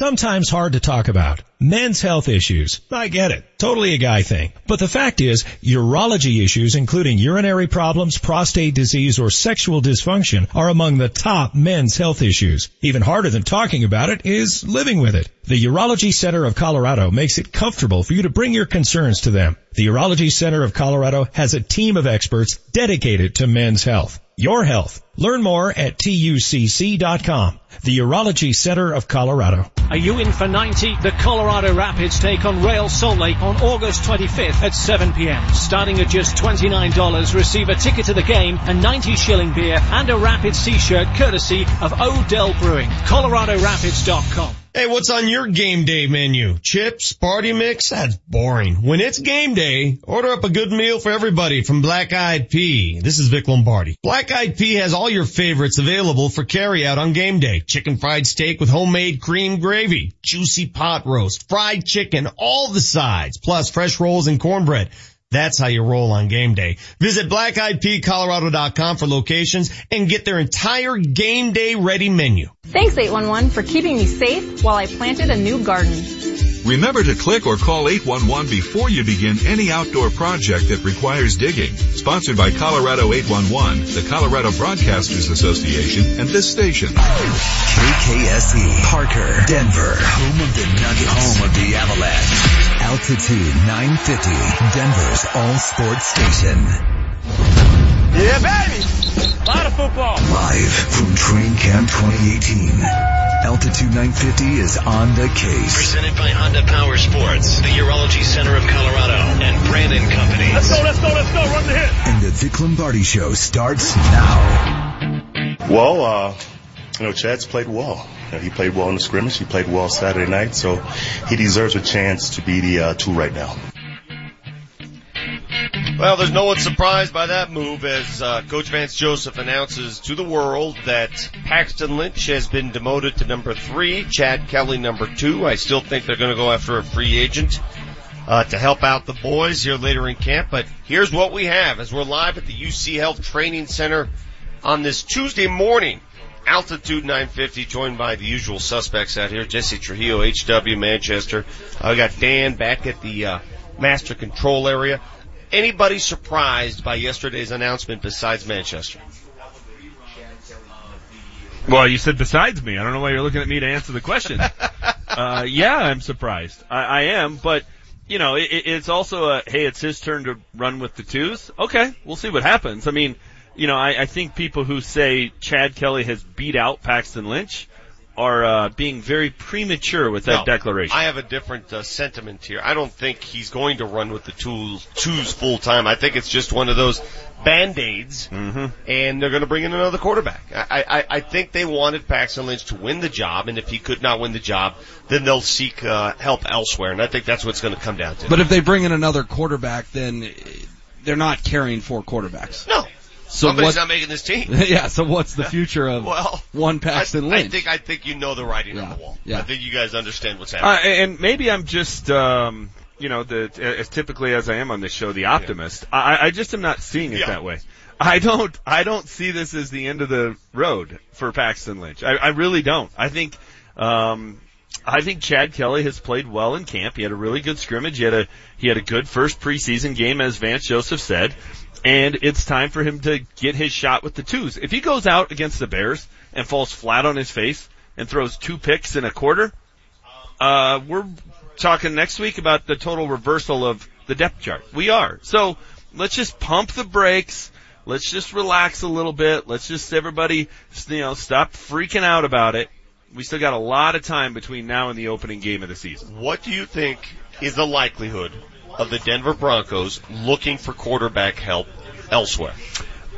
Sometimes hard to talk about. Men's health issues. I get it. Totally a guy thing. But the fact is, urology issues including urinary problems, prostate disease, or sexual dysfunction are among the top men's health issues. Even harder than talking about it is living with it. The Urology Center of Colorado makes it comfortable for you to bring your concerns to them. The Urology Center of Colorado has a team of experts dedicated to men's health. Your health. Learn more at tucc.com. The Urology Center of Colorado. Are you in for 90? The Colorado Rapids take on Real Salt Lake on August 25th at 7 p.m. Starting at just $29, receive a ticket to the game, a 90 shilling beer, and a Rapids t-shirt courtesy of Odell Brewing. ColoradoRapids.com. Hey, what's on your game day menu? Chips, party mix? That's boring. When it's game day, order up a good meal for everybody from Black Eyed Pea. This is Vic Lombardi. Black Eyed Pea has all your favorites available for carry out on game day. Chicken fried steak with homemade cream gravy, juicy pot roast, fried chicken, all the sides, plus fresh rolls and cornbread. That's how you roll on game day. Visit blackeyedpeacolorado.com for locations and get their entire game day ready menu. Thanks 811 for keeping me safe while I planted a new garden. Remember to click or call 811 before you begin any outdoor project that requires digging. Sponsored by Colorado 811, the Colorado Broadcasters Association, and this station. KKSE, Parker, Denver, home of the Nuggets, home of the Avalanche. Altitude 950, Denver's all sports station. Yeah, baby! A lot of football. Live from Training Camp 2018. Altitude 950 is on the case. Presented by Honda Power Sports, the Urology Center of Colorado, and Brannan Company. Let's go, let's go, let's go, run the hit. And the Vic Lombardi Show starts now. Well, uh, you know, Chad's played well. You know, he played well in the scrimmage. He played well Saturday night, so he deserves a chance to be the uh, two right now. Well, there's no one surprised by that move as uh, Coach Vance Joseph announces to the world that Paxton Lynch has been demoted to number three, Chad Kelly number two. I still think they're going to go after a free agent uh, to help out the boys here later in camp. But here's what we have as we're live at the UC Health Training Center on this Tuesday morning. Altitude 950, joined by the usual suspects out here, Jesse Trujillo, HW Manchester. I uh, got Dan back at the uh, master control area. Anybody surprised by yesterday's announcement besides Manchester? Well, you said besides me. I don't know why you're looking at me to answer the question. uh, yeah, I'm surprised. I, I am, but you know, it, it's also a hey, it's his turn to run with the twos. Okay, we'll see what happens. I mean, you know, I, I think people who say Chad Kelly has beat out Paxton Lynch are uh, being very premature with that No, declaration. I have a different uh, sentiment here. I don't think he's going to run with the tools, twos full time. I think it's just one of those band-aids mm-hmm. and they're going to bring in another quarterback. I, I, I think they wanted Paxton Lynch to win the job, and if he could not win the job, then they'll seek uh, help elsewhere, and I think that's what's going to come down to. But if they bring in another quarterback, then they're not carrying four quarterbacks. no, So somebody's what- not making this team. yeah. So what's the future of Well, one Paxton I, Lynch? I think I think you know the writing on the wall. yeah. I think you guys understand what's Uh, happening. and maybe I'm just, um, you know, the, as typically as I am on this show, the optimist. I, I just am not seeing it Yeah. that way. I don't, I don't see this as the end of the road for Paxton Lynch. I, I really don't. I think, um, I think Chad Kelly has played well in camp. He had a really good scrimmage. He had a, he had a good first preseason game, as Vance Joseph said. And it's time for him to get his shot with the twos. If he goes out against the Bears and falls flat on his face and throws two picks in a quarter, uh, we're talking next week about the total reversal of the depth chart. We are. So let's just pump the brakes. Let's just relax a little bit. Let's just everybody, you know, stop freaking out about it. We still got a lot of time between now and the opening game of the season. What do you think is the likelihood of the Denver Broncos looking for quarterback help elsewhere?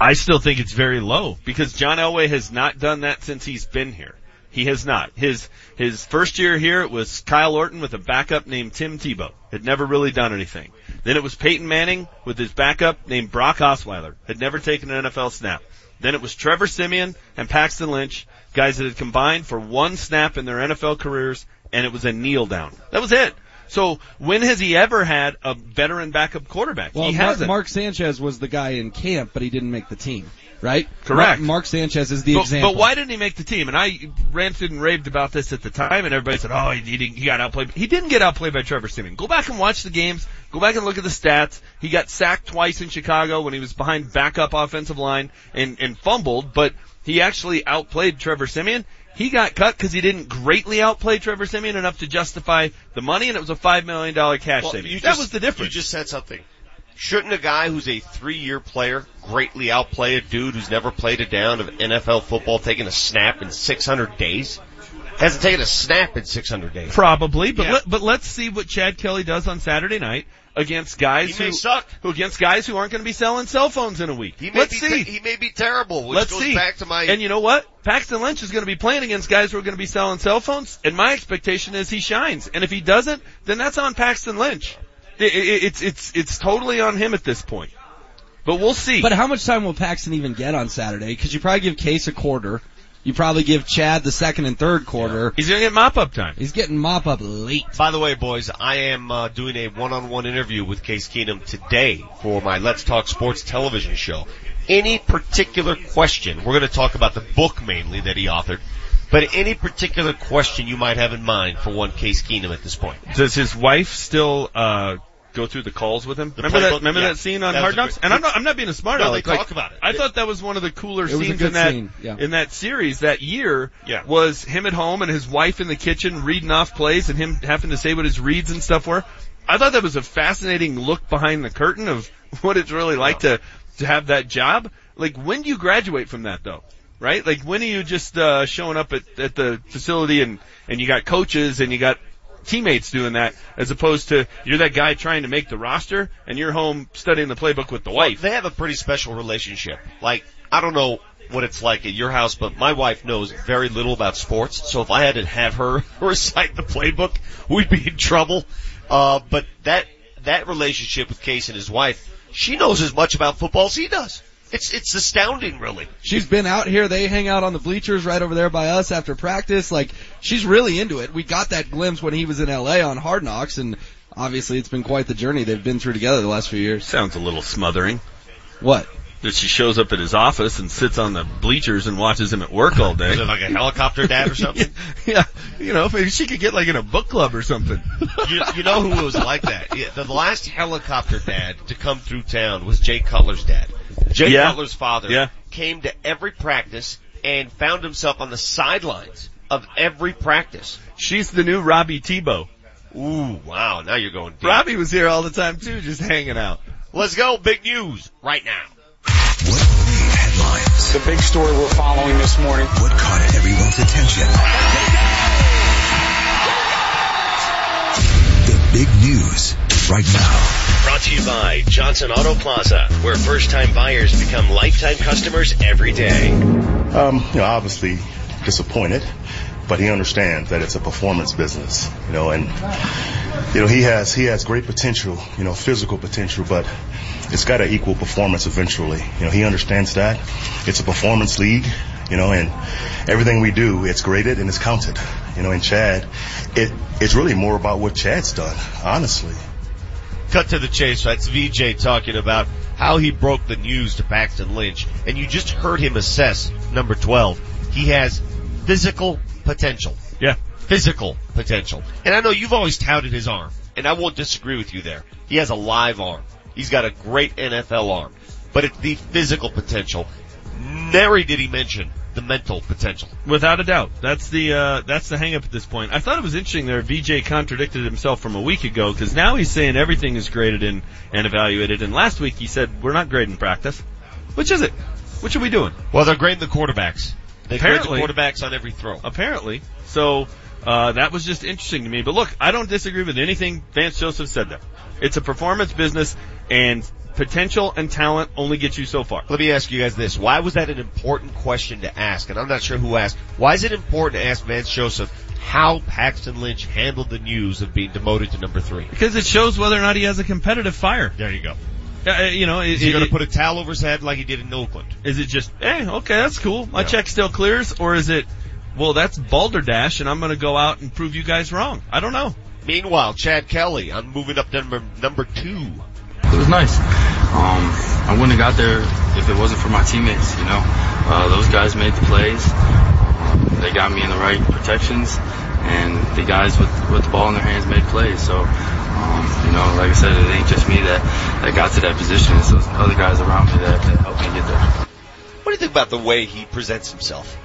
I still think it's very low because John Elway has not done that since he's been here. He has not. His his first year here it was Kyle Orton with a backup named Tim Tebow. Had never really done anything. Then it was Peyton Manning with his backup named Brock Osweiler. Had never taken an NFL snap. Then it was Trevor Siemian and Paxton Lynch, guys that had combined for one snap in their NFL careers, and it was a kneel down. That was it. So when has he ever had a veteran backup quarterback? Well, he Mark, hasn't. Mark Sanchez was the guy in camp, but he didn't make the team, right? Correct. Mark, Mark Sanchez is the but, example. but why didn't he make the team? And I ranted and raved about this at the time, and everybody said, "Oh, he, didn't, he got outplayed." He didn't get outplayed by Trevor Siemian. Go back and watch the games. Go back and look at the stats. He got sacked twice in Chicago when he was behind backup offensive line and, and fumbled, but he actually outplayed Trevor Siemian. He got cut because he didn't greatly outplay Trevor Siemian enough to justify the money, and it was a five million dollar cash Well, savings. you that just- was the difference. You just said something. Shouldn't a guy who's a three-year player greatly outplay a dude who's never played a down of NFL football taking a snap in 600 days? Hasn't taken a snap in 600 days. Probably, but Yeah. let, but let's see what Chad Kelly does on Saturday night against guys He who suck. who against guys who aren't going to be selling cell phones in a week. He may let's be see. he may be terrible, which let's goes see. back to my and you know what? Paxton Lynch is going to be playing against guys who are going to be selling cell phones, and my expectation is he shines. And if he doesn't, then that's on Paxton Lynch. It, it, it's it's it's totally on him at this point. But we'll see. But how much time will Paxton even get on Saturday? Because you probably give Case a quarter. You probably give Chad the second and third quarter. He's going to get mop up time. He's getting mop up late. By the way, boys, I am uh, doing a one-on-one interview with Case Keenum today for my Let's Talk Sports television show. Any particular question, we're going to talk about the book mainly that he authored, but any particular question you might have in mind for one Case Keenum at this point. Does his wife still uh go through the calls with him? remember that? Remember Yeah. that scene on That Hard Knocks? And I'm not. I'm not being a smart No, aleck. they Like, talk about it. I thought that was one of the cooler It was a scenes in that scene, yeah. in that series that year. Yeah. Was him at home and his wife in the kitchen reading off plays and him having to say what his reads and stuff were. I thought that was a fascinating look behind the curtain of what it's really like to to have that job. Like when do you graduate from that though? Right? Like when are you just uh showing up at, at the facility and and you got coaches and you got teammates doing that as opposed to you're that guy trying to make the roster and you're home studying the playbook with the wife. They have a pretty special relationship. Like, I don't know what it's like at your house, but my wife knows very little about sports, so if I had to have her recite the playbook, we'd be in trouble. Uh, but that, that relationship with Case and his wife, she knows as much about football as he does. It's, it's astounding really. She's been out here. They hang out on the bleachers right over there by us after practice. Like, she's really into it. We got that glimpse when he was in LA on Hard Knocks and obviously it's been quite the journey they've been through together the last few years. Sounds a little smothering. What? That she shows up at his office and sits on the bleachers and watches him at work all day. Is it like a helicopter dad or something? yeah, you know, maybe she could get like in a book club or something. you, you know who was like that? Yeah, the last helicopter dad to come through town was Jay Cutler's dad. Jay Yeah. Cutler's father Yeah. came to every practice and found himself on the sidelines of every practice. She's the new Robbie Tebow. Ooh, wow, now you're going deep. Robbie was here all the time too, just hanging out. Let's go, big news, right now. What made headlines? The big story we're following this morning. What caught everyone's attention? The big news right now. Brought to you by Johnson Auto Plaza, where first time buyers become lifetime customers every day. Um, you know, obviously disappointed, but he understands that it's a performance business, you know, and you know he has he has great potential, you know, physical potential, but it's got to equal performance eventually. You know, he understands that it's a performance league, you know, and everything we do, it's graded and it's counted. You know, and Chad, it it's really more about what Chad's done, honestly. Cut to the chase. That's VJ talking about how he broke the news to Paxton Lynch, and you just heard him assess number 12. He has physical potential. Yeah. Physical potential. And I know you've always touted his arm, and I won't disagree with you there. He has a live arm. He's got a great NFL arm. But it's the physical potential. Nary did he mention the mental potential. Without a doubt. That's the, uh, that's the hang up at this point. I thought it was interesting there, VJ contradicted himself from a week ago, cause now he's saying everything is graded and, and evaluated, and last week he said, we're not grading practice. Which is it? Which are we doing? Well, they're grading the quarterbacks. They grade the quarterbacks on every throw. Apparently. So, uh, that was just interesting to me. But look, I don't disagree with anything Vance Joseph said there. It's a performance business and potential and talent only get you so far. Let me ask you guys this. Why was that an important question to ask? And I'm not sure who asked. Why is it important to ask Vance Joseph how Paxton Lynch handled the news of being demoted to number three? Because it shows whether or not he has a competitive fire. There you go. Uh, you know, Is it, he going to put a towel over his head like he did in Oakland? is it just, hey, okay, that's cool. My Yeah. check still clears, or is it, well, that's balderdash, and I'm going to go out and prove you guys wrong. I don't know. Meanwhile, Chad Kelly, I'm moving up to number, number two. It was nice. Um, I wouldn't have got there if it wasn't for my teammates, you know. Uh, those guys made the plays. They got me in the right protections, and the guys with, with the ball in their hands made plays. So, um, you know, like I said, it ain't just me that, that got to that position. It's those other guys around me that, that helped me get there. What do you think about the way he presents himself?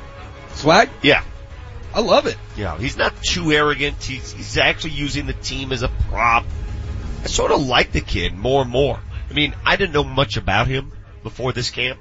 Swag? Yeah. I love it. Yeah, he's not too arrogant. He's, he's actually using the team as a prop. I sort of like the kid more and more. I mean, I didn't know much about him before this camp.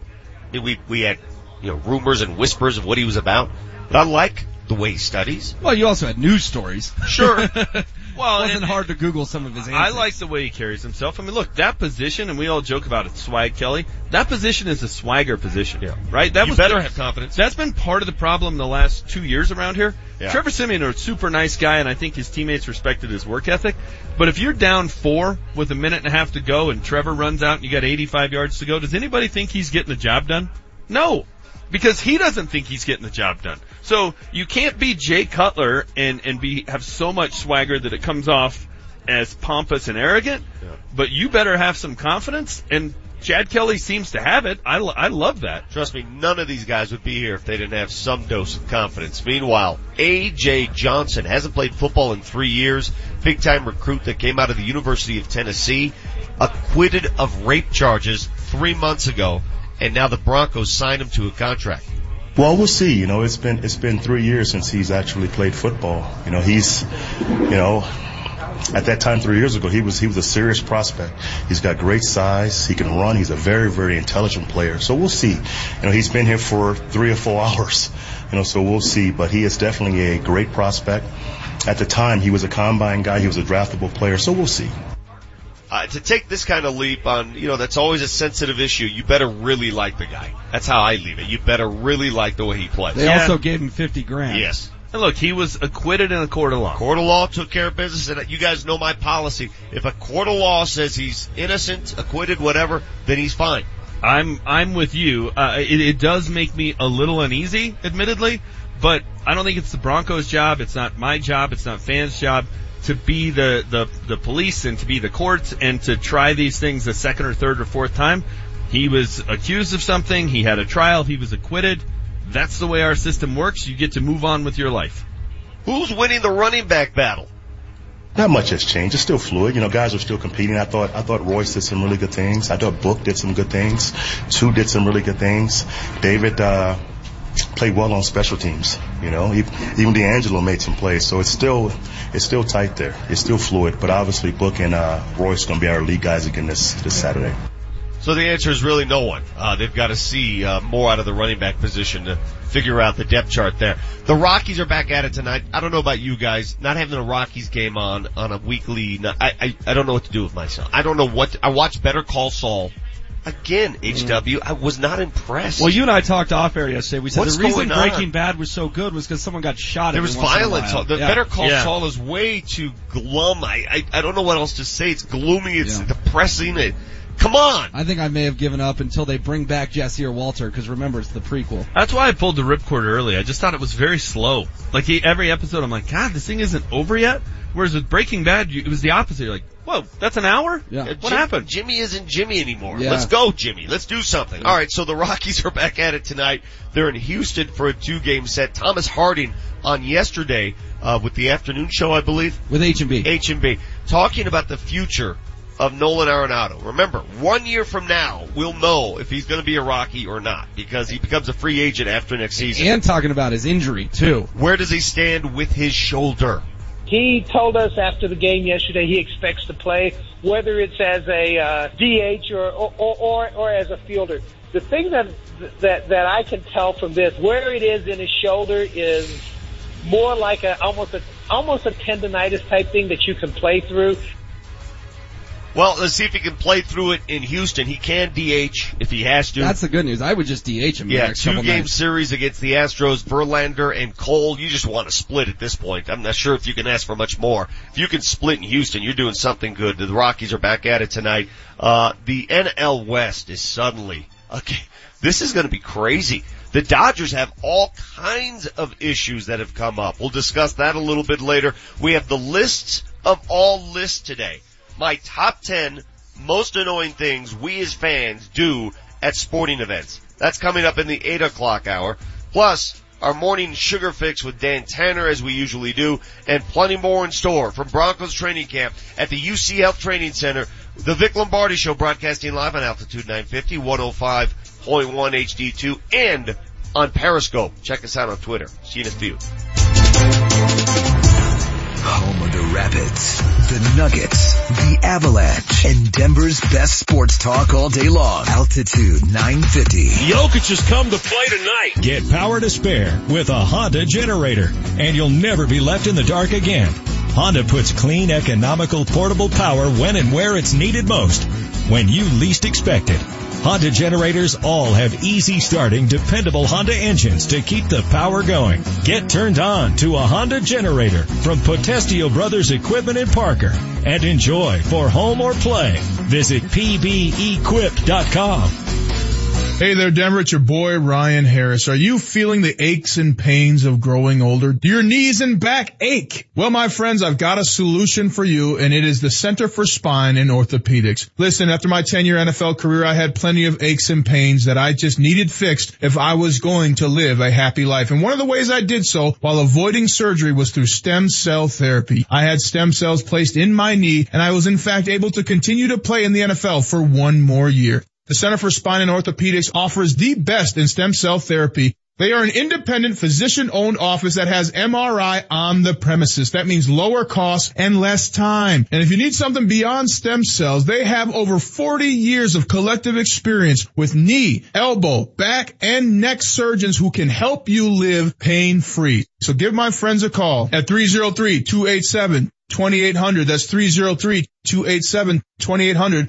I mean, we, we had, you know, rumors and whispers of what he was about, but I like the way he studies. Well, you also had news stories. Sure. Well, it wasn't hard to Google some of his answers. I like the way he carries himself. I mean, look, that position, and we all joke about it, swag Kelly. That position is a swagger position, Yeah. right? That You was better the- have confidence. That's been part of the problem the last two years around here. Yeah. Trevor Siemian, a super nice guy, and I think his teammates respected his work ethic. But if you're down four with a minute and a half to go, and Trevor runs out and you got 85 yards to go, does anybody think he's getting the job done? No, because he doesn't think he's getting the job done. So you can't be Jay Cutler and and be have so much swagger that it comes off as pompous and arrogant. But you better have some confidence, and Chad Kelly seems to have it. I, lo- I love that. Trust me, none of these guys would be here if they didn't have some dose of confidence. Meanwhile, A.J. Johnson hasn't played football in three years. Big time recruit that came out of the University of Tennessee, acquitted of rape charges three months ago, and now the Broncos signed him to a contract. Well, we'll see. You know, it's been it's been three years since he's actually played football. You know, he's, you know, at that time three years ago, he was he was a serious prospect. He's got great size. He can run. He's a very very intelligent player. So we'll see. You know, he's been here for three or four hours. You know, so we'll see. But he is definitely a great prospect. At the time, he was a combine guy. He was a draftable player. So we'll see. Uh, to take this kind of leap on, you know, that's always a sensitive issue. You better really like the guy. That's how I leave it. You better really like the way he plays. They also gave him 50 grand. Yes. And look, he was acquitted in a court of law. Court of law took care of business, and you guys know my policy. If a court of law says he's innocent, acquitted, whatever, then he's fine. I'm I'm with you. Uh, it, it does make me a little uneasy, admittedly, but I don't think it's the Broncos' job. It's not my job. It's not fans' job to be the the the police and to be the courts and to try these things a second or third or fourth time. He was accused of something. He had a trial. He was acquitted. That's the way our system works. You get to move on with your life. Who's winning the running back battle? Not much has changed. It's still fluid. You know, guys are still competing. I thought I thought Royce did some really good things. I thought Book did some good things. Sue did some really good things. David uh, played well on special teams. You know, even, D'Angelo made some plays. So it's still it's still tight there. It's still fluid. But obviously, Book and uh, Royce going to be our lead guys again this this Saturday. So the answer is really no one. Uh, they've got to see uh, more out of the running back position to figure out the depth chart there. The Rockies are back at it tonight. I don't know about you guys. Not having a Rockies game on on a weekly, I I, I don't know what to do with myself. I don't know what I watch Better Call Saul again. Mm. HW, I was not impressed. Well, you and I talked off air yesterday. We said What's the reason going on? Breaking Bad was so good was because someone got shot. There every was once in a violence. while. The Yeah. Better Call Yeah. Saul is way too glum. I, I I don't know what else to say. It's gloomy. It's Yeah. depressing. It, come on. I think I may have given up until they bring back Jesse or Walter because remember it's the prequel. That's why I pulled the ripcord early. I just thought it was very slow. Like he, every episode, I'm like, God, this thing isn't over yet. Whereas with Breaking Bad, you, it was the opposite. You're like, whoa, that's an hour? Yeah. Uh, What Jim- happened? Jimmy isn't Jimmy anymore. Yeah. Let's go, Jimmy. Let's do something. All right, so the Rockies are back at it tonight. They're in Houston for a two-game set. Thomas Harding on yesterday uh, with the afternoon show, I believe, With H and B. H and B, talking about the future of Nolan Arenado. Remember, one year from now, we'll know if he's going to be a Rocky or not because he becomes a free agent after next season. And talking about his injury too. Where does he stand with his shoulder? He told us after the game yesterday he expects to play, whether it's as a uh, DH or, or, or or as a fielder. The thing that that that I can tell from this, where it is in his shoulder, is more like a almost a almost a tendonitis type thing that you can play through. Well, let's see if he can play through it in Houston. He can DH if he has to. That's the good news. I would just DH him. yeah, two game nights. series against the Astros, Verlander and Cole. You just want to split at this point. I'm not sure if you can ask for much more. If you can split in Houston, you're doing something good. The Rockies are back at it tonight. Uh, the NL West is suddenly, okay, this is going to be crazy. The Dodgers have all kinds of issues that have come up. We'll discuss that a little bit later. We have the lists of all lists today. My top 10 most annoying things we as fans do at sporting events. That's coming up in the 8 o'clock hour. Plus, our morning sugar fix with Dan Tanner as we usually do, and plenty more in store from Broncos training camp at the UC Health Training Center. The Vic Lombardi Show broadcasting live on Altitude 950, 105.1 HD2, and on Periscope. Check us out on Twitter. See you in a few. Home of the Rapids, the Nuggets, the Avalanche, and Denver's best sports talk all day long. Altitude 950. Jokic has come to play tonight. Get power to spare with a Honda generator, and you'll never be left in the dark again. Honda puts clean, economical, portable power when and where it's needed most, when you least expect it. Honda generators all have easy starting, dependable Honda engines to keep the power going. Get turned on to a Honda generator from Potestio Brothers Equipment in Parker and enjoy for home or play. Visit pbequip.com. Hey there, Denver. It's your boy, Ryan Harris. Are you feeling the aches and pains of growing older? Do your knees and back ache? Well, my friends, I've got a solution for you, and it is the Center for Spine and Orthopedics. Listen, after my 10 year NFL career, I had plenty of aches and pains that I just needed fixed if I was going to live a happy life. And one of the ways I did so while avoiding surgery was through stem cell therapy. I had stem cells placed in my knee, and I was in fact able to continue to play in the NFL for one more year. The Center for Spine and Orthopedics offers the best in stem cell therapy. They are an independent physician owned office that has MRI on the premises. That means lower costs and less time. And if you need something beyond stem cells, they have over 40 years of collective experience with knee, elbow, back, and neck surgeons who can help you live pain free. So give my friends a call at 303-287-2800. That's 303-287-2800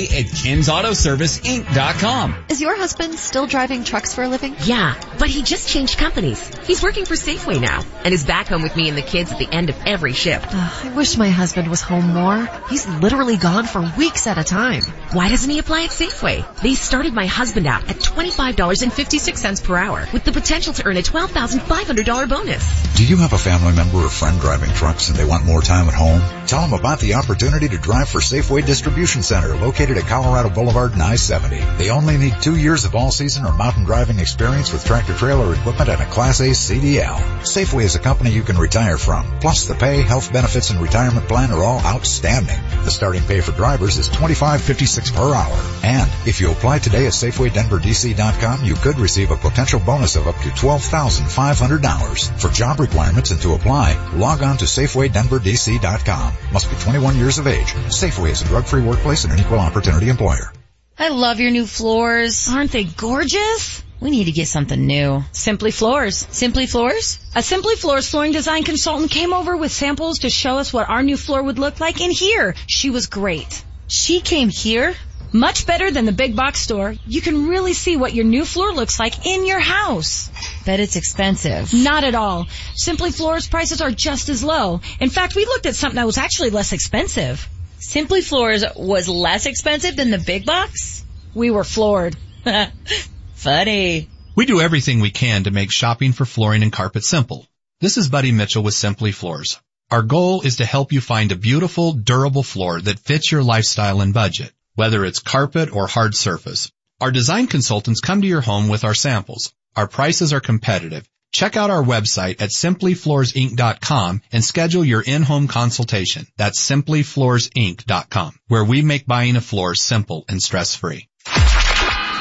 at KensAutoServiceInc.com. Is your husband still driving trucks for a living? Yeah, but he just changed companies. He's working for Safeway now and is back home with me and the kids at the end of every shift. I wish my husband was home more. He's literally gone for weeks at a time. Why doesn't he apply at Safeway? They started my husband out at $25.56 per hour with the potential to earn a $12,500 bonus. Do you have a family member or friend driving trucks and they want more time at home? Tell them about the opportunity to drive for Safeway Distribution Center located at Colorado Boulevard and I-70. They only need two years of all-season or mountain driving experience with tractor trailer equipment and a Class A CDL. Safeway is a company you can retire from. Plus the pay, health benefits, and retirement plan are all outstanding. The starting pay for drivers is $25.56 per hour. And if you apply today at SafewayDenverDC.com, you could receive a potential bonus of up to $12,500. For job requirements and to apply, log on to SafewayDenverDC.com. Must be 21 years of age. Safeway is a drug-free workplace and an equal opportunity employer. I love your new floors. Aren't they gorgeous? We need to get something new. Simply Floors. Simply Floors? A Simply Floors flooring design consultant came over with samples to show us what our new floor would look like in here. She was great. She came here? Much better than the big box store. You can really see what your new floor looks like in your house. Bet it's expensive. Not at all. Simply Floors prices are just as low. In fact, we looked at something that was actually less expensive. Simply Floors was less expensive than the big box? We were floored. Funny. We do everything we can to make shopping for flooring and carpet simple. This is Buddy Mitchell with Simply Floors. Our goal is to help you find a beautiful, durable floor that fits your lifestyle and budget, whether it's carpet or hard surface. Our design consultants come to your home with our samples. Our prices are competitive. Check out our website at simplyfloorsinc.com and schedule your in-home consultation. That's simplyfloorsinc.com, where we make buying a floor simple and stress-free.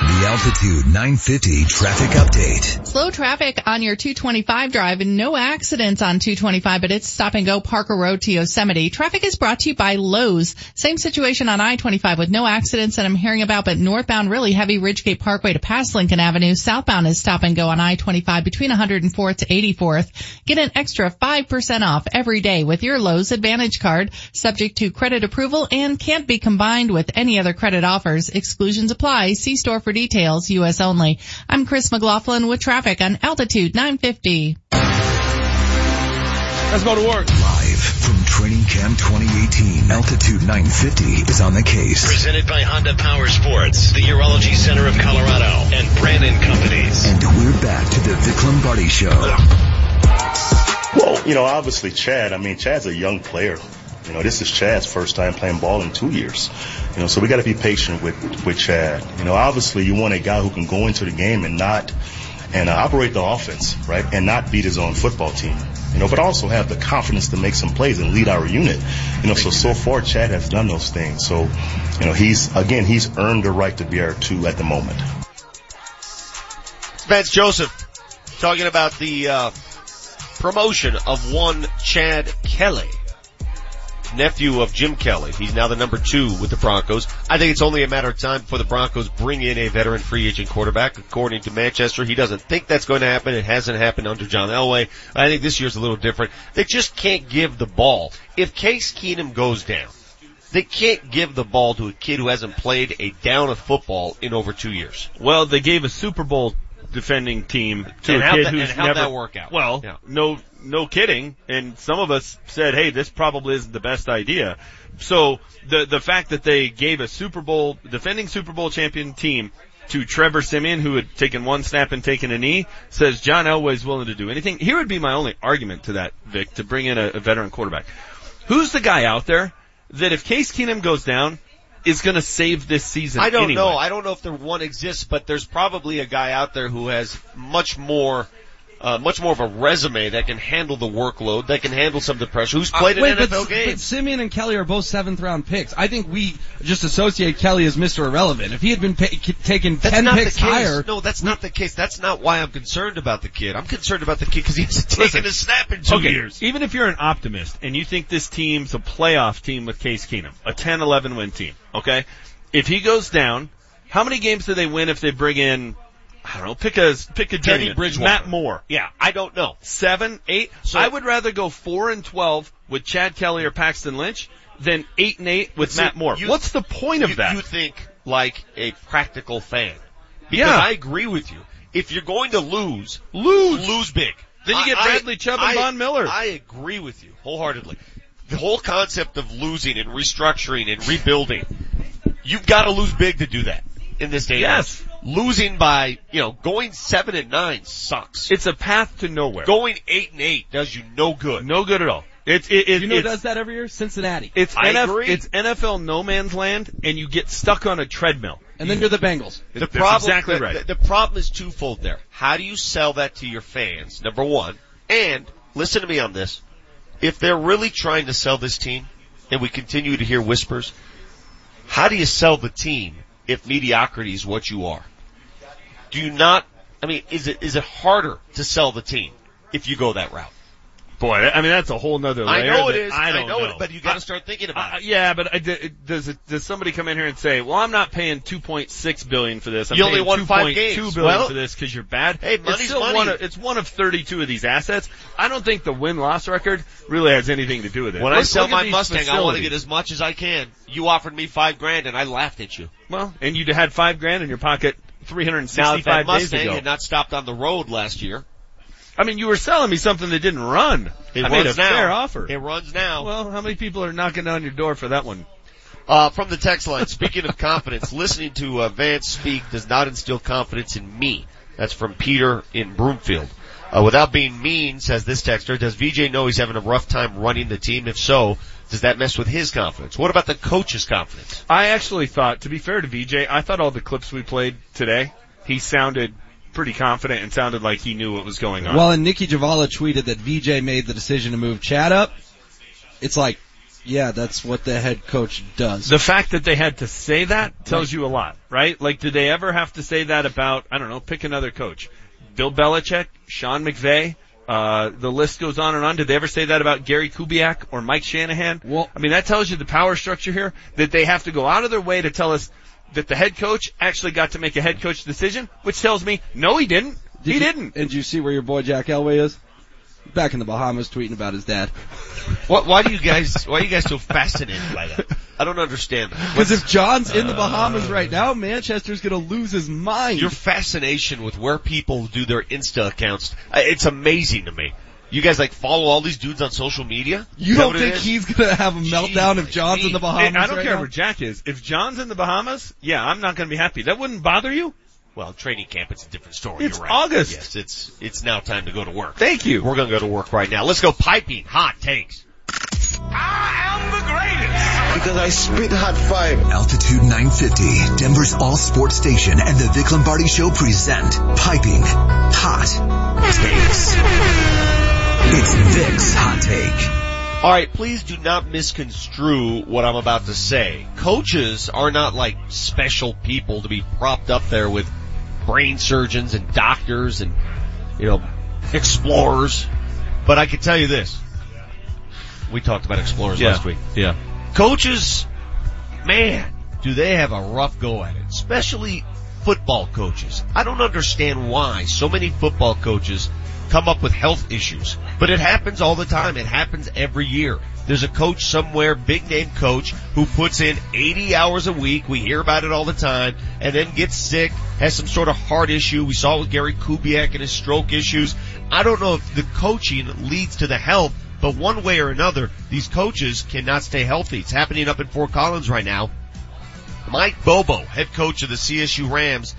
The Altitude 950 traffic update. Slow traffic on your 225 drive and no accidents on 225, but it's stop and go Parker Road to Yosemite. Traffic is brought to you by Lowe's. Same situation on I-25 with no accidents that I'm hearing about, but northbound really heavy Ridgegate Parkway to past Lincoln Avenue. Southbound is stop and go on I-25 between 104th to 84th. Get an extra 5% off every day with your Lowe's Advantage card, subject to credit approval and can't be combined with any other credit offers. Exclusions apply. See store for details. U.S. only. I'm Chris McLaughlin with traffic on Altitude 950. Let's go to work. Live from Training Camp 2018, Altitude 950 is on the case. Presented by Honda Power Sports, the Urology Center of Colorado, and Brannan Companies. And we're back to the Vic Lombardi Show. Well, you know, obviously Chad, I mean, Chad's a young player. You know, this is Chad's first time playing ball in two years. You know, so we got to be patient with, with Chad. You know, obviously you want a guy who can go into the game and not, and uh, operate the offense, right? And not beat his own football team. You know, but also have the confidence to make some plays and lead our unit. You know, so, so far Chad has done those things. So, you know, he's, again, he's earned the right to be our two at the moment. Vance Joseph talking about the, uh, promotion of one Chad Kelly nephew of Jim Kelly. He's now the number two with the Broncos. I think it's only a matter of time before the Broncos bring in a veteran free agent quarterback. According to Manchester, he doesn't think that's going to happen. It hasn't happened under John Elway. I think this year's a little different. They just can't give the ball. If Case Keenum goes down, they can't give the ball to a kid who hasn't played a down of football in over two years. Well, they gave a Super Bowl defending team to And a kid that- who's and how'd never that work out? Well, Yeah. no, no kidding. And some of us said, "Hey, this probably isn't the best idea." So the the fact that they gave a Super Bowl defending Super Bowl champion team to Trevor Siemian, who had taken one snap and taken a knee, says John Elway's willing to do anything. Here would be my only argument to that, Vic, to bring in a, a veteran quarterback. Who's the guy out there that if Case Keenum goes down, is going to save this season? I don't anyway? know. I don't know if there one exists, but there's probably a guy out there who has much more, uh, much more of a resume that can handle the workload, that can handle some of the pressure, who's played Uh, wait, an but, NFL game. but Siemian and Kelly are both seventh round picks. I think we just associate Kelly as Mr. Irrelevant. If he had been pa- taken That's ten picks higher, No, that's not the case. That's not why I'm concerned about the kid. I'm concerned about the kid because he hasn't taken a snap in two okay, years. Even if you're an optimist and you think this team's a playoff team with Case Keenum, a 10-11 win team, okay? If he goes down, how many games do they win if they bring in, I don't know, pick a, pick a Teddy journeyman. Bridgewater. Matt Moore. Yeah, I don't know. Seven, eight? I would rather go four and 12 with Chad Kelly or Paxton Lynch than eight and eight with See, Matt Moore. you- What's the point of you, that? You think like a practical fan. Because Yeah. I agree with you. If you're going to lose, lose, lose big. Then you I- get I- Bradley Chubb and I- Von Miller. I agree with you wholeheartedly. The whole concept of losing and restructuring and rebuilding, you've got to lose big to do that in this day. Yes. Age. Losing by, you know, going seven and nine sucks. It's a path to nowhere. Going eight and eight does you no good. No good at all. It's, it, it, you know who does that every year? Cincinnati. It's I NF, agree. it's NFL no man's land, and you get stuck on a treadmill. and then you're the Bengals. The That's problem, exactly the, right. The, the problem is twofold there. How do you sell that to your fans? Number one, and listen to me on this. If they're really trying to sell this team, and we continue to hear whispers, how do you sell the team if mediocrity is what you are? Do you not? I mean, is it is it harder to sell the team if you go that route? Boy, I mean that's a whole nother I know it is. I don't know, know, it, but you got to start thinking about it. yeah, but I, does it, does somebody come in here and say, "Well, I'm not paying 2.6 billion for this. I'm You only paying won five games." billion Well- for this because you're bad." Hey, it's money's still money. one of it's one of 32 of these assets. I don't think the win loss record really has anything to do with it. When I Let's sell look at my Mustang, I want to get as much as I can. You offered me five grand, and I laughed at you. well, and you had five grand in your pocket Now, if 365 that days Mustang ago. had not stopped on the road last year, I mean, you were selling me something that didn't run. it I runs made a now. fair offer. It runs now. Well, how many people are knocking on your door for that one? Uh, from the text line, speaking of confidence, listening to uh, Vance speak does not instill confidence in me. That's from Peter in Broomfield. Uh, without being mean, says this texter, does VJ know he's having a rough time running the team? If so, does that mess with his confidence? What about the coach's confidence? I actually thought, to be fair to VJ, I thought all the clips we played today, he sounded pretty confident and sounded like he knew what was going on. Well, and Nicki Jhabvala tweeted that VJ made the decision to move Chad up. It's like, Yeah, that's what the head coach does. The fact that they had to say that tells you a lot, right? Like, did they ever have to say that about, I don't know, pick another coach? Bill Belichick, Sean McVay, uh, the list goes on and on. Did they ever say that about Gary Kubiak or Mike Shanahan? Well, I mean, that tells you the power structure here, that they have to go out of their way to tell us that the head coach actually got to make a head coach decision, which tells me, no, he didn't. Did he you- didn't. And did you see where your boy Jack Elway is? Back in the Bahamas tweeting about his dad. What, why do you guys, why are you guys so fascinated by that? I don't understand. Because if John's in the Uh, Bahamas right now, Manchester's gonna lose his mind. Your fascination with where people do their Insta accounts, uh, it's amazing to me. You guys like follow all these dudes on social media? You don't think he's gonna have a meltdown if John's in the Bahamas? And I don't right care now? where Jack is. If John's in the Bahamas, yeah, I'm not going to be happy. That wouldn't bother you? Well, training camp, it's a different story. It's You're right. August. Yes, it's, it's now time to go to work. Thank you. We're gonna go to work right now. Let's go piping hot takes. I am the greatest! Because I spit hot five. Altitude 950, Denver's all sports station and the Vic Lombardi Show present Piping Hot Takes. It's Vic's Hot Take. Alright, please do not misconstrue what I'm about to say. Coaches are not like special people to be propped up there with brain surgeons and doctors and, you know, explorers. But I can tell you this. We talked about explorers Yeah. last week. Yeah. Coaches, man, do they have a rough go at it. Especially football coaches. I don't understand why so many football coaches come up with health issues. But it happens all the time. It happens every year. There's a coach somewhere, big name coach, who puts in 80 hours a week. We hear about it all the time and then gets sick, has some sort of heart issue. We saw it with Gary Kubiak and his stroke issues. I don't know if the coaching leads to the health, but one way or another, these coaches cannot stay healthy. It's happening up in Fort Collins right now. Mike Bobo, head coach of the CSU Rams,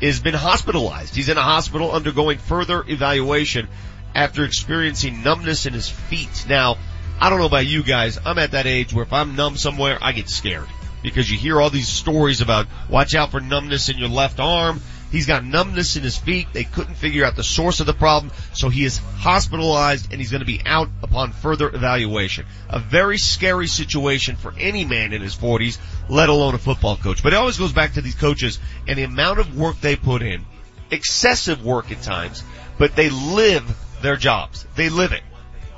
has been hospitalized. He's in a hospital undergoing further evaluation after experiencing numbness in his feet. Now, I don't know about you guys. I'm at that age where if I'm numb somewhere, I get scared because you hear all these stories about watch out for numbness in your left arm. He's got numbness in his feet. They couldn't figure out the source of the problem, so he is hospitalized and he's going to be out upon further evaluation. A very scary situation for any man in his 40s, let alone a football coach. But it always goes back to these coaches and the amount of work they put in. Excessive work at times, but they live their jobs. They live it.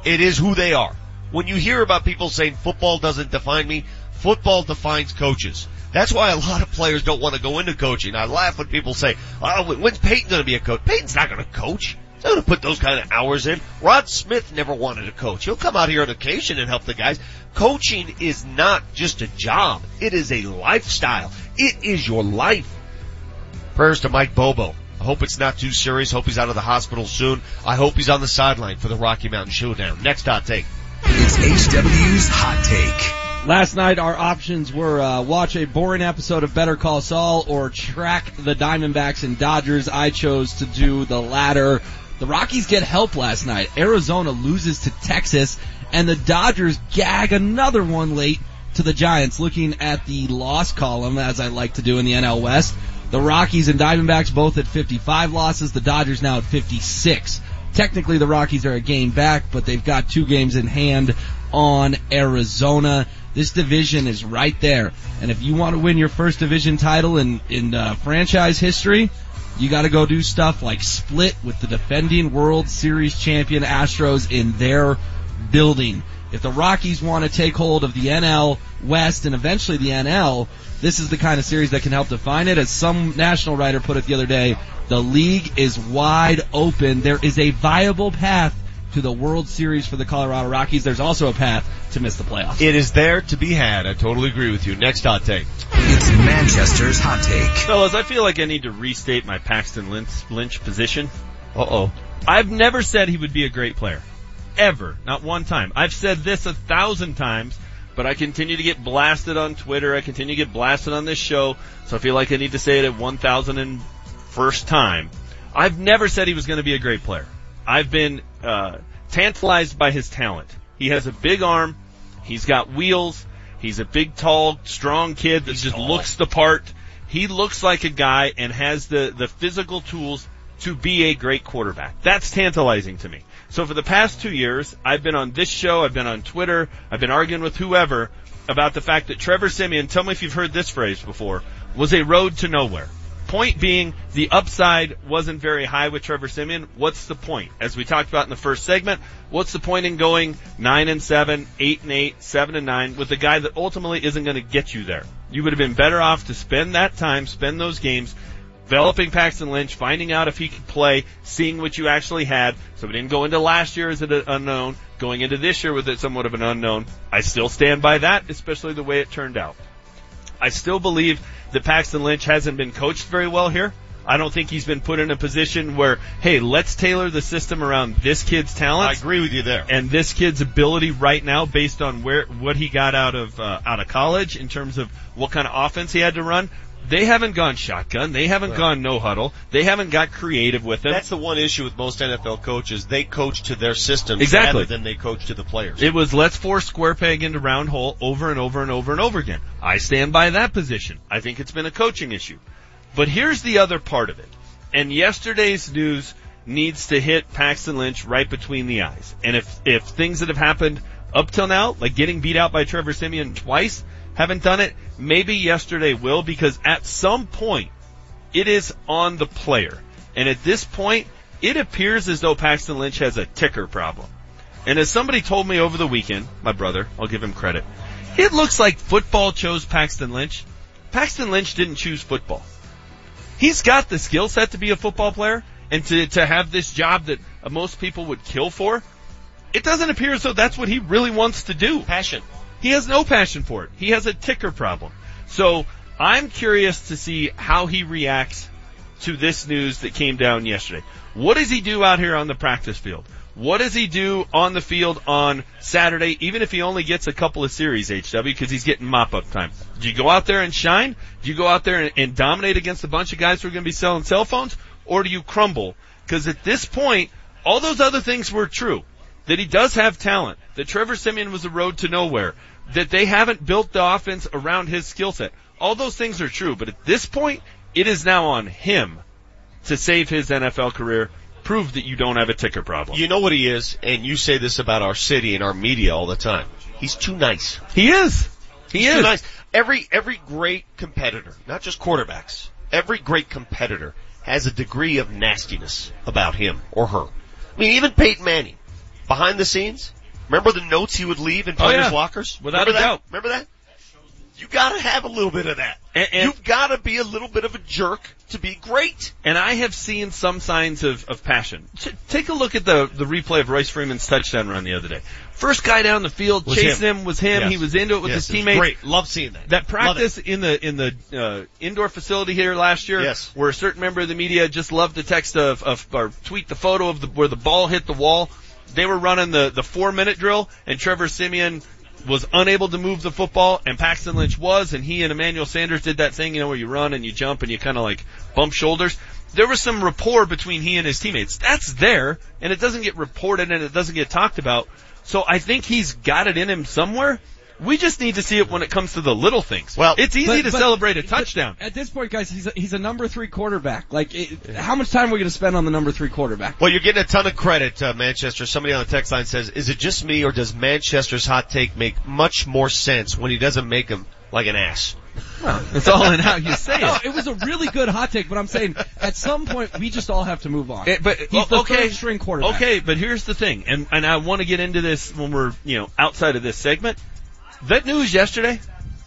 It is who they are. When you hear about people saying football doesn't define me, football defines coaches. That's why a lot of players don't want to go into coaching. I laugh when people say, oh, when's Peyton going to be a coach? Peyton's not going to coach. He's not going to put those kind of hours in. Rod Smith never wanted to coach. He'll come out here on occasion and help the guys. Coaching is not just a job. It is a lifestyle. It is your life. Prayers to Mike Bobo. I hope it's not too serious. Hope he's out of the hospital soon. I hope he's on the sideline for the Rocky Mountain Showdown. Next hot take. It's HW's Hot Take. Last night our options were uh, watch a boring episode of Better Call Saul or track the Diamondbacks and Dodgers. I chose to do the latter. The Rockies get help last night. Arizona loses to Texas and the Dodgers gag another one late to the Giants. Looking at the loss column as I like to do in the NL West, the Rockies and Diamondbacks both at 55 losses, the Dodgers now at 56. Technically the Rockies are a game back, but they've got two games in hand on Arizona. This division is right there. And if you want to win your first division title in, in uh, franchise history, you gotta go do stuff like split with the defending World Series champion Astros in their building. If the Rockies want to take hold of the NL West and eventually the NL, this is the kind of series that can help define it. As some national writer put it the other day, the league is wide open. There is a viable path to the World Series for the Colorado Rockies. There's also a path to miss the playoffs. It is there to be had. I totally agree with you. Next hot take. It's Manchester's Hot Take. Fellas, I feel like I need to restate my Paxton Lynch, Lynch position. Uh oh. I've never said he would be a great player. Ever. Not one time. I've said this a thousand times, but I continue to get blasted on Twitter. I continue to get blasted on this show, so I feel like I need to say it at 1001st time. I've never said he was going to be a great player. I've been, uh, tantalized by his talent. He has a big arm. He's got wheels. He's a big, tall, strong kid that just looks the part. He looks like a guy and has the, the physical tools to be a great quarterback. That's tantalizing to me. So for the past two years, I've been on this show, I've been on Twitter, I've been arguing with whoever about the fact that Trevor Siemian, tell me if you've heard this phrase before, was a road to nowhere. Point being, the upside wasn't very high with Trevor Siemian. What's the point? As we talked about in the first segment, what's the point in going 9 and 7, 8 and 8, 7 and 9 with a guy that ultimately isn't going to get you there? You would have been better off to spend that time, spend those games, developing Paxton Lynch, finding out if he could play, seeing what you actually had. So we didn't go into last year as an unknown, going into this year with it somewhat of an unknown. I still stand by that, especially the way it turned out. I still believe that Paxton Lynch hasn't been coached very well here. I don't think he's been put in a position where, hey, let's tailor the system around this kid's talent. I agree with you there. And this kid's ability right now, based on where what he got out of uh, out of college in terms of what kind of offense he had to run. They haven't gone shotgun. They haven't Right. gone no huddle. They haven't got creative with it. That's the one issue with most NFL coaches. They coach to their system Exactly. rather than they coach to the players. It was let's force square peg into round hole over and over and over and over again. I stand by that position. I think it's been a coaching issue. But here's the other part of it. And yesterday's news needs to hit Paxton Lynch right between the eyes. And if, if things that have happened up till now, like getting beat out by Trevor Siemian twice, haven't done it, maybe yesterday will because at some point it is on the player. And at this point, it appears as though Paxton Lynch has a ticker problem. And as somebody told me over the weekend, my brother, I'll give him credit, it looks like football chose Paxton Lynch. Paxton Lynch didn't choose football. He's got the skill set to be a football player and to, to have this job that most people would kill for. It doesn't appear as though that's what he really wants to do. Passion. He has no passion for it. He has a ticker problem. So I'm curious to see how he reacts to this news that came down yesterday. What does he do out here on the practice field? What does he do on the field on Saturday, even if he only gets a couple of series, HW, because he's getting mop-up time? Do you go out there and shine? Do you go out there and, and dominate against a bunch of guys who are going to be selling cell phones? Or do you crumble? Because at this point, all those other things were true. That he does have talent. That Trevor Siemian was a road to nowhere. That they haven't built the offense around his skill set. All those things are true. But at this point, it is now on him to save his NFL career, prove that you don't have a ticker problem. You know what he is, and you say this about our city and our media all the time. He's too nice. He is. He He's is. too nice. Every every great competitor, not just quarterbacks, every great competitor has a degree of nastiness about him or her. I mean, even Peyton Manning, behind the scenes, remember the notes he would leave in Oh, players' yeah. lockers? Without remember a that? doubt. Remember that? You gotta have a little bit of that. And- and- You've gotta be a little bit of a jerk to be great. And I have seen some signs of, of passion. T- take a look at the, the replay of Royce Freeman's touchdown run the other day. First guy down the field, Was chasing him. him. was him. Yes. He was into it with Yes, his teammates. Great. Love seeing that. That practice in the in the uh, indoor facility here last year, Yes. where a certain member of the media just loved to text of, of or tweet the photo of the where the ball hit the wall. They were running the the four minute drill, and Trevor Siemian was unable to move the football, and Paxton Lynch was, and he and Emmanuel Sanders did that thing, you know, where you run and you jump and you kind of like bump shoulders. There was some rapport between he and his teammates. That's there, and it doesn't get reported and it doesn't get talked about. So I think he's got it in him somewhere. We just need to see it when it comes to the little things. Well, it's easy But- to but- celebrate a touchdown. At this point, guys, he's a, he's a number three quarterback. Like, it, how much time are we going to spend on the number three quarterback? Well, you're getting a ton of credit, uh, Manchester. Somebody on the text line says, is it just me or does Manchester's hot take make much more sense when he doesn't make him like an ass? it's all in how you say it. No, it. it was a really good hot take, but I'm saying at some point we just all have to move on. Eh, but he's the okay, third string quarterback. Okay, but here's the thing, and and I want to get into this when we're you know outside of this segment. That news yesterday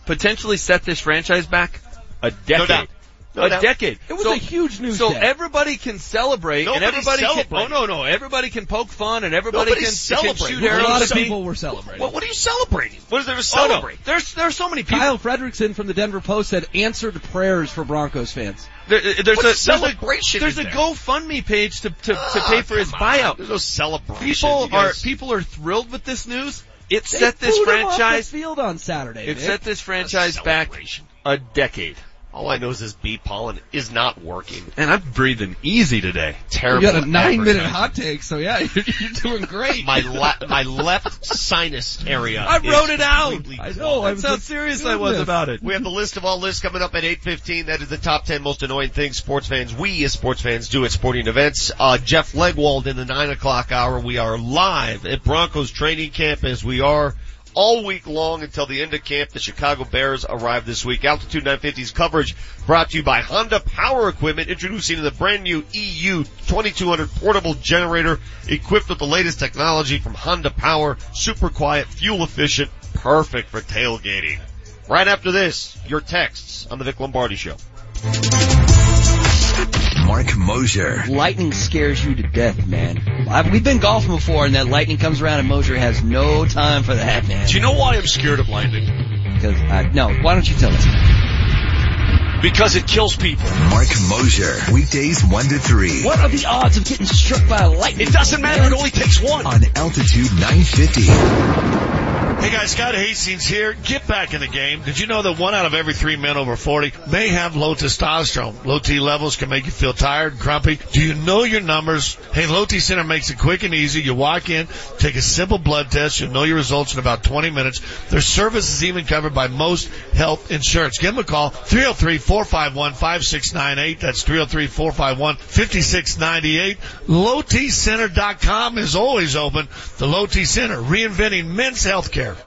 potentially set this franchise back a decade. No doubt. No a doubt. decade. It was So- a huge news So day. everybody can celebrate, and Nobody's everybody can. Oh no, no, everybody can poke fun, and everybody Nobody's can, can celebrating. shoot a arrows. lot of people were celebrating. What, what are you celebrating? What is there to Oh, no. celebrate? There's there's so many people. Kyle Fredrickson from the Denver Post said answered prayers for Broncos fans. There, uh, there's What a there's celebration A, there's a there? GoFundMe page to to, to ah, pay for his Come on. buyout. There's no celebration. People guys- are people are thrilled with this news. It They set this booed him off the franchise. field on Saturday. It Nick. set this franchise back a decade. All I know is this bee pollen is not working. And I'm breathing easy today. Terrible. You got a nine minute hot take, so yeah, you're, you're doing great. My le- my left sinus area. I is wrote it out. I know. I That's was how serious I was goodness. about it. We have the list of all lists coming up at 8.15. That is the top 10 most annoying things sports fans, we as sports fans do at sporting events. Uh, Jeff Legwold in the 9 o'clock hour. We are live at Broncos training camp as we are all week long until the end of camp. The Chicago Bears arrive this week. Altitude 950's coverage brought to you by Honda Power Equipment, introducing the brand new EU 2200 portable generator equipped with the latest technology from Honda Power. Super quiet, fuel efficient, perfect for tailgating. Right after this, your texts on the Vic Lombardi Show. Mark Mosier. Lightning scares you to death, man. I, we've been golfing before, and that lightning comes around, and Mosier has no time for that, man. Do you know why I'm scared of lightning? Because uh, no, why don't you tell us? Because it kills people. Mark Mosier. Weekdays 1 to 3. What are the odds of getting struck by lightning? It doesn't matter. It only takes one. On Altitude 950. Hey guys, Scott Hastings here. Get back in the game. Did you know that one out of every three men over 40 may have low testosterone? Low T levels can make you feel tired and grumpy. Do you know your numbers? Hey, Low T Center makes it quick and easy. You walk in, take a simple blood test. You'll know your results in about 20 minutes. Their service is even covered by most health insurance. Give them a call. 303-451-5698. That's 303-451-5698. LowTCenter.com is always open. The Low T Center, reinventing men's health care there.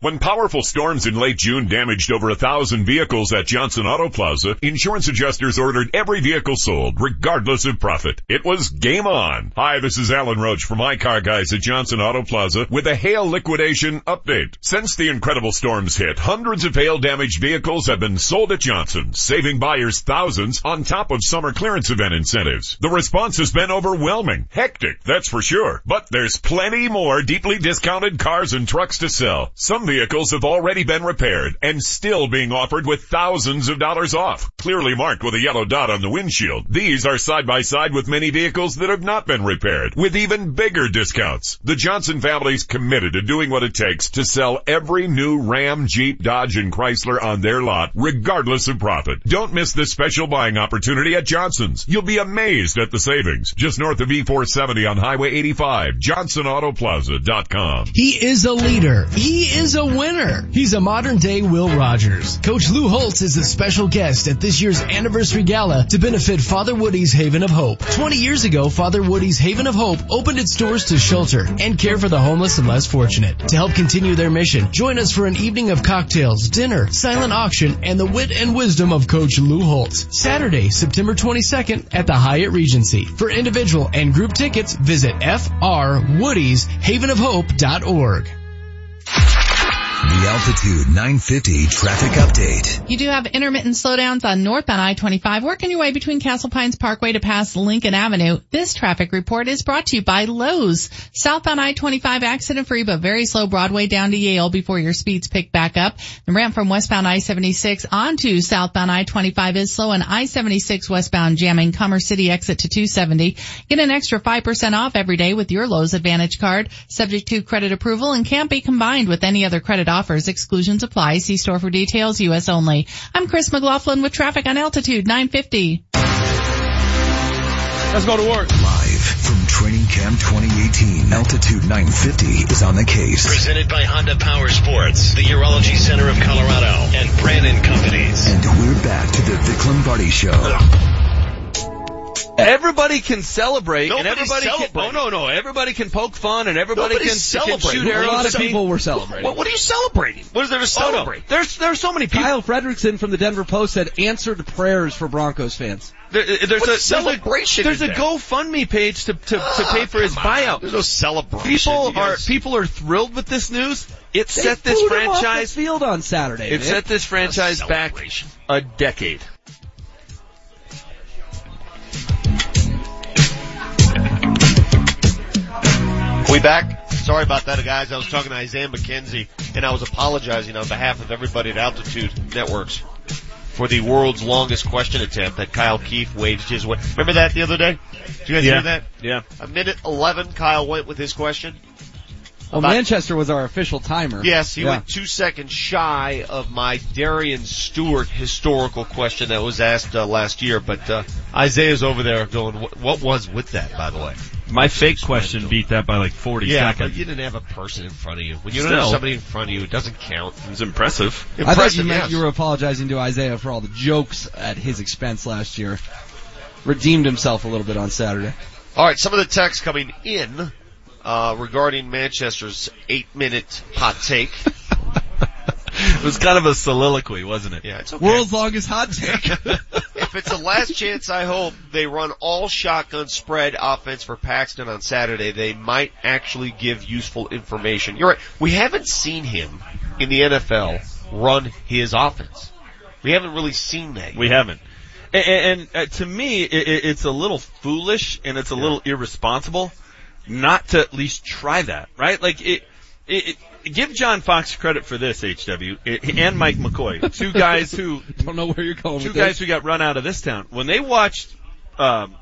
When powerful storms in late June damaged over a thousand vehicles at Johnson Auto Plaza, insurance adjusters ordered every vehicle sold, regardless of profit. It was game on. Hi, this is Alan Roach from my car guys at Johnson Auto Plaza with a hail liquidation update. Since the incredible storms hit, hundreds of hail damaged vehicles have been sold at Johnson, saving buyers thousands on top of summer clearance event incentives. The response has been overwhelming. Hectic, that's for sure. But there's plenty more deeply discounted cars and trucks to sell. Some vehicles have already been repaired and still being offered with thousands of dollars off, clearly marked with a yellow dot on the windshield. These are side by side with many vehicles that have not been repaired, with even bigger discounts. The Johnson family's committed to doing what it takes to sell every new Ram, Jeep, Dodge, and Chrysler on their lot, regardless of profit. Don't miss this special buying opportunity at Johnson's. You'll be amazed at the savings. Just north of E470 on Highway 85, JohnsonAutoplaza.com. He is a leader. He is a winner. He's a modern day Will Rogers. Coach Lou Holtz is a special guest at this year's anniversary gala to benefit Father Woody's Haven of Hope. 20 years ago, Father Woody's Haven of Hope opened its doors to shelter and care for the homeless and less fortunate. To help continue their mission, join us for an evening of cocktails, dinner, silent auction, and the wit and wisdom of Coach Lou Holtz. Saturday, September 22nd at the Hyatt Regency. For individual and group tickets, visit frwoodieshavenofhope.org. The Altitude 950 traffic update. You do have intermittent slowdowns on northbound I-25 working your way between Castle Pines Parkway to past Lincoln Avenue. This traffic report is brought to you by Lowe's. Southbound I-25 accident free but very slow Broadway down to Yale before your speeds pick back up. The ramp from westbound I-76 onto southbound I-25 is slow and I-76 westbound jamming Commerce City exit to 270. Get an extra 5% off every day with your Lowe's Advantage card subject to credit approval and can't be combined with any other credit offers. Exclusions apply. See store for details. U.S. only. I'm Chris McLaughlin with traffic on Altitude 950. Let's go to work. Live from Training Camp 2018, Altitude 950 is on the case. Presented by Honda Power Sports, the Urology Center of Colorado, and Brannan Companies. And we're back to the Vic Lombardi Show. Everybody can celebrate and everybody can, oh no, no, everybody can poke fun and everybody can, can shoot A lot of me. people were celebrating. What, what are you celebrating? What is there to Oh, no. celebrate? There's, there's so many people. Kyle Fredrickson from the Denver Post said answered prayers for Broncos fans. There, uh, there's What a there's celebration A, there's a there? GoFundMe page to to, to ah, pay for his on. buyout. There's no celebration. People are people are thrilled with this news. It They set this booed off the franchise. field on Saturday. It man. set this franchise back a decade. We back? Sorry about that, guys. I was talking to Isaiah McKenzie, and I was apologizing on behalf of everybody at Altitude Networks for the world's longest question attempt that Kyle Keefe waged his way. Remember that the other day? Did you guys Yeah. hear that? Yeah. A minute 11, Kyle went with his question. Well, About- Manchester was our official timer. Yes, he Yeah. went two seconds shy of my Darian Stewart historical question that was asked uh, last year, but uh, Isaiah's over there going, what, what was with that, by the way? My fake question beat that by like 40 yeah, but seconds. you didn't have a person in front of you. When you don't have somebody in front of you, it doesn't count. It was impressive. I thought you Impressive, meant yes. you were apologizing to Isaiah for all the jokes at his expense last year. Redeemed himself a little bit on Saturday. All right, some of the texts coming in uh, regarding Manchester's eight-minute hot take. It was kind of a soliloquy, wasn't it? Yeah, it's okay. World's longest hot take. if it's the last chance, I hope they run all shotgun spread offense for Paxton on Saturday. They might actually give useful information. You're right. We haven't seen him in the NFL run his offense. We haven't really seen that. Yet. We haven't. And, and uh, to me, it, it- it's a little foolish and it's a little irresponsible not to at least try that, right? Like it, it, it give John Fox credit for this, HW, it, and Mike McCoy, two guys who, Don't know where you're going two guys this. who got run out of this town. When they watched, um,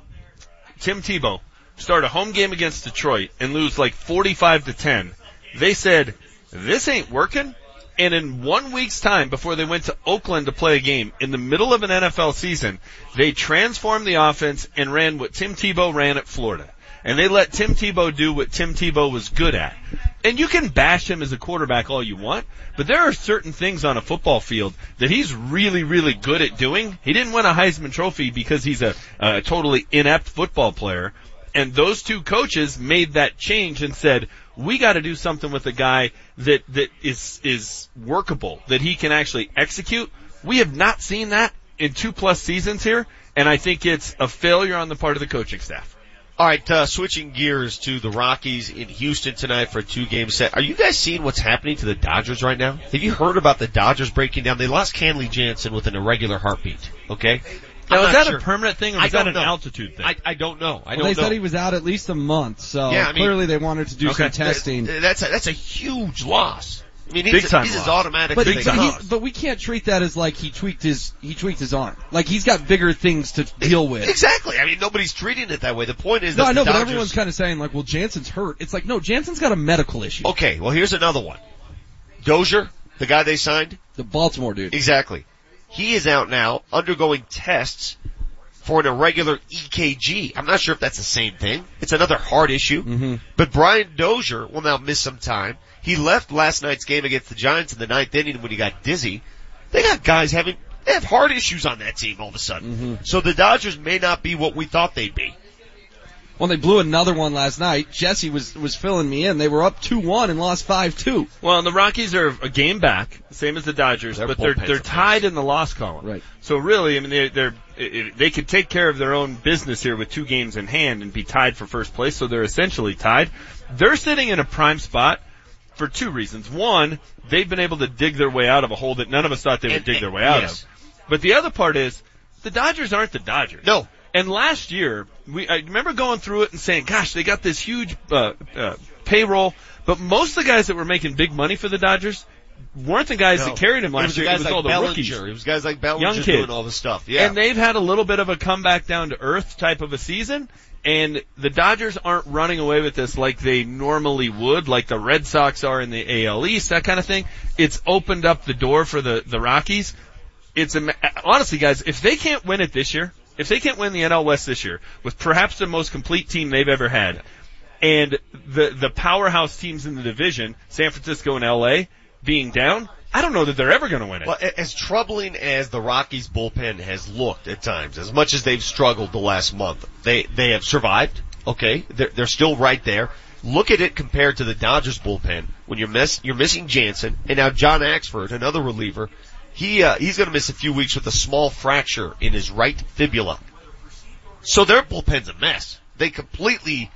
Tim Tebow start a home game against Detroit and lose like 45 to 10, they said, this ain't working. And in one week's time before they went to Oakland to play a game in the middle of an NFL season, they transformed the offense and ran what Tim Tebow ran at Florida. And they let Tim Tebow do what Tim Tebow was good at. And you can bash him as a quarterback all you want, but there are certain things on a football field that he's really, really good at doing. He didn't win a Heisman Trophy because he's a, a totally inept football player. And those two coaches made that change and said, we got to do something with a guy that, that is, is workable, that he can actually execute. We have not seen that in two plus seasons here, and I think it's a failure on the part of the coaching staff. All right, uh, switching gears to the Rockies in Houston tonight for a two-game set. Are you guys seeing what's happening to the Dodgers right now? Have you heard about the Dodgers breaking down? They lost Kenley Jansen with an irregular heartbeat. Okay. Now, I'm is that sure. a permanent thing or I is that an know. altitude thing? I, I don't know. I Well, don't they know. said he was out at least a month, so Yeah, I mean- clearly they wanted to do Okay. some testing. That's a, that's a huge loss. I mean, he's, Big time he's loss. as automatic But, as but, he- but we can't treat that as like he tweaked his he tweaked his arm. Like he's got bigger things to deal with. Exactly. I mean, nobody's treating it that way. The point is No, that I know, the but everyone's kind of saying like, well, Jansen's hurt. It's like, no, Jansen's got a medical issue. Okay, well here's another one. Dozier, the guy they signed, The Baltimore dude. exactly. He is out now undergoing tests for an irregular EKG. I'm not sure if that's the same thing. It's another heart issue. Mm-hmm. But Brian Dozier will now miss some time. He left last night's game against the Giants in the ninth inning when he got dizzy. They got guys having, they have heart issues on that team all of a sudden. Mm-hmm. So the Dodgers may not be what we thought they'd be. Well, they blew another one last night. Jesse was was filling me in. They were up two one and lost five two. Well, and the Rockies are a game back, same as the Dodgers, Their but they're they're tied in the loss column. Right. So really, I mean, they, they're it- it- they could take care of their own business here with two games in hand and be tied for first place. So they're essentially tied. They're sitting in a prime spot for two reasons. One, they've been able to dig their way out of a hole that none of us thought they would And- dig their way out yes. of. But the other part is the Dodgers aren't the Dodgers. No. And last year, we I remember going through it and saying, "Gosh, they got this huge uh, uh, payroll," but most of the guys that were making big money for the Dodgers weren't the guys No. that carried him last year. It guys was like all the Bellinger. rookies. It was guys like Bellinger Young kids. doing all the stuff. Yeah. And they've had a little bit of a comeback down to earth type of a season. And the Dodgers aren't running away with this like they normally would, like the Red Sox are in the AL East, that kind of thing. It's opened up the door for the, the Rockies. It's, honestly guys, if they can't win it this year, if they can't win the NL West this year, with perhaps the most complete team they've ever had, and the, the powerhouse teams in the division, San Francisco and LA, being down, I don't know that they're ever going to win it. Well, as troubling as the Rockies bullpen has looked at times, as much as they've struggled the last month, they, they have survived. Okay. They're, they're still right there. Look at it compared to the Dodgers bullpen when you're miss, you're missing Jansen and now John Axford, another reliever. He, uh, he's going to miss a few weeks with a small fracture in his right fibula. So their bullpen's a mess. They completely,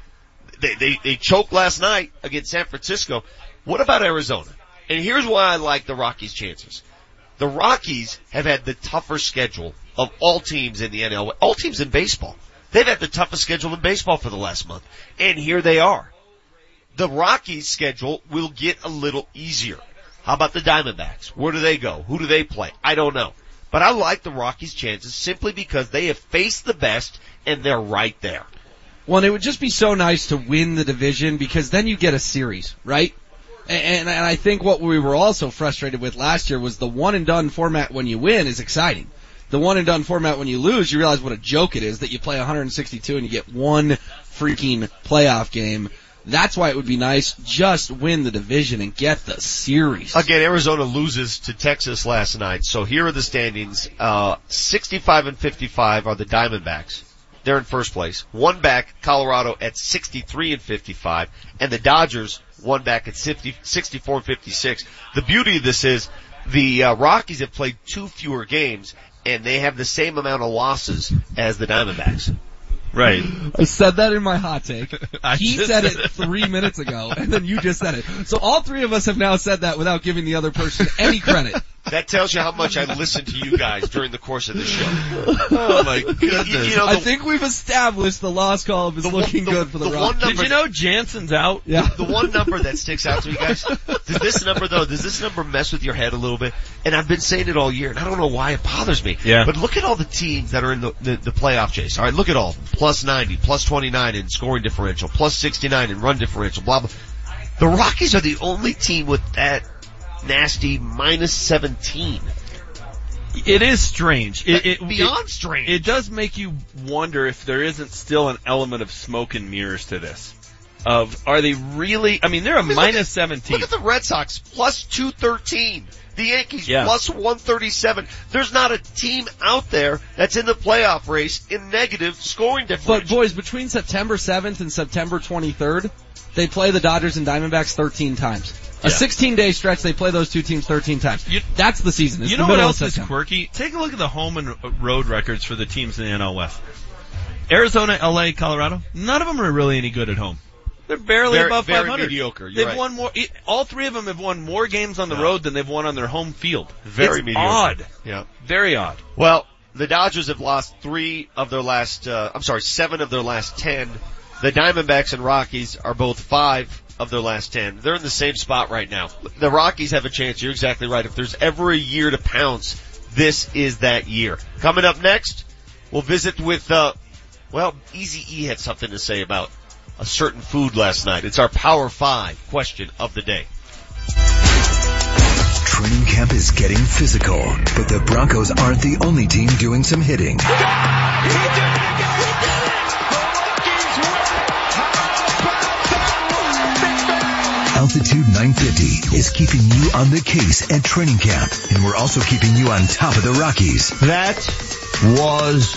they, they, they choked last night against San Francisco. What about Arizona? And here's why I like the Rockies' chances. The Rockies have had the tougher schedule of all teams in the NL, all teams in baseball. They've had the toughest schedule in baseball for the last month. And here they are. The Rockies' schedule will get a little easier. How about the Diamondbacks? Where do they go? Who do they play? I don't know. But I like the Rockies' chances simply because they have faced the best and they're right there. Well, and it would just be so nice to win the division because then you get a series, right? And, and I think what we were also frustrated with last year was the one and done format when you win is exciting. The one and done format when you lose, you realize what a joke it is that you play 162 and you get one freaking playoff game. That's why it would be nice just win the division and get the series. Again, Arizona loses to Texas last night. So here are the standings. Uh, 65 and 55 are the Diamondbacks. They're in first place. One back, Colorado at 63 and 55. And the Dodgers, one back at 50, 64 and 56. The beauty of this is the uh, Rockies have played two fewer games and they have the same amount of losses as the Diamondbacks. Right. I said that in my hot take. He just said it said it. three minutes ago, and then you just said it. So all three of us have now said that without giving the other person any credit. That tells you how much I listen to you guys during the course of the show. Oh my goodness. You, you know, I think we've established the loss column is The one- looking the- good for the, the Rockies. one Did you know Jansen's out? Yeah. the one number that sticks out to me guys, does this number though, does this number mess with your head a little bit? And I've been saying it all year, and I don't know why it bothers me. Yeah. But look at all the teams that are in the, the, the playoff chase. Alright, look at all of Plus 90, plus 29 in scoring differential, plus 69 in run differential, blah blah. The Rockies are the only team with that nasty minus 17. It is strange. It, it, Beyond it- strange. It does make you wonder if there isn't still an element of smoke and mirrors to this. Of, are they really, I mean, they're a mean, minus at- 17. Look at the Red Sox, plus 213. The Yankees, Yeah. plus 137. There's not a team out there that's in the playoff race in negative scoring differences. But boys, between September 7th and September 23rd, they play the Dodgers and Diamondbacks 13 times. A Yeah. 16 day stretch, they play those two teams 13 times. You- That's the season. It's you know what else of is quirky? Take a look at the home and road records for the teams in the NL West. Arizona, LA, Colorado. None of them are really any good at home. They're barely Very- above very 500. mediocre, you're They've right. won more. All three of them have won more games on the Yeah. road than they've won on their home field. Very it's mediocre. odd. Yeah. Very odd. Well, the Dodgers have lost three of their last, uh, I'm sorry, seven of their last ten. The Diamondbacks and Rockies are both five of their last ten. They're in the same spot right now. The Rockies have a chance. You're exactly right. If there's ever a year to pounce, this is that year. Coming up next, we'll visit with, uh, well, Easy E had something to say about a certain food last night. It's our Power Five question of the day. Training camp is getting physical, but the Broncos aren't the only team doing some hitting. Altitude 950 is keeping you on the case at training camp, and we're also keeping you on top of the Rockies. That was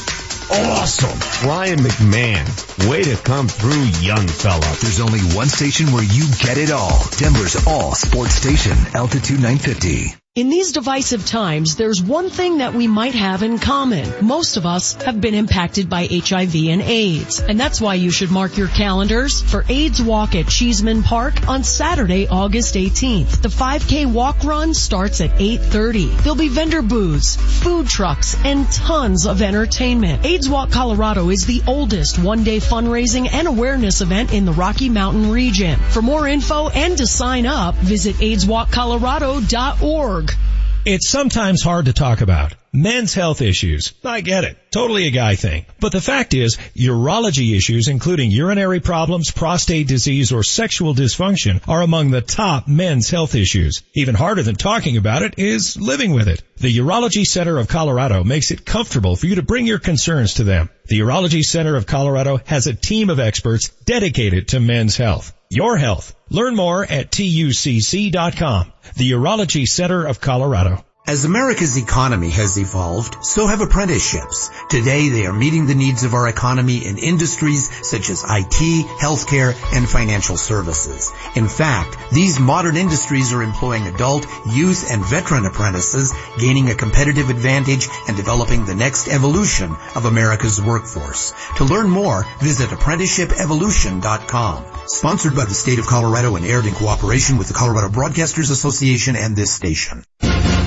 awesome. Ryan McMahon, way to come through, young fella. There's only one station where you get it all. Denver's all sports station, Altitude 950. In these divisive times, there's one thing that we might have in common. Most of us have been impacted by HIV and AIDS. And that's why you should mark your calendars for AIDS Walk at Cheesman Park on Saturday, August 18th. The 5K walk run starts at 8.30. There'll be vendor booths, food trucks, and tons of entertainment. AIDS Walk Colorado is the oldest one-day fundraising and awareness event in the Rocky Mountain region. For more info and to sign up, visit AIDSWalkColorado.org. It's sometimes hard to talk about. Men's health issues. I get it. Totally a guy thing. But the fact is, urology issues including urinary problems, prostate disease, or sexual dysfunction are among the top men's health issues. Even harder than talking about it is living with it. The Urology Center of Colorado makes it comfortable for you to bring your concerns to them. The Urology Center of Colorado has a team of experts dedicated to men's health. Your health. Learn more at tucc.com, the Urology Center of Colorado. As America's economy has evolved, so have apprenticeships. Today they are meeting the needs of our economy in industries such as IT, healthcare, and financial services. In fact, these modern industries are employing adult, youth, and veteran apprentices, gaining a competitive advantage and developing the next evolution of America's workforce. To learn more, visit apprenticeshipevolution.com. Sponsored by the state of Colorado and aired in cooperation with the Colorado Broadcasters Association and this station.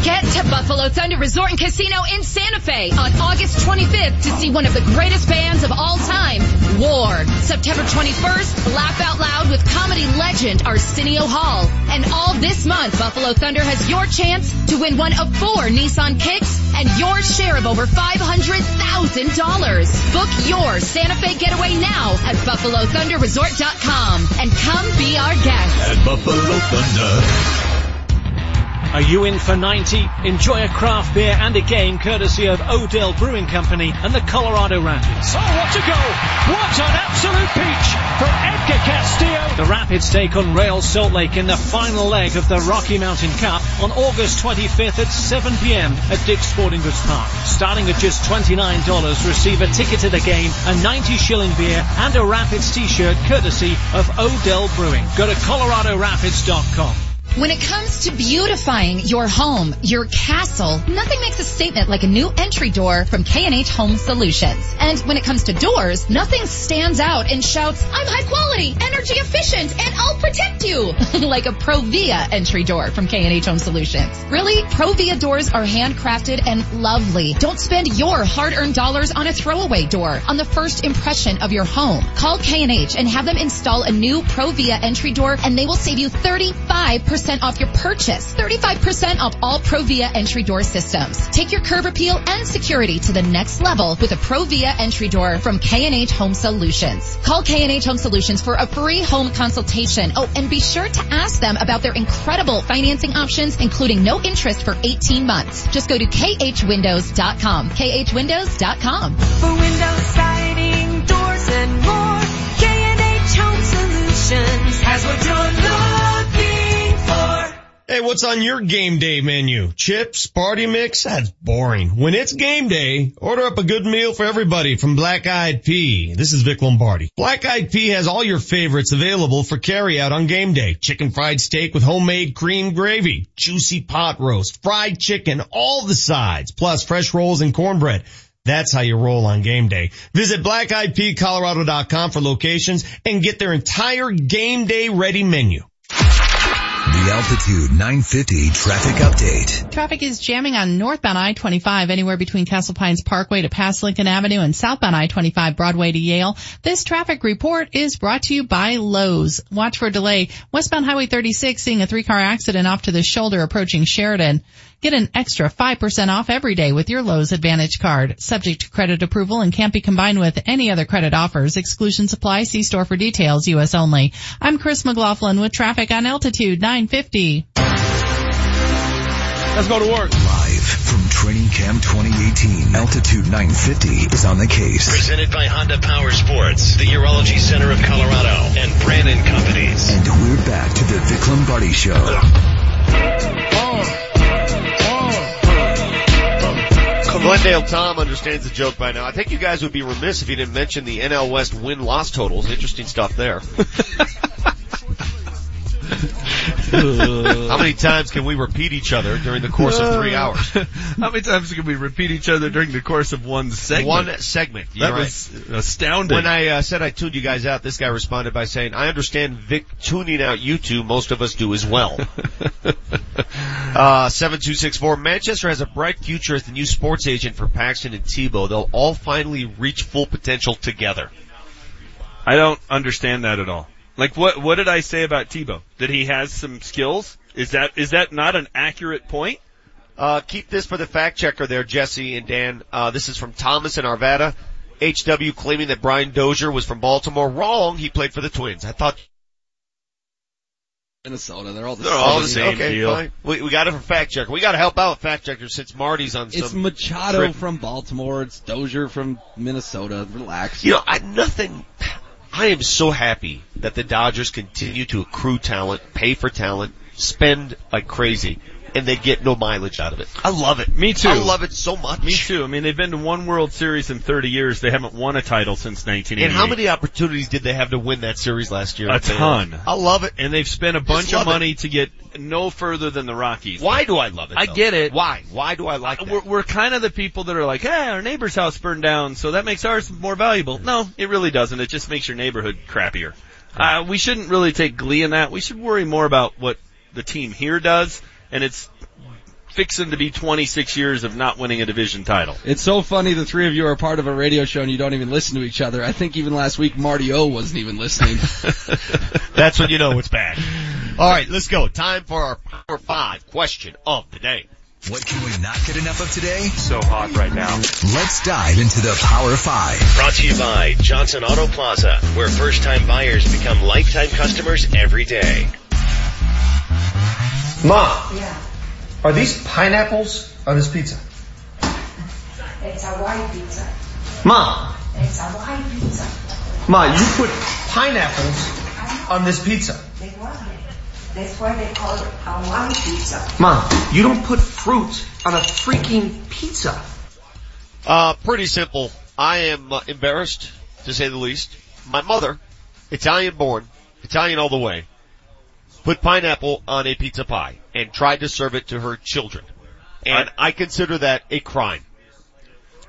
Get to Buffalo Thunder Resort and Casino in Santa Fe on August 25th to see one of the greatest bands of all time, War. September 21st, laugh out loud with comedy legend Arsenio Hall. And all this month, Buffalo Thunder has your chance to win one of four Nissan Kicks and your share of over $500,000. Book your Santa Fe getaway now at BuffaloThunderResort.com and come be our guest. At Buffalo Thunder. Are you in for 90? Enjoy a craft beer and a game courtesy of Odell Brewing Company and the Colorado Rapids. Oh, what a goal! What an absolute peach from Edgar Castillo! The Rapids take on Real Salt Lake in the final leg of the Rocky Mountain Cup on August 25th at 7 p.m. at Dick's Sporting Goods Park. Starting at just $29, receive a ticket to the game, a 90 shilling beer, and a Rapids t-shirt courtesy of Odell Brewing. Go to coloradorapids.com. When it comes to beautifying your home, your castle, nothing makes a statement like a new entry door from K&H Home Solutions. And when it comes to doors, nothing stands out and shouts, I'm high quality, energy efficient, and I'll protect you. like a Provia entry door from K&H Home Solutions. Really? Provia doors are handcrafted and lovely. Don't spend your hard-earned dollars on a throwaway door on the first impression of your home. Call K&H and have them install a new Provia entry door and they will save you 35% off your purchase. 35% off all Provia entry door systems. Take your curb appeal and security to the next level with a Provia entry door from K&H Home Solutions. Call K&H Home Solutions for a free home consultation. Oh, and be sure to ask them about their incredible financing options, including no interest for 18 months. Just go to khwindows.com. khwindows.com. For windows, siding, doors, and more, K&H Home Solutions has what you're looking. Hey, what's on your game day menu? Chips, party mix? That's boring. When it's game day, order up a good meal for everybody from Black Eyed Pea. This is Vic Lombardi. Black Eyed Pea has all your favorites available for carry out on game day. Chicken fried steak with homemade cream gravy, juicy pot roast, fried chicken, all the sides, plus fresh rolls and cornbread. That's how you roll on game day. Visit blackeyedpeacolorado.com for locations and get their entire game day ready menu. The Altitude 950 traffic update. Traffic is jamming on northbound I-25 anywhere between Castle Pines Parkway to past Lincoln Avenue and southbound I-25 Broadway to Yale. This traffic report is brought to you by Lowe's. Watch for delay. Westbound Highway 36 seeing a three-car accident off to the shoulder approaching Sheridan. Get an extra 5% off every day with your Lowe's Advantage card. Subject to credit approval and can't be combined with any other credit offers. Exclusions apply. See store for details. U.S. only. I'm Chris McLaughlin with traffic on Altitude 950. Let's go to work. Live from Training Camp 2018, Altitude 950 is on the case. Presented by Honda Power Sports, the Urology Center of Colorado, and Brannan Companies. And we're back to the Vic Lombardi Show. Glendale Tom understands the joke by now. I think you guys would be remiss if you didn't mention the NL West win-loss totals. Interesting stuff there. How many times can we repeat each other during the course of three hours? How many times can we repeat each other during the course of one segment? One segment. You're That right. was astounding. When I uh, said I tuned you guys out, this guy responded by saying, I understand Vic tuning out you two. Most of us do as well. uh, 7264. Manchester has a bright future as the new sports agent for Paxton and Tebow. They'll all finally reach full potential together. I don't understand that at all. Like what what did I say about Tebow? That he has some skills? Is that is that not an accurate point? Uh, keep this for the fact checker there, Jesse and Dan. Uh, this is from Thomas in Arvada. HW claiming that Brian Dozier was from Baltimore. Wrong. He played for the Twins. I thought Minnesota, they're all the they're all the same. Okay, fine. We, we got it from fact checker. We got to help out with fact checker since Marty's on It's some Machado trip. from Baltimore. It's Dozier from Minnesota. Relax. You know, I, nothing. I am so happy that the Dodgers continue to accrue talent, pay for talent, spend like crazy, and they get no mileage out of it. I love it. Me too. I love it so much. Me too. I mean, they've been to one World Series in 30 years. They haven't won a title since 1988. And how many opportunities did they have to win that series last year? A ton. I love it. And they've spent a bunch of money to get no further than the Rockies. Why do I love it? I get it. Why? Why do I like it? We're, we're kind of the people that are like, hey, our neighbor's house burned down, so that makes ours more valuable. No, it really doesn't. It just makes your neighborhood crappier. Uh, we shouldn't really take glee in that. We should worry more about what the team here does, and it's fixing to be 26 years of not winning a division title. It's so funny the three of you are part of a radio show and you don't even listen to each other. I think even last week Marty O wasn't even listening. That's when you know it's bad. All right, let's go. Time for our Power Five question of the day. What can we not get enough of today? So hot right now. Let's dive into the Power 5. Brought to you by Johnson Auto Plaza, where first time buyers become lifetime customers every day. Mom. Are these pineapples on this pizza? It's a white pizza. Mom. It's a white pizza. Ma, you put pineapples on this pizza. They want it. That's why they call it a white pizza. Mom, you don't put fruit on a freaking pizza. Uh, pretty simple. I am uh, embarrassed, to say the least. My mother, Italian born, Italian all the way, put pineapple on a pizza pie and tried to serve it to her children. And I, consider that a crime.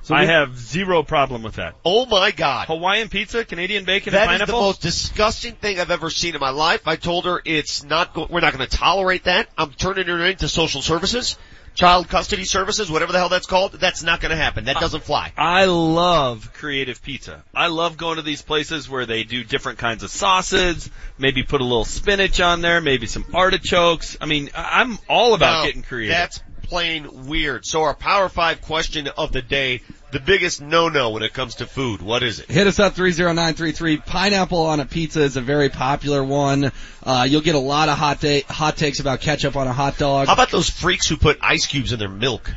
So I have zero problem with that. Oh my god. Hawaiian pizza, Canadian bacon, That and is the pineapple. most disgusting thing I've ever seen in my life. I told her it's not, go- we're not going to tolerate that. I'm turning her into social services, child custody services, whatever the hell that's called. That's not going to happen. That doesn't fly. I love creative pizza. I love going to these places where they do different kinds of sauces, maybe put a little spinach on there, maybe some artichokes. I mean, I'm all about No, getting creative. That's plain weird. So our Power 5 question of the day, the biggest no-no when it comes to food, what is it? Hit us up 30933. Pineapple on a pizza is a very popular one. Uh, you'll get a lot of hot da- hot takes about ketchup on a hot dog. How about those freaks who put ice cubes in their milk?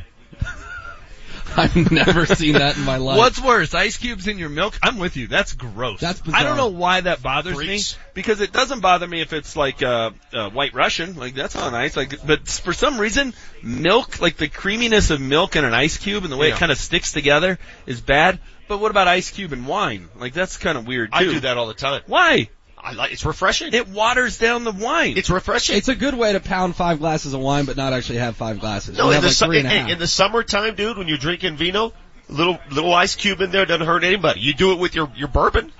I've never seen that in my life. What's worse, ice cubes in your milk? I'm with you. That's gross. That's bizarre. I don't know why that bothers Freaks. me because it doesn't bother me if it's like uh, uh, White Russian, like that's not nice. Like, but for some reason, milk, like the creaminess of milk in an ice cube and the way Yeah. it kind of sticks together is bad. But what about ice cube and wine? Like that's kind of weird too. I do that all the time. Why? I like, it's refreshing. It waters down the wine. It's refreshing. It's a good way to pound five glasses of wine, but not actually have five glasses. No, in have the, like su- three in, in the summertime, dude, when you're drinking vino, little little ice cube in there doesn't hurt anybody. You do it with your your bourbon.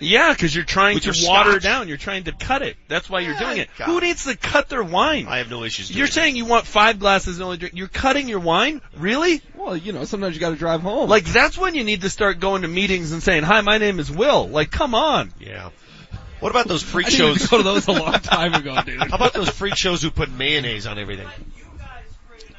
Yeah, because you're trying With to your water scotch. down. You're trying to cut it. That's why you're doing it. God. Who needs to cut their wine? I have no issues. Doing You're it. saying you want five glasses and only drink. You're cutting your wine? Really? well, you know, sometimes you got to drive home. Like that's when you need to start going to meetings and saying, "Hi, my name is Will." Like, come on. Yeah. What about those freak I didn't shows? even go to those a long time ago, dude. How about those freak shows who put mayonnaise on everything?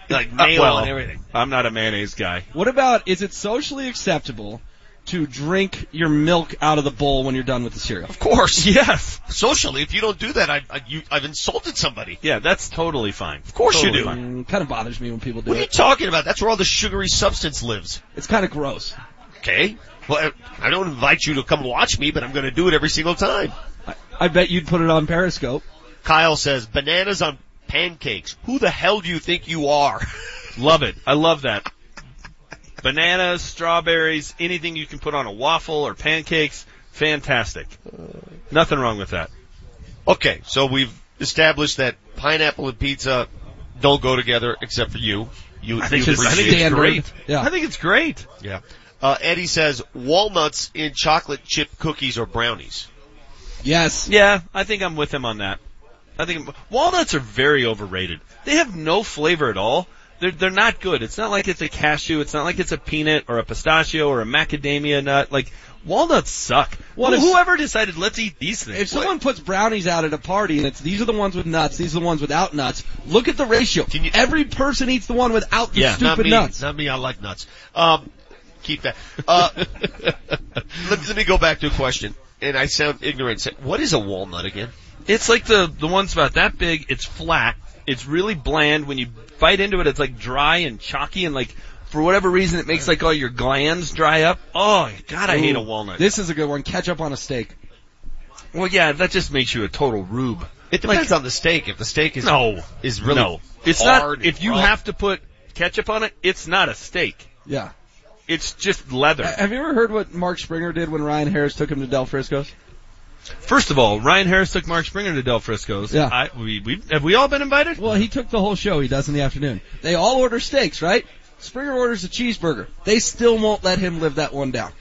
Like Uh, mayo well, on everything. I'm not a mayonnaise guy. What about is it socially acceptable to drink your milk out of the bowl when you're done with the cereal? Of course. Yes. Socially, if you don't do that, I, I, you, I've insulted somebody. Yeah, that's totally fine. Of course you do. fine. Mm, kind of bothers me when people do What are you talking about? That's where all the sugary substance lives. It's kind of gross. Okay. Well, I don't invite you to come watch me, but I'm going to do it every single time. I, I bet you'd put it on Periscope. Kyle says, bananas on pancakes. Who the hell do you think you are? Love it. I love that. Bananas, strawberries, anything you can put on a waffle or pancakes, fantastic. Nothing wrong with that. Okay, so we've established that pineapple and pizza don't go together except for you. You, I think you it's, I think it's great. Yeah. I think it's great. Yeah. Uh, Eddie says walnuts in chocolate chip cookies or brownies. Yes. Yeah, I think I'm with him on that. I think walnuts are very overrated. They have no flavor at all. They're they're not good. It's not like it's a cashew. It's not like it's a peanut or a pistachio or a macadamia nut. Like walnuts suck. Well, if- whoever decided let's eat these things? If someone puts brownies out at a party and it's these are the ones with nuts, these are the ones without nuts, look at the ratio. you- Every person eats the one without the not stupid me. nuts. Not me. I like nuts. Um, keep that. Uh, let, let me go back to a question. And I sound ignorant. What is a walnut again? It's like the the ones about that big. It's flat. It's really bland. When you bite into it, it's like dry and chalky and like for whatever reason it makes like all your glands dry up. Oh God, I hate a walnut. This is a good one. Ketchup on a steak. Well, yeah, that just makes you a total rube. It depends on the steak. If the steak is No, is really no. It's hard not. If you rough. have to put ketchup on it, it's not a steak. Yeah. It's just leather. Have you ever heard what Mark Springer did when Ryan Harris took him to Del Frisco's? First of all, Ryan Harris took Mark Springer to Del Frisco's. Yeah. I, we, we, have we all been invited? Well, he took the whole show. He does in the afternoon. They all order steaks, right? Springer orders a cheeseburger. They still won't let him live that one down.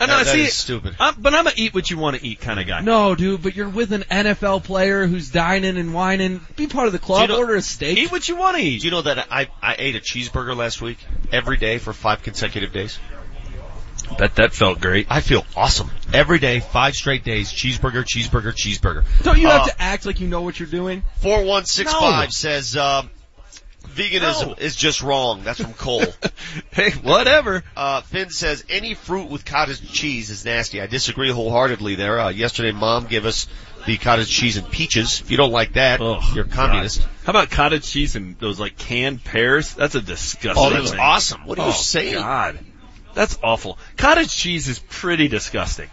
I know, That- that see, is stupid. I'm, but I'm a eat what you want to eat kind of guy. No, dude, but you're with an NFL player who's dining and whining. Be part of the club. Do you know- order a steak. Eat what you want to eat. Do you know that I I ate a cheeseburger last week every day for five consecutive days? Bet that felt great. I feel awesome every day, five straight days. Cheeseburger, cheeseburger, cheeseburger. Don't you Uh, have to act like you know what you're doing? Four one six five No. says um, veganism No. is just wrong. That's from Cole. hey, whatever. Uh, Finn says any fruit with cottage cheese is nasty. I disagree wholeheartedly there. Uh, yesterday, mom gave us the cottage cheese and peaches. If you don't like that, you're a communist. God. How about cottage cheese and those like canned pears? That's a disgusting. Oh, that's thing. awesome. What are you Oh, saying? God, that's awful. Cottage cheese is pretty disgusting.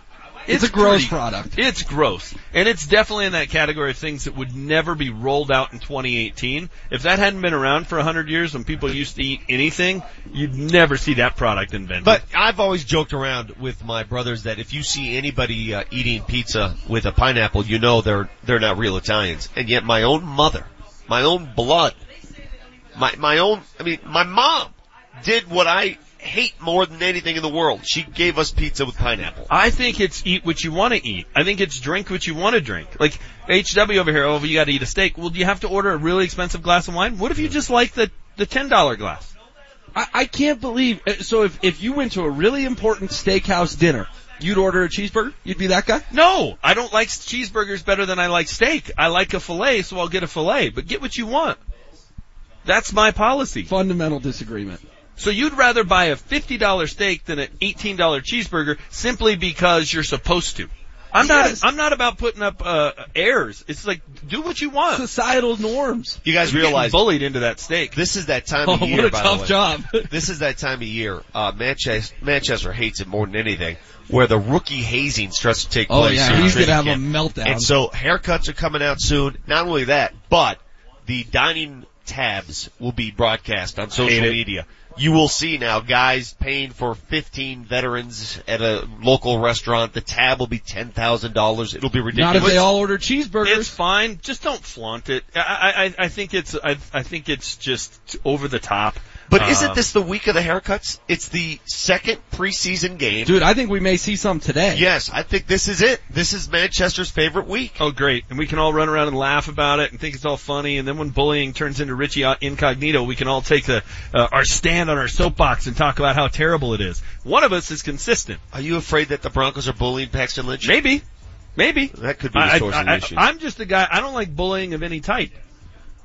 It's a gross pretty- product. It's gross. And it's definitely in that category of things that would never be rolled out in 2018. If that hadn't been around for 100 years when people used to eat anything, you'd never see that product invented. But I've always joked around with my brothers that if you see anybody uh, eating pizza with a pineapple, you know they're they're not real Italians. And yet my own mother, my own blood, my my own I mean my mom did what I hate more than anything in the world. She gave us pizza with pineapple. I think it's eat what you want to eat. I think it's drink what you want to drink. Like HW over here, oh, you got to eat a steak. Well, do you have to order a really expensive glass of wine? What if you just like the the ten dollar glass? I, I can't believe. uh, So if if you went to a really important steakhouse dinner, you'd order a cheeseburger. You'd be that guy. No, I don't like cheeseburgers better than I like steak. I like a fillet, so I'll get a fillet. But get what you want. That's my policy. Fundamental disagreement. So you'd rather buy a $50 steak than an $18 cheeseburger simply because you're supposed to. I'm Yes. not, I'm not about putting up, uh, airs. It's like, do what you want. Societal norms. You guys You're realize bullied into that steak. This is that time Oh, of what year. a by tough the way. job. this is that time of year. Uh, Manchester, Manchester hates it more than anything, where the rookie hazing starts to take Oh, place. Oh yeah, he's gonna training have a meltdown. And so haircuts are coming out soon. Not only that, but the dining tabs will be broadcast on social media. it. Media. You will see now guys paying for 15 veterans at a local restaurant. The tab will be $10,000. It'll be ridiculous. Not if they all order cheeseburgers. It's fine. Just don't flaunt it. I, I, I think it's, I, I think it's just over the top. But isn't this the week of the haircuts? It's the second preseason game. Dude, I think we may see some today. Yes, I think this is it. This is Manchester's favorite week. Oh, great. And we can all run around and laugh about it and think it's all funny. And then when bullying turns into Richie Incognito, we can all take the, uh, our stand on our soapbox and talk about how terrible it is. One of us is consistent. Are you afraid that the Broncos are bullying Paxton Lynch? Maybe. Maybe. That could be the I, source of the I, issue. I, am just a guy, I don't like bullying of any type.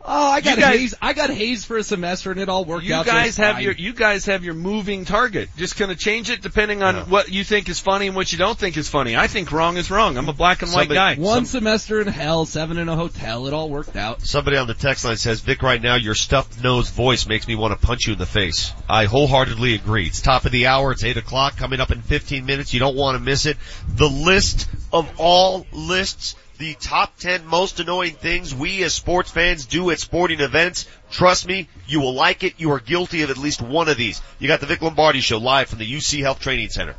Oh, I got You guys- Hayes. I got Hayes for a semester, and it all worked You out. guys just have fine. your, you guys have your moving target. Just gonna change it depending on what you think is funny and what you don't think is funny. I think wrong is wrong. I'm a black and white Somebody- guy. one semester in hell, seven in a hotel. It all worked out. Somebody on the text line says, Vic, right now your stuffed nose voice makes me want to punch you in the face. I wholeheartedly agree. It's top of the hour. It's 8 o'clock coming up in 15 minutes. You don't want to miss it. The list of all lists, the top 10 most annoying things we as sports fans do at sporting events. Trust me, you will like it. You are guilty of at least one of these. You got the Vic Lombardi show live from the UC Health Training Center.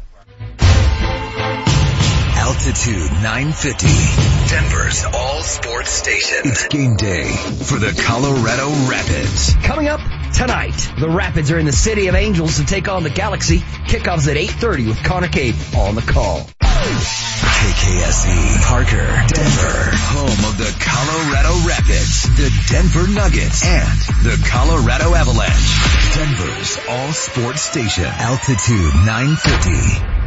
Altitude 950. Denver's all sports station. It's game day for the Colorado Rapids. Coming up tonight, the Rapids are in the City of Angels to take on the Galaxy. Kickoffs at 8.30 with Connor Cade on the call. KKSE, E, Parker, Denver, home of the Colorado Rapids, the Denver Nuggets, and the Colorado Avalanche. Denver's all sports station. Altitude 950.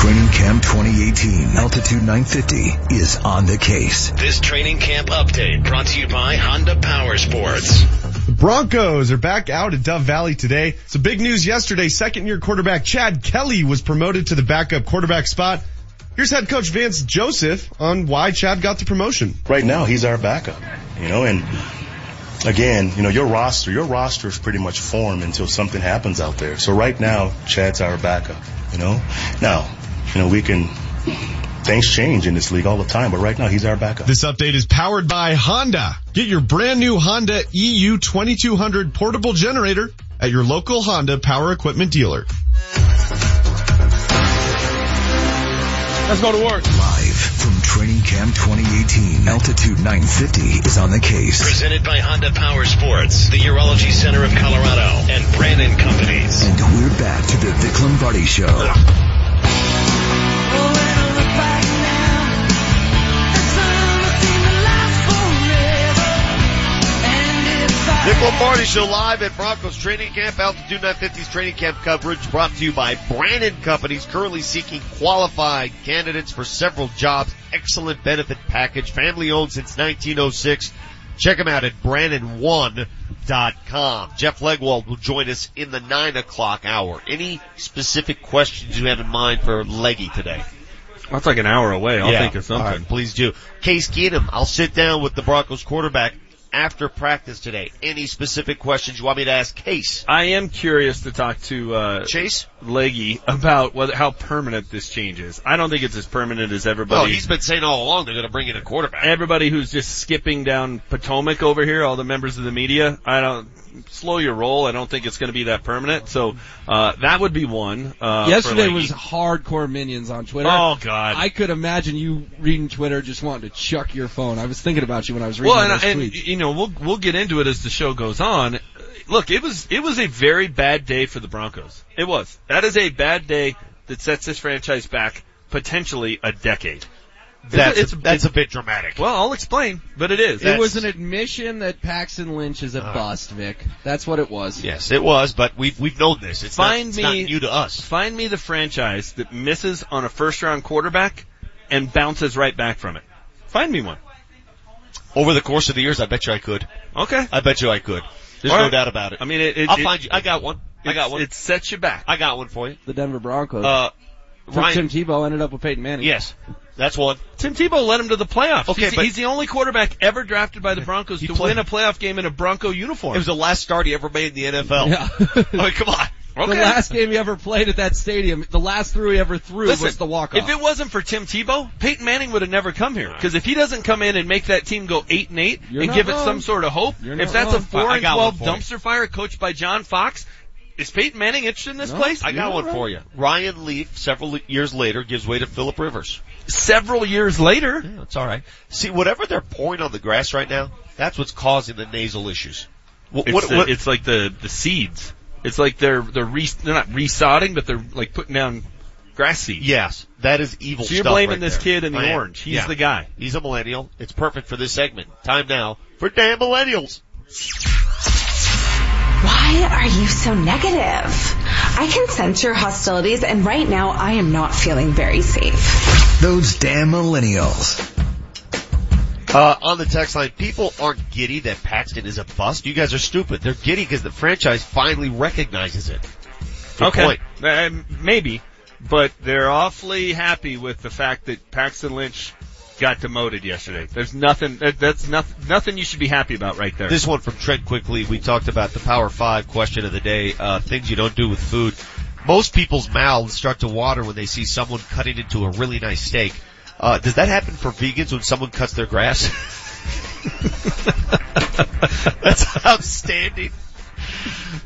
Training Camp 2018, Altitude 950 is on the case. This training camp update brought to you by Honda Power Sports. Broncos are back out at Dove Valley today. So big news yesterday, second year quarterback Chad Kelly was promoted to the backup quarterback spot. Here's head coach Vance Joseph on why Chad got the promotion. right now he's our backup, you know, and again, you know, your roster, your roster is pretty much formed until something happens out there. So right now, Chad's our backup. You know, now, you know, we can. Things change in this league all the time, but right now he's our backup. This update is powered by Honda. Get your brand new Honda EU 2200 portable generator at your local Honda power equipment dealer. Let's go to work. Live from Training Camp 2018, Altitude 950 is on the case. Presented by Honda Power Sports, the Urology Center of Colorado, and Brannan Companies. And we're back to the Vic Lombardi Show. Nick Lombardi Show live at Broncos Training Camp. Altitude 950's training camp coverage brought to you by Brannan Companies, currently seeking qualified candidates for several jobs. Excellent benefit package, family owned since 1906. Check them out at Brannan1.com. Jeff Legwold will join us in the 9 o'clock hour. Any specific questions you have in mind for Leggy today? That's like an hour away. I'll Yeah. think of something. Right, please do. Case Keenum, I'll sit down with the Broncos quarterback after practice today. Any specific questions you want me to ask Case? I am curious to talk to uh, Chase Leggy about whether how permanent this change is. I don't think it's as permanent as everybody. Well, he's been saying all along they're going to bring in a quarterback. everybody who's just skipping down Potomac over here, all the members of the media. I don't slow your roll. I don't think it's going to be that permanent. So uh, that would be one. Uh, Yesterday Leggy. was hardcore minions on Twitter. Oh, God. I could imagine you reading Twitter just wanting to chuck your phone. I was thinking about you when I was reading well, and, and you know we'll we'll get into it as the show goes on. Look, it was it was a very bad day for the Broncos. It was. That is a bad day that sets this franchise back potentially a decade. That's, it's, a, that's a bit dramatic. well, I'll explain, but it is. It was an admission that Paxton Lynch is a bust, Vic. That's what it was. Yes, it was, but we've we've known this. It's find not, it's me not new to us. Find me the franchise that misses on a first round quarterback and bounces right back from it. Find me one. Over the course of the years, I bet you I could. Okay. I bet you I could. There's All no right. doubt about it. I mean, it, it, I'll it- find you. I got one. I got one. It sets you back. I got one for you. The Denver Broncos. Uh, Ryan. Tim Tebow ended up with Peyton Manning. Yes, that's one. Tim Tebow led him to the playoffs. Okay, he's, but- he's the only quarterback ever drafted by the Broncos to played- win a playoff game in a Bronco uniform. It was the last start he ever made in the NFL. Yeah. I mean, come on. Okay. The last game he ever played at that stadium, the last throw he ever threw Listen, was the walk off. if it wasn't for Tim Tebow, Peyton Manning would have never come here. Because if he doesn't come in and make that team go eight and 8 You're and give it some sort of hope, if that's a four and twelve one for you. dumpster fire coached by John Fox, is Peyton Manning interested in this No. place? I got one right. for you. Ryan Leaf, several years later, gives way to Philip Rivers. Several years later, Yeah, that's all right. See, whatever they're pouring on the grass right now, that's what's causing the nasal issues. What, it's, what, the- what- it's like the the seeds. It's like they're they're re, they're not resodding, but they're like putting down grass seeds. yes, that is evil So you're stuff blaming right this there. kid in the orange. He's Yeah. the guy. He's a millennial. It's perfect for this segment. Time now for damn millennials. Why are you so negative? I can sense your hostilities and right now I am not feeling very safe. Those damn millennials. Uh, on the text line, people aren't giddy that Paxton is a bust. You guys are stupid. They're giddy because the franchise finally recognizes it. Good okay, point. Uh, maybe, but they're awfully happy with the fact that Paxton Lynch got demoted yesterday. There's nothing. That's nothing. Nothing you should be happy about right there. This one from Trent quickly. We talked about the Power Five question of the day. Uh, things you don't do with food. Most people's mouths start to water when they see someone cutting into a really nice steak. Uh, does that happen for vegans when someone cuts their grass? That's outstanding.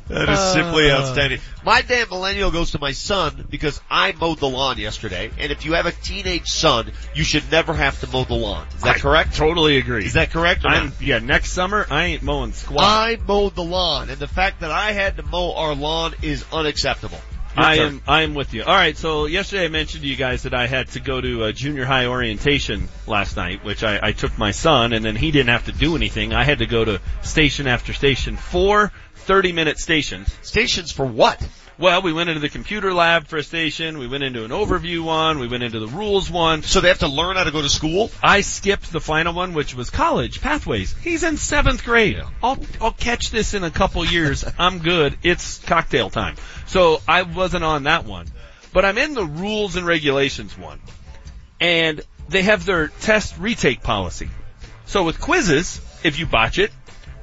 That is simply Uh. outstanding. My damn millennial goes to my son because I mowed the lawn yesterday, and if you have a teenage son, you should never have to mow the lawn. Is that I correct? Totally agree. Is that correct? Or I'm, yeah, next summer I ain't mowing squat. I mowed the lawn, and the fact that I had to mow our lawn is unacceptable. Your I turn. am I am with you. All right, so yesterday I mentioned to you guys that I had to go to a junior high orientation last night, which I, I took my son, and then he didn't have to do anything. I had to go to station after station, four 30 minute stations. Stations for what? Well, we went into the computer lab for a station, we went into an overview one, we went into the rules one. So they have to learn how to go to school? I skipped the final one, which was college, pathways. He's in seventh grade. I'll, I'll catch this in a couple years. I'm good. It's cocktail time. So I wasn't on that one. But I'm in the rules and regulations one. And they have their test retake policy. So with quizzes, if you botch it,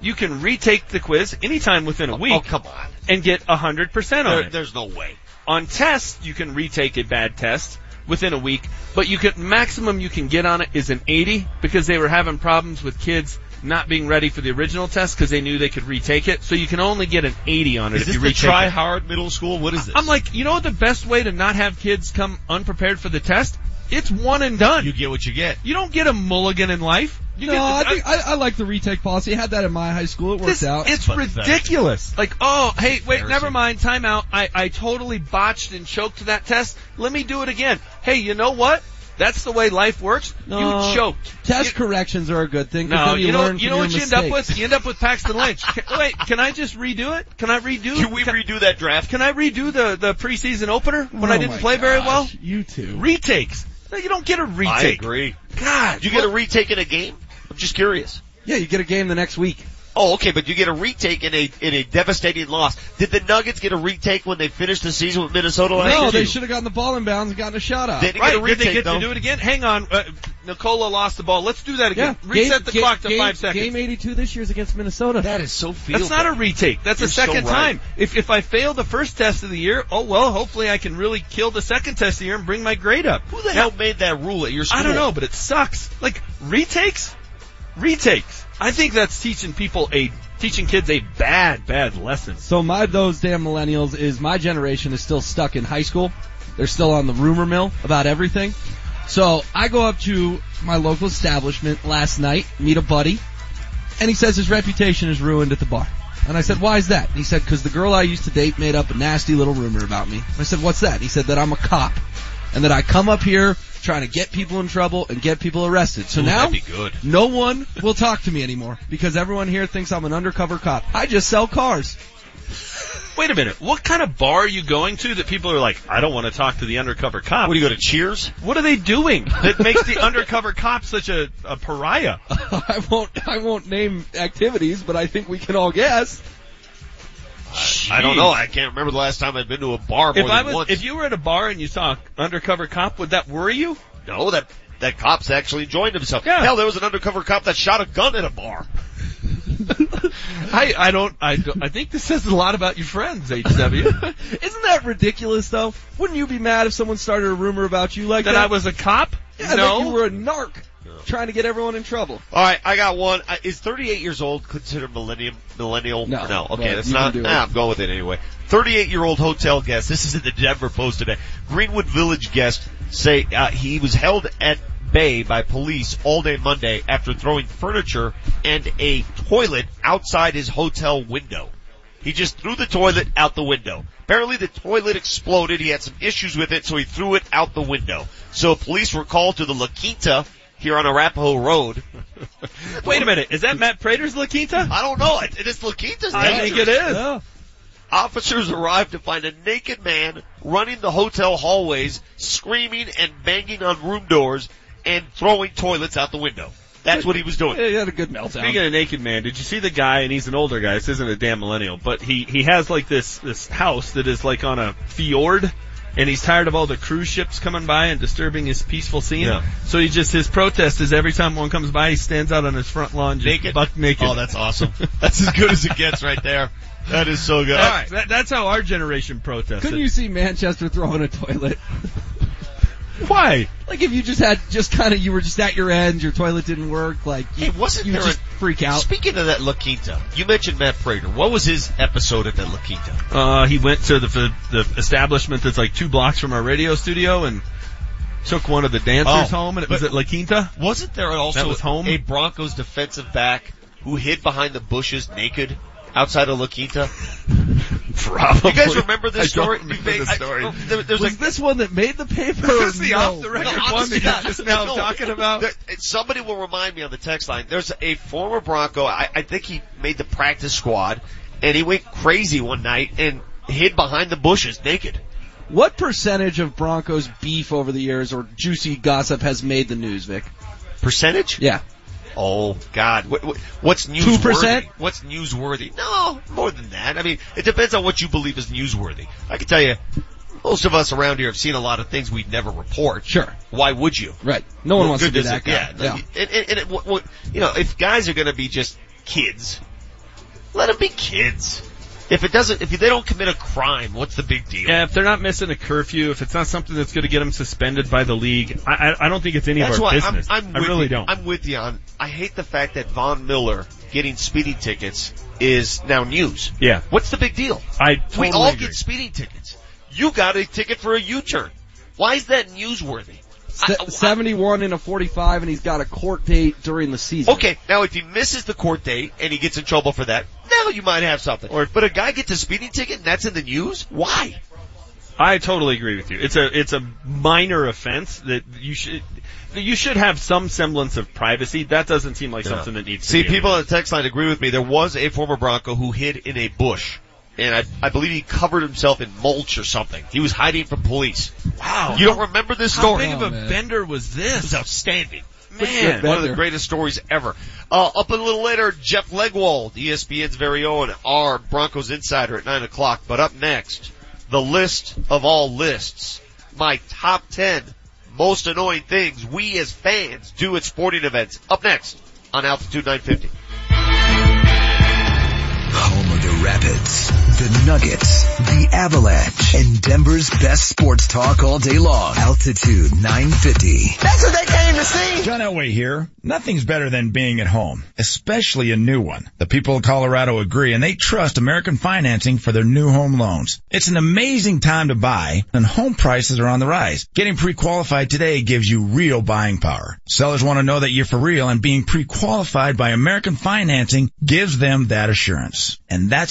you can retake the quiz anytime within a oh, week. Oh, come on. And get 100% on There, it. there's no way. On tests, you can retake a bad test within a week, but you can, maximum you can get on it is an 80 because they were having problems with kids not being ready for the original test because they knew they could retake it. So you can only get an 80 on it Is if this you the retake try it. hard middle school? What is this? I'm like, you know what the best way to not have kids come unprepared for the test? It's one and done. You get what you get. You don't get a mulligan in life. You no, the, I think I, I like the retake policy. I had that in my high school. It worked This- out. It's ridiculous. Like, oh, hey, wait, never mind. Time out. I, I totally botched and choked that test. Let me do it again. Hey, you know what? That's the way life works. No, you choked. Test corrections are a good thing. No, you, you know, learn you know your what you end up with? You end up with Paxton Lynch. Can, wait, can I just redo it? Can I redo? Can we redo that draft? Can I redo the the preseason opener when Oh I didn't my play very well? You too. Retakes. No, you don't get a retake. I agree. God, You get a retake in a game? I'm just curious. Yeah, you get a game the next week. Oh, okay, but you get a retake in a in a devastating loss. Did the Nuggets get a retake when they finished the season with Minnesota last No, they should have gotten the ball in bounds and gotten a shot out. They didn't Right, get a did they retake get though. to do it again? Hang on, uh, Nikola lost the ball. Let's do that again. Yeah, Reset game- the ga- clock to game- five seconds. Game 82 this year is against Minnesota. That is so field. That's not a retake. That's You're a second so right. time. If if I fail the first test of the year, oh well, hopefully I can really kill the second test of the year and bring my grade up. Who the hell made that rule at your school? I don't know, but it sucks. Like retakes, retakes. I think that's teaching people a teaching kids a bad, bad lesson. So my those damn millennials is my generation is still stuck in high school. They're still on the rumor mill about everything. So I go up to my local establishment last night, meet a buddy, and he says his reputation is ruined at the bar. And I said, why is that? And he said, cause the girl I used to date made up a nasty little rumor about me. I said, what's that? And he said that I'm a cop. And that I come up here trying to get people in trouble and get people arrested. So Ooh, now, that'd be good. no one will talk to me anymore because everyone here thinks I'm an undercover cop. I just sell cars. Wait a minute. What kind of bar are you going to that people are like, I don't want to talk to the undercover cop? What do you go to Cheers? What are they doing that makes the undercover cop such a, a pariah? I won't I won't name activities, but I think we can all guess. I don't know. I can't remember the last time I've been to a bar more If than I was, once. if you were at a bar and you saw an undercover cop, would that worry you? no, that that cop's actually enjoyed himself. Yeah. Hell, there was an undercover cop that shot a gun at a bar. I, I don't, I don't, I think this says a lot about your friends, HW. Isn't that ridiculous though? Wouldn't you be mad if someone started a rumor about you like that that? I was a cop? yeah, no. that you were a narc trying to get everyone in trouble. All right, I got one. Uh, Is 38 years old considered millennium millennial? No, no. Okay, that's not. do it. Ah, I'm going with it anyway. 38 year old hotel guest. This is in the Denver Post today. Greenwood Village guest say uh, he was held at bay by police all day Monday after throwing furniture and a toilet outside his hotel window. He just threw the toilet out the window. Apparently the toilet exploded. He had some issues with it, so he threw it out the window. So police were called to the La Quinta here on Arapahoe Road. Wait a minute, is that Matt Prater's La Quinta? I don't know. It, it is La Quinta's I think it dangerous. Officers arrived to find a naked man running the hotel hallways, screaming and banging on room doors and throwing toilets out the window. That's what he was doing. Yeah, he had a good meltdown. Speaking of naked man, did you see the guy? And he's an older guy. This isn't a damn millennial, but he he has like this this house that is like on a fjord, and he's tired of all the cruise ships coming by and disturbing his peaceful scene. Yeah. So he just his protest is every time one comes by, he stands out on his front lawn just Naked? buck naked. Oh, that's awesome. That's as good as it gets right there. That is so good. All right, that, that's how our generation protests. Couldn't you see Manchester throwing a toilet? Why? Like if you just had just kind of you were just at your end, your toilet didn't work, like you, Hey, wasn't you there just a- freak out. Speaking of that La Quinta, you mentioned Matt Prater. What was his episode at that La Quinta? Uh, he went to the the establishment that's like two blocks from our radio studio and took one of the dancers Oh, home, and it was but- at La Quinta. Wasn't there also That was home? a Broncos defensive back who hid behind the bushes naked outside of La Quinta? Probably. You guys remember this I story? don't remember You may- the I- story. oh, there- there's was a, this one that made the paper? This or the no? off the record No, one honestly, that you're just now no. talking about? There- somebody will remind me on the text line. There's a former Bronco. I, I think he made the practice squad, and he went crazy one night and hid behind the bushes naked. What percentage of Broncos beef over the years or juicy gossip has made the news, Vic? Percentage? Yeah. Oh God, what, what, what's newsworthy? 2%? What's newsworthy? No, more than that. I mean, it depends on what you believe is newsworthy. I can tell you, most of us around here have seen a lot of things we'd never report. Sure. Why would you? Right. No one Well, wants to be that guy. Yeah. And, and, and it, what, you know, if guys are going to be just kids, Let them be kids. If it doesn't, if they don't commit a crime, what's the big deal? Yeah, if they're not missing a curfew, if it's not something that's going to get them suspended by the league, I, I, I don't think it's any That's of our business. I'm, I'm I with really you. don't. I'm with you on. I hate the fact that Von Miller getting speeding tickets is now news. Yeah. What's the big deal? I we totally all agree. get speeding tickets. You got a ticket for a U-turn. Why is that newsworthy? Se- 71 and a 45 and he's got a court date during the season. Okay, now if he misses the court date and he gets in trouble for that, now you might have something. Or, but a guy gets a speeding ticket and that's in the news? Why? I totally agree with you. It's a it's a minor offense that you should you should have some semblance of privacy. That doesn't seem like something that needs to See, people on the text line agree with me. There was a former Bronco who hid in a bush. And I, I believe he covered himself in mulch or something. He was hiding from police. Wow. You don't remember this story? How story? big of a bender was this? It was outstanding. Man. one of the greatest stories ever. Uh, up a little later, Jeff Legwold, E ESPN's very own, our Broncos insider at 9 o'clock. But up next, the list of all lists. My top 10 most annoying things we as fans do at sporting events. Up next on Altitude 950. Home of the Rapids, the Nuggets, the Avalanche, and Denver's best sports talk all day long. Altitude 950. That's what they came to see. John Elway here. Nothing's better than being at home, especially a new one. The people of Colorado agree and they trust American Financing for their new home loans. It's an amazing time to buy and home prices are on the rise. Getting pre-qualified today gives you real buying power. Sellers want to know that you're for real and being pre-qualified by American Financing gives them that assurance. And that's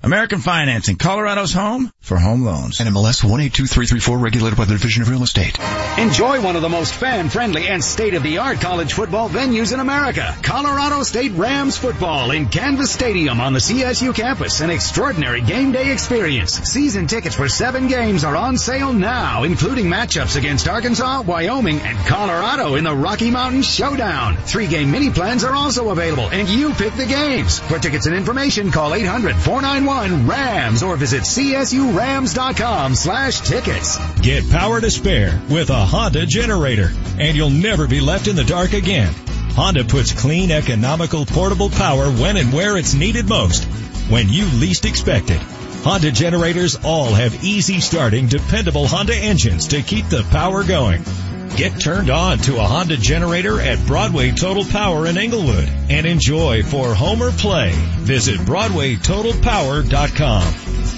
American Financing, Colorado's home for home loans. NMLS 182334 regulated by the Division of Real Estate. Enjoy one of the most fan-friendly and state-of-the-art college football venues in America. Colorado State Rams football in Canvas Stadium on the CSU campus. An extraordinary game day experience. Season tickets for seven games are on sale now, including matchups against Arkansas, Wyoming, and Colorado in the Rocky Mountain Showdown. Three-game mini plans are also available, and you pick the games. For tickets and information, call 800-491-RAMS or visit csurams.com slash tickets. Get power to spare with a Honda generator, and you'll never be left in the dark again. Honda puts clean, economical, portable power when and where it's needed most, when you least expect it. Honda generators all have easy starting, dependable Honda engines to keep the power going. Get turned on to a Honda generator at Broadway Total Power in Englewood and enjoy for home or play. Visit BroadwayTotalPower.com.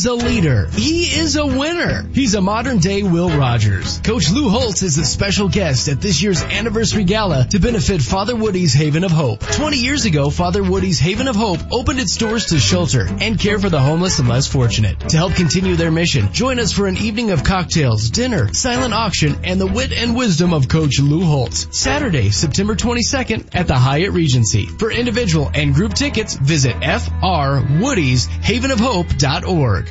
a leader. He is a winner. He's a modern day Will Rogers. Coach Lou Holtz is a special guest at this year's anniversary gala to benefit Father Woody's Haven of Hope. 20 years ago, Father Woody's Haven of Hope opened its doors to shelter and care for the homeless and less fortunate. To help continue their mission, join us for an evening of cocktails, dinner, silent auction, and the wit and wisdom of Coach Lou Holtz. Saturday, September 22nd at the Hyatt Regency. For individual and group tickets, visit frwoodieshavenofhope.org.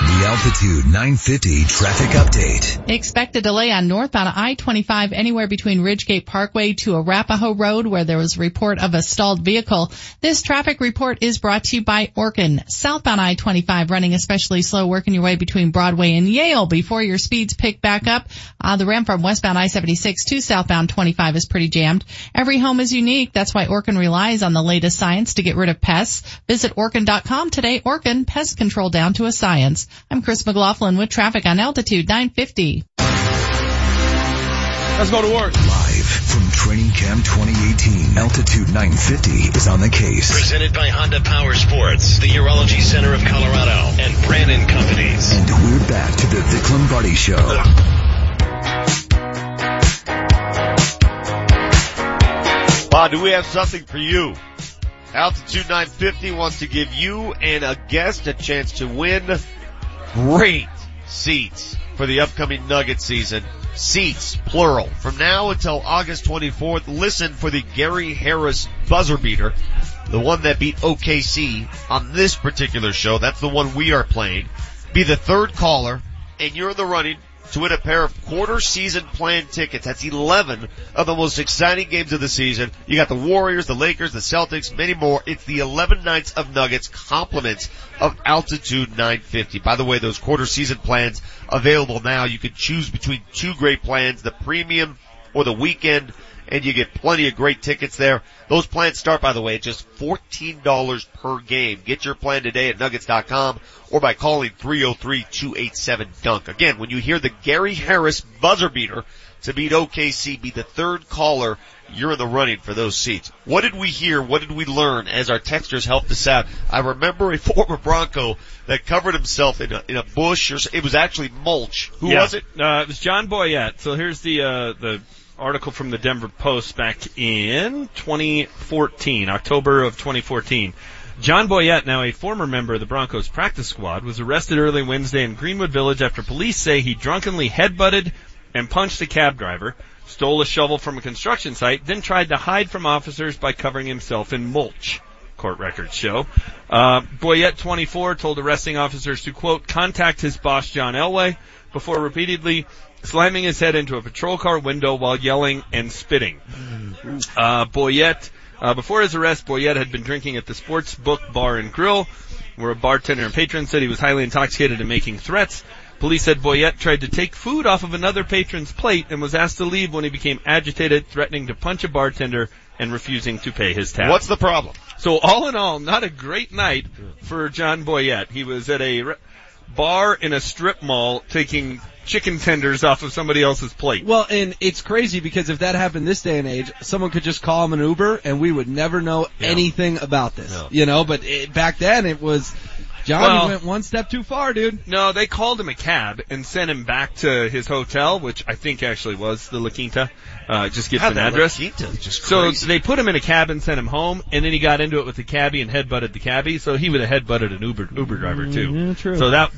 The Altitude 950 traffic update. Expect a delay on northbound I-25 anywhere between Ridgegate Parkway to Arapahoe Road where there was a report of a stalled vehicle. This traffic report is brought to you by Orkin. Southbound I-25 running especially slow working your way between Broadway and Yale before your speeds pick back up. Uh, the ramp from westbound I-76 to southbound 25 is pretty jammed. Every home is unique. That's why Orkin relies on the latest science to get rid of pests. Visit Orkin.com today. Orkin, pest control down to a science. I'm Chris McLaughlin with traffic on Altitude 950. Let's go to work. Live From Training Camp 2018, Altitude 950 is on the case. Presented by Honda Power Sports, the Urology Center of Colorado, and Brannan Companies. And we're back to the Vic Lombardi Show. Bob, do we have something for you? Altitude 950 wants to give you and a guest a chance to win great seats for the upcoming Nugget season. Seats, plural. From now until August 24th, listen for the Gary Harris buzzer beater, the one that beat OKC on this particular show. That's the one we are playing. Be the third caller, and you're in the running to win a pair of quarter season plan tickets. That's 11 of the most exciting games of the season. You got the Warriors, the Lakers, the Celtics, many more. It's the 11 nights of Nuggets compliments of Altitude 950. By the way, those quarter season plans available now. You can choose between two great plans, the premium or the weekend and you get plenty of great tickets there. Those plans start, by the way, at just $14 per game. Get your plan today at nuggets.com or by calling 303-287-DUNK. Again, when you hear the Gary Harris buzzer beater to beat OKC, be the third caller, you're in the running for those seats. What did we hear? What did we learn as our texters helped us out? I remember a former Bronco that covered himself in a, in a bush or it was actually mulch. Who Yeah. was it? Uh, it was John Boyett. So here's the uh, the article from the Denver Post back in 2014, October of 2014. John Boyett, now a former member of the Broncos practice squad, was arrested early Wednesday in Greenwood Village after police say he drunkenly headbutted and punched a cab driver, stole a shovel from a construction site, then tried to hide from officers by covering himself in mulch court records show. Uh, Boyett, 24, told arresting officers to quote, contact his boss John Elway before repeatedly slamming his head into a patrol car window while yelling and spitting. Uh, Boyett, uh, before his arrest, Boyett had been drinking at the Sports Book Bar and Grill, where a bartender and patron said he was highly intoxicated and making threats. Police said Boyett tried to take food off of another patron's plate and was asked to leave when he became agitated, threatening to punch a bartender and refusing to pay his tab. What's the problem? So all in all, not a great night for John Boyett. He was at a bar in a strip mall taking chicken tenders off of somebody else's plate. Well, and it's crazy because if that happened this day and age, someone could just call him an Uber and we would never know anything about this. You know, but it, back then it was Johnny Well- went one step too far, dude. No, they called him a cab and sent him back to his hotel, which I think actually was the La Quinta. Uh, it just gives God, an the La address. Quinta is just so they put him in a cab and sent him home, and then he got into it with the cabbie and headbutted the cabbie. So he would have headbutted an Uber Uber driver too. Mhm, true. So that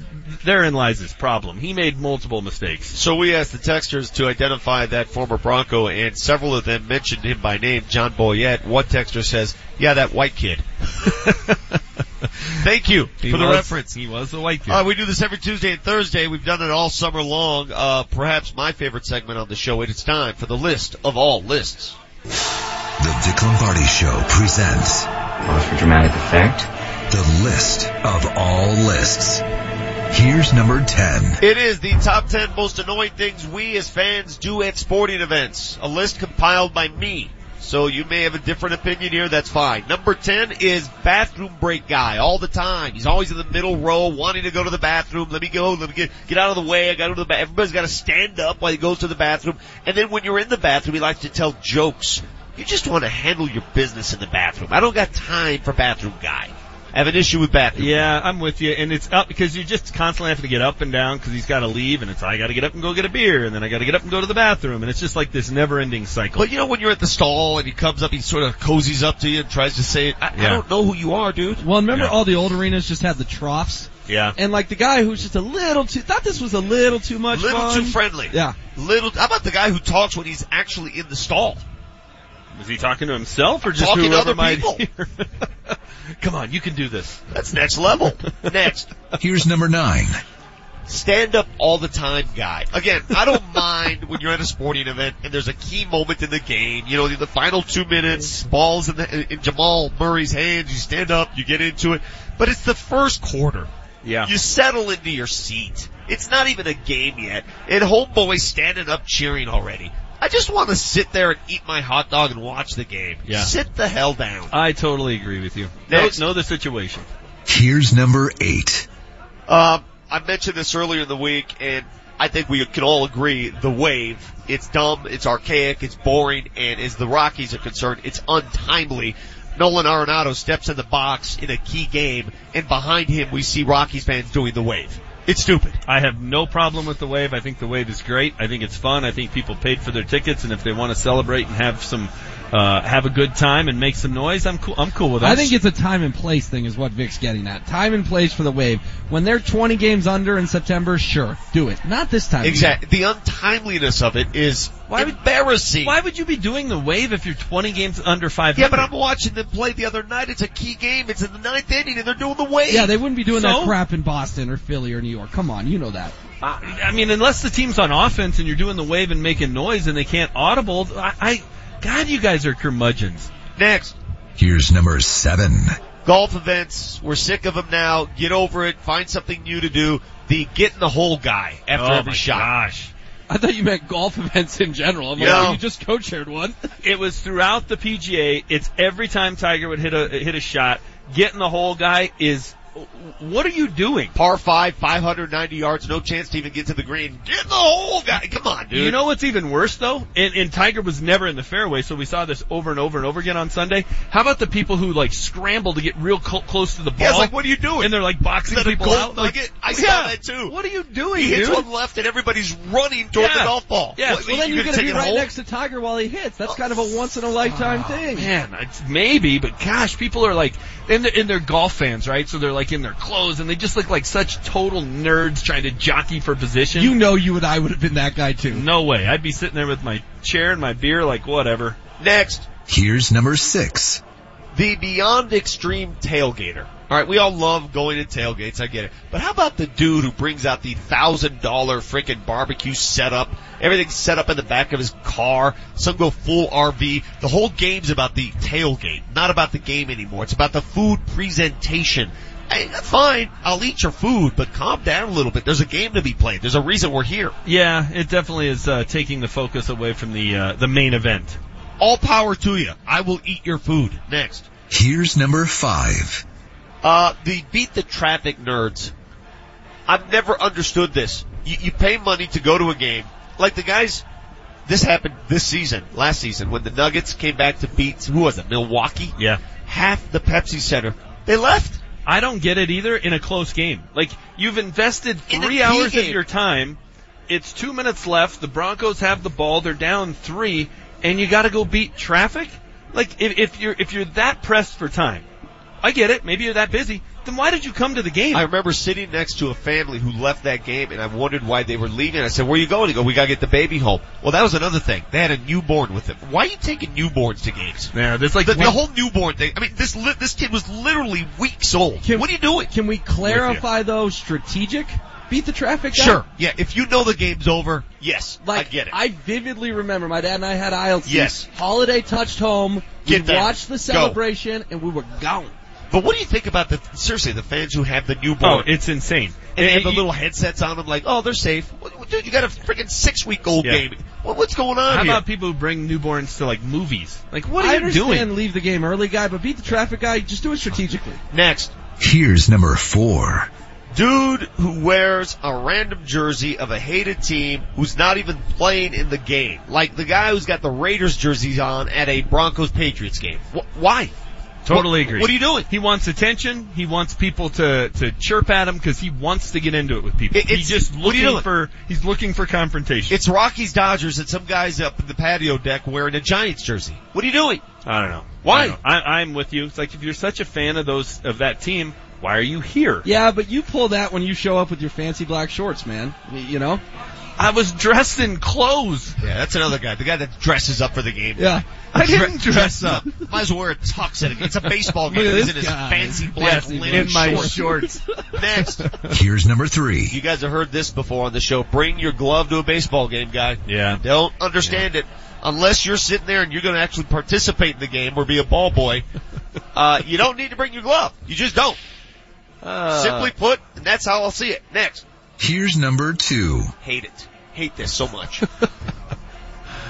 therein lies his problem. He made multiple mistakes. So we asked the texters to identify that former Bronco, and several of them mentioned him by name, John Boyett. One texter says, "Yeah, that white kid." Thank you He for the was- reference. He was the white kid. Uh, we do this every Tuesday and Thursday. We've done it all summer long. Uh, perhaps my favorite segment on the show. It is time for the list of all lists. The Vic Lombardi Show presents. Pause for dramatic effect. The list of all lists. Here's number 10. It is the top 10 most annoying things we as fans do at sporting events. A list compiled by me. So you may have a different opinion here, that's fine. Number 10 is bathroom break guy all the time. He's always in the middle row wanting to go to the bathroom. Let me go, let me get, get out of the way. I gotta go to the bathroom. Everybody's gotta stand up while he goes to the bathroom. And then when you're in the bathroom, he likes to tell jokes. You just want to handle your business in the bathroom. I don't got time for bathroom guy. I have an issue with bathroom. Yeah, I'm with you, and it's up because you just constantly have to get up and down because he's got to leave, and it's I got to get up and go get a beer, and then I got to get up and go to the bathroom, and it's just like this never-ending cycle. But you know when you're at the stall and he comes up, he sort of cozies up to you and tries to say, I, I don't know who you are, dude. Well, remember Yeah. all the old arenas just had the troughs? Yeah. And like the guy who's just a little too, thought this was a little too much Little fun. too friendly. Yeah. Little, how about the guy who talks when he's actually in the stall? Was he talking to himself or just Talking to whoever other might people. Come on, you can do this. That's next level. next. Here's number 9. Stand up all the time guy. Again, I don't mind when you're at a sporting event and there's a key moment in the game. You know, the final two minutes, balls in, the, in Jamal Murray's hands, you stand up, you get into it. But it's the first quarter. Yeah. You settle into your seat. It's not even a game yet. And homeboy's standing up cheering already. I just want to sit there and eat my hot dog and watch the game. Yeah. Sit the hell down. I totally agree with you. Know, Next. know the situation. Here's number 8. Um, I mentioned this earlier in the week, and I think we can all agree the wave, it's dumb, it's archaic, it's boring, and as the Rockies are concerned, it's untimely. Nolan Arenado steps in the box in a key game, and behind him we see Rockies fans doing the wave. It's stupid. I have no problem with the wave. I think the wave is great. I think it's fun. I think people paid for their tickets, and if they want to celebrate and have some, uh, have a good time and make some noise, I'm cool. I'm cool with that. I think it's a time and place thing is what Vic's getting at. Time and place for the wave. When they're 20 games under in September, sure, do it. Not this time. Exactly. The untimeliness of it is Why would- embarrassing. Why would you be doing the wave if you're 20 games under 500? Yeah, but I'm watching them play the other night. It's a key game. It's in the ninth inning, and they're doing the wave. Yeah, they wouldn't be doing that crap in Boston or Philly or New York. Come on, you know that. I I mean, unless the team's on offense and you're doing the wave and making noise and they can't audible, I, I God, you guys are curmudgeons. Next, Here's number seven. golf events. We're sick of them now. Get over it. Find something new to do. The get in the hole guy after Oh every my shot. Gosh. I thought you meant golf events in general. I'm like, Yeah. oh, you just co-chaired one. It was throughout the PGA. It's every time Tiger would hit a hit a shot. Getting the hole guy is. What are you doing? Par five, 590 yards, no chance to even get to the green. Get the hole guy. Come on, dude. You know what's even worse though? And, and Tiger was never in the fairway, so we saw this over and over and over again on Sunday. How about the people who like scramble to get real cl- close to the ball? Yeah, it's like, what are you doing? And they're like boxing Is that a people gold out. Like, nugget? I saw yeah. that too. What are you doing, He hits dude? one left and everybody's running toward the golf ball. Yeah, What, Well, then you you're gonna going to be right home? next to Tiger while he hits. That's kind of a oh. once in a lifetime oh, thing. Man, it's maybe, but gosh, people are like, and they're, and they're golf fans, right? So they're like in their clothes, and they just look like such total nerds trying to jockey for position. You know you and I would have been that guy too. no way. I'd be sitting there with my chair and my beer, like whatever. Next, Here's number six. the beyond extreme tailgater. All right, we all love going to tailgates. I get it, but how about the dude who brings out the thousand dollar freaking barbecue setup? Everything's set up in the back of his car. Some go full RV. The whole game's about the tailgate, not about the game anymore. It's about the food presentation. Hey, fine, I'll eat your food, but calm down a little bit. There's a game to be played. There's a reason we're here. Yeah, it definitely is uh, taking the focus away from the uh, the main event. All power to you. I will eat your food. Next. Here's number five. Uh, the beat the traffic nerds. I've never understood this. You, you pay money to go to a game. Like the guys, this happened this season, last season, when the Nuggets came back to beat, who was it, Milwaukee? Yeah. Half the Pepsi Center. They left. I don't get it either in a close game. Like you've invested three key hours of your time. It's two minutes left. The Broncos have the ball. They're down three, and you got to go beat traffic. Like if, if you're if you're that pressed for time, I get it. Maybe you're that busy. Then why did you come to the game? I remember sitting next to a family who left that game and I wondered why they were leaving. I said, where are you going? They go, we gotta get the baby home. Well, that was another thing. They had a newborn with them. Why are you taking newborns to games? yeah, there's like The, the whole newborn thing. I mean, this li- this kid was literally weeks old. what are you doing? Can we clarify though, strategic? Beat the traffic guy? Sure. Yeah. If you know the game's over, yes, Like, I get it. I vividly remember my dad and I had aisle seats. Yes. Holiday touched home. Get we there. watched the Go. celebration and we were gone. But what do you think about the seriously the fans who have the newborn? oh, it's insane. and they have the you- little headsets on them? Like, oh, they're safe. What- what- Dude, you got a freaking six week old Yeah. game. What, what's going on How here? about people who bring newborns to like movies? Like what are I you understand doing? leave the game early guy, but beat the traffic guy, just do it strategically. Next. Here's number four. Dude who wears a random jersey of a hated team who's not even playing in the game. Like the guy who's got the Raiders jerseys on at a Broncos Patriots game. Wh- why? Totally What- agree. what are you doing? He wants attention. He wants people to to chirp at him because he wants to get into it with people. It- he's it's- just what are you looking doing? for he's looking for confrontation. It's Rockies Dodgers and some guys up in the patio deck wearing a Giants jersey. What are you doing? I don't know. Why? I don't know. I, I'm with you. It's like if you're such a fan of those of that team, why are you here? Yeah, but you pull that when you show up with your fancy black shorts, man. You know? I was dressed in clothes. Yeah, that's another guy. The guy that dresses up for the game. Yeah. I didn't dress up. Might as well wear a tux at it. It's a baseball game. at He's in his guy. fancy black Yes, linen in my shorts. shorts. Next. Here's number three. You guys have heard this before on the show. Bring your glove to a baseball game, guy. Yeah. Don't understand it. Unless you're sitting there and you're going to actually participate in the game or be a ball boy, uh, you don't need to bring your glove. You just don't. Uh, Simply put, and that's how I'll see it. Next. Here's number two. Hate it. I hate this so much.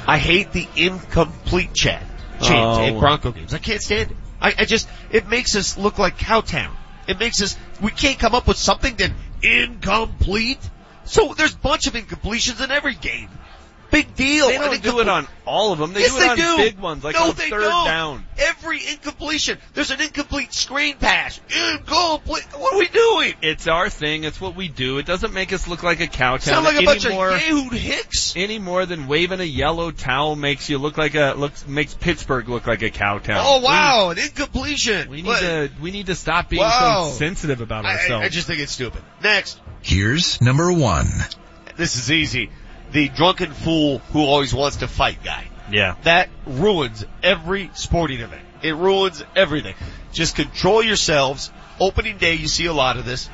I hate the incomplete chat chant Oh. at Bronco games. I can't stand it. I, I just, it makes us look like Cowtown. It makes us, we can't come up with something then incomplete. So there's a bunch of incompletions in every game. Big deal. They don't And do it on all of them. They yes, do it they on do. big ones, like no, on they 3rd don't. down. Every incompletion, there's an incomplete screen pass. Incomplete. What are we doing? It's our thing. It's what we do. It doesn't make us look like a cow town Sound like a bunch anymore, of Yehud Hicks. any more than waving a yellow towel makes you look like a looks makes Pittsburgh look like a cow town. Oh wow, an incompletion. We, we need What? to we need to stop being Wow. so sensitive about I, ourselves. I just think it's stupid. Next. Here's number one. This is easy. The drunken fool who always wants to fight guy. yeah. That ruins every sporting event. It ruins everything. Just control yourselves. Opening day, you see a lot of this.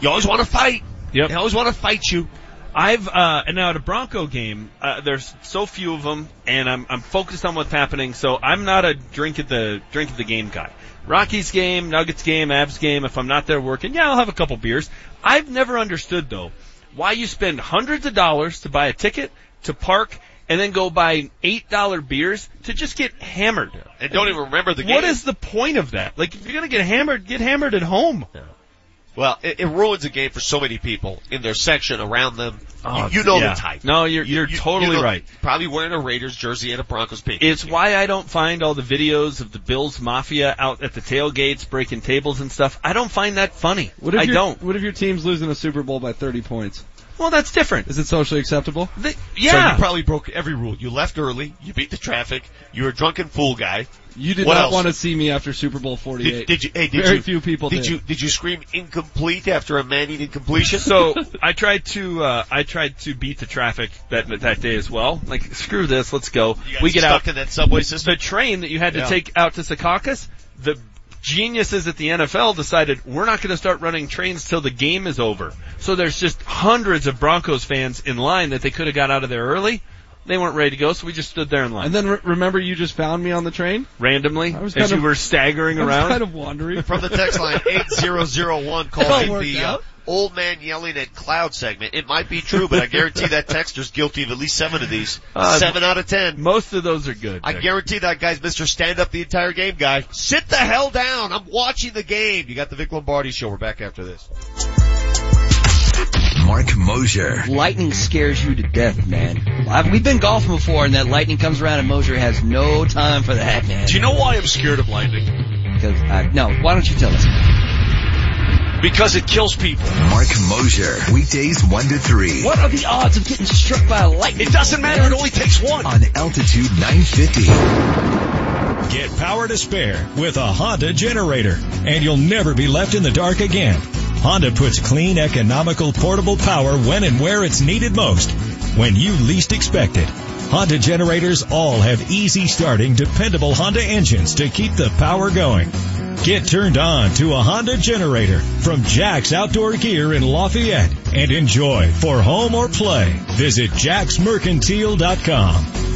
You always want to fight. Yep. They always want to fight you. I've uh and now at a Bronco game, uh, there's so few of them, and I'm I'm focused on what's happening. So I'm not a drink at the drink at the game guy. Rockies game, Nuggets game, Avs game. If I'm not there working, yeah, I'll have a couple beers. I've never understood though why you spend hundreds of dollars to buy a ticket to park and then go buy eight dollar beers to just get hammered. And don't even remember the game. What is the point of that? Like if you're gonna get hammered, get hammered at home. Well, it, it ruins a game for so many people in their section around them. Oh, you, you know yeah. the type. No, you're You- you're you- totally you know- right. Probably wearing a Raiders jersey and a Broncos pink. It's why I don't find all the videos of the Bills Mafia out at the tailgates breaking tables and stuff. I don't find that funny. What if I your, don't. What if your team's losing a Super Bowl by 30 points? Well, that's different. Is it socially acceptable? The- So yeah. you probably broke every rule. You left early. You beat the traffic. You were a drunken fool guy. You did What not else? want to see me after Super Bowl 48. Did, did you? Hey, did Very you? few people did. did. you? Did you scream incomplete after a man-eating completion? so I tried to uh, I tried to beat the traffic that that day as well. Like screw this, let's go. You guys We get stuck out in that subway system. the train that you had to Yeah. take out to Secaucus. The geniuses at the NFL decided we're not going to start running trains till the game is over. So there's just hundreds of Broncos fans in line that they could have got out of there early. They weren't ready to go, so we just stood there in line and then re- remember you just found me on the train? randomly I was as kind you of- were staggering I was around. kind of wandering. From the text line 8001 all calling worked the uh, old man yelling at cloud segment. It might be true, but I guarantee that texter's guilty of at least seven of these. Uh, seven out of ten. Most of those are good. I Vic. guarantee that guy's Mr. Stand Up the entire game guy. Sit the hell down. I'm watching the game. You got the Vic Lombardi show. We're back after this. Mark Mosier. Lightning scares you to death, man. I've, we've been golfing before, and that lightning comes around, and Mosier has no time for that, man. Do you know why I'm scared of lightning? Because I, no, why don't you tell us? Because it kills people. Mark Mosier. Weekdays 1 to 3. What are the odds of getting struck by a lightning? It doesn't matter. It only takes one. On Altitude 950. Get power to spare with a Honda generator, and you'll never be left in the dark again. Honda puts clean, economical, portable power when and where it's needed most, when you least expect it. Honda generators all have easy starting, dependable Honda engines to keep the power going. Get turned on to a Honda generator from Jack's Outdoor Gear in Lafayette and enjoy for home or play. Visit jacksmercantile.com.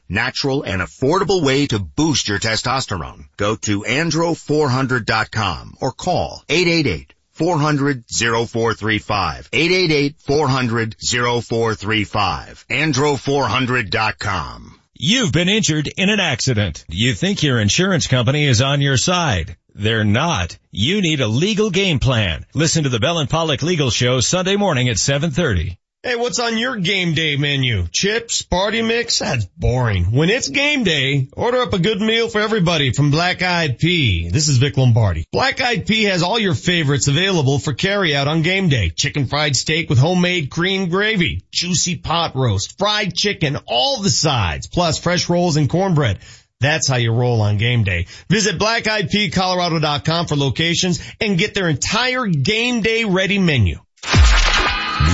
natural, and affordable way to boost your testosterone. Go to andro400.com or call 888 400 0435. 888 400 0435. Andro400.com. You've been injured in an accident. You think your insurance company is on your side. They're not. You need a legal game plan. Listen to the Bell and Pollock Legal Show Sunday morning at 730. Hey, what's on your game day menu? Chips, party mix? That's boring. When it's game day, order up a good meal for everybody from Black Eyed Pea. This is Vic Lombardi. Black Eyed Pea has all your favorites available for carryout on game day. Chicken fried steak with homemade cream gravy, juicy pot roast, fried chicken, all the sides, plus fresh rolls and cornbread. That's how you roll on game day. Visit blackeyedpeacolorado.com for locations and get their entire game day ready menu.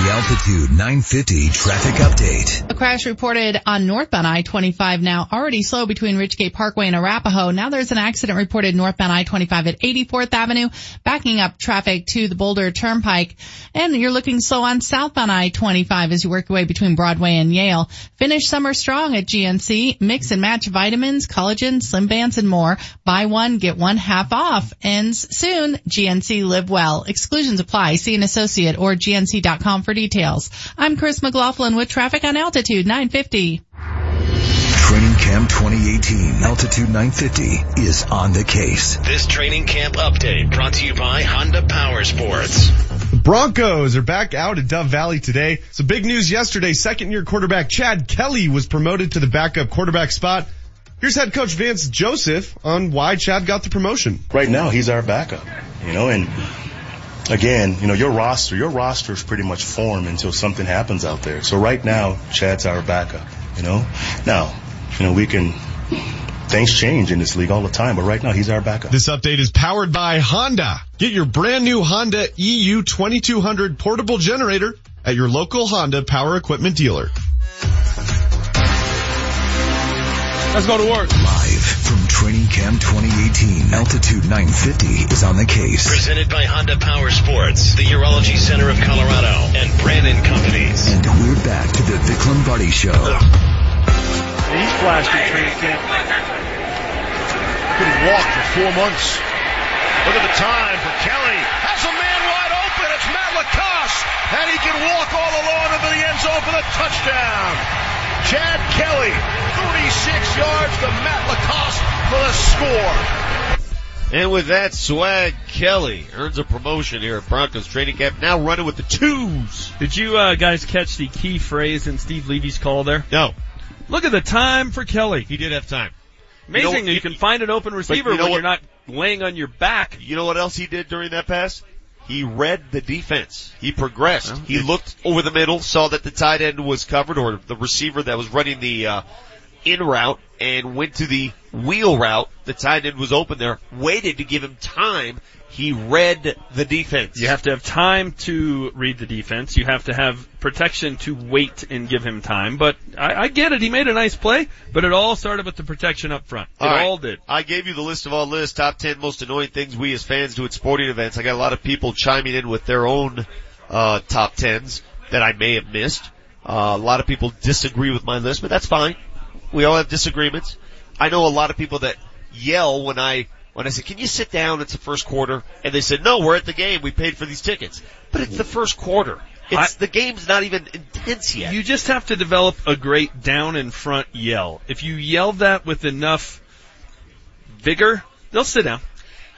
Altitude 950 traffic update. A crash reported on northbound I-25 now already slow between Ridgegate Parkway and Arapahoe. Now there's an accident reported northbound I-25 at 84th Avenue, backing up traffic to the Boulder Turnpike. And you're looking slow on southbound I-25 as you work your way between Broadway and Yale. Finish summer strong at GNC. Mix and match vitamins, collagen, slim bands, and more. Buy one, get one half off. Ends soon. GNC live well. Exclusions apply. See an associate or gnc.com for details. I'm Chris McLaughlin with traffic on Altitude 950. Training Camp 2018 Altitude 950 is on the case. This training camp update brought to you by Honda Power Sports. The Broncos are back out at Dove Valley today. So big news yesterday, second year quarterback Chad Kelly was promoted to the backup quarterback spot. Here's head coach Vance Joseph on why Chad got the promotion. Right now, he's our backup, you know, and again, you know, your roster, your roster is pretty much formed until something happens out there. So right now, Chad's our backup, you know. Now, you know, we can, things change in this league all the time, but right now he's our backup. This update is powered by Honda. Get your brand new Honda EU 2200 portable generator at your local Honda power equipment dealer. Let's go to work. Live from Training Camp 2018 Altitude 950 is on the case. Presented by Honda Power Sports, the Urology Center of Colorado, and Brannan Companies. And we're back to the Vic Lombardi Show. He's flashed in training camp. Couldn't walk for four months. Look at the time for Kelly. Has a man wide open. It's Matt LaCosse. And he can walk all alone into the end zone for the touchdown. Chad Kelly, 36 yards to Matt LaCosse for the score. And with that, Swag Kelly earns a promotion here at Broncos training camp. Now running with the twos. Did you uh, guys catch the key phrase in Steve Levy's call there? No. Look at the time for Kelly. He did have time. Amazing You know- you, can find an open receiver you know when what- you're not laying on your back. You know what else he did during that pass? He read the defense. He progressed. he looked over the middle, saw that the tight end was covered or the receiver that was running the uh, in route and went to the wheel route. The tight end was open there, waited to give him time. He read the defense. You have to have time to read the defense. You have to have protection to wait and give him time. But I, I get it. He made a nice play, but it all started with the protection up front. It All right. all did. I gave you the list of all lists, top 10 most annoying things we as fans do at sporting events. I got a lot of people chiming in with their own, uh, top 10s that I may have missed. Uh, a lot of people disagree with my list, but that's fine. We all have disagreements. I know a lot of people that yell when I, when I said, can you sit down? It's the first quarter. And they said, no, we're at the game. We paid for these tickets. But it's the first quarter. It's, the game's not even intense yet. You just have to develop a great down in front yell. If you yell that with enough vigor, they'll sit down.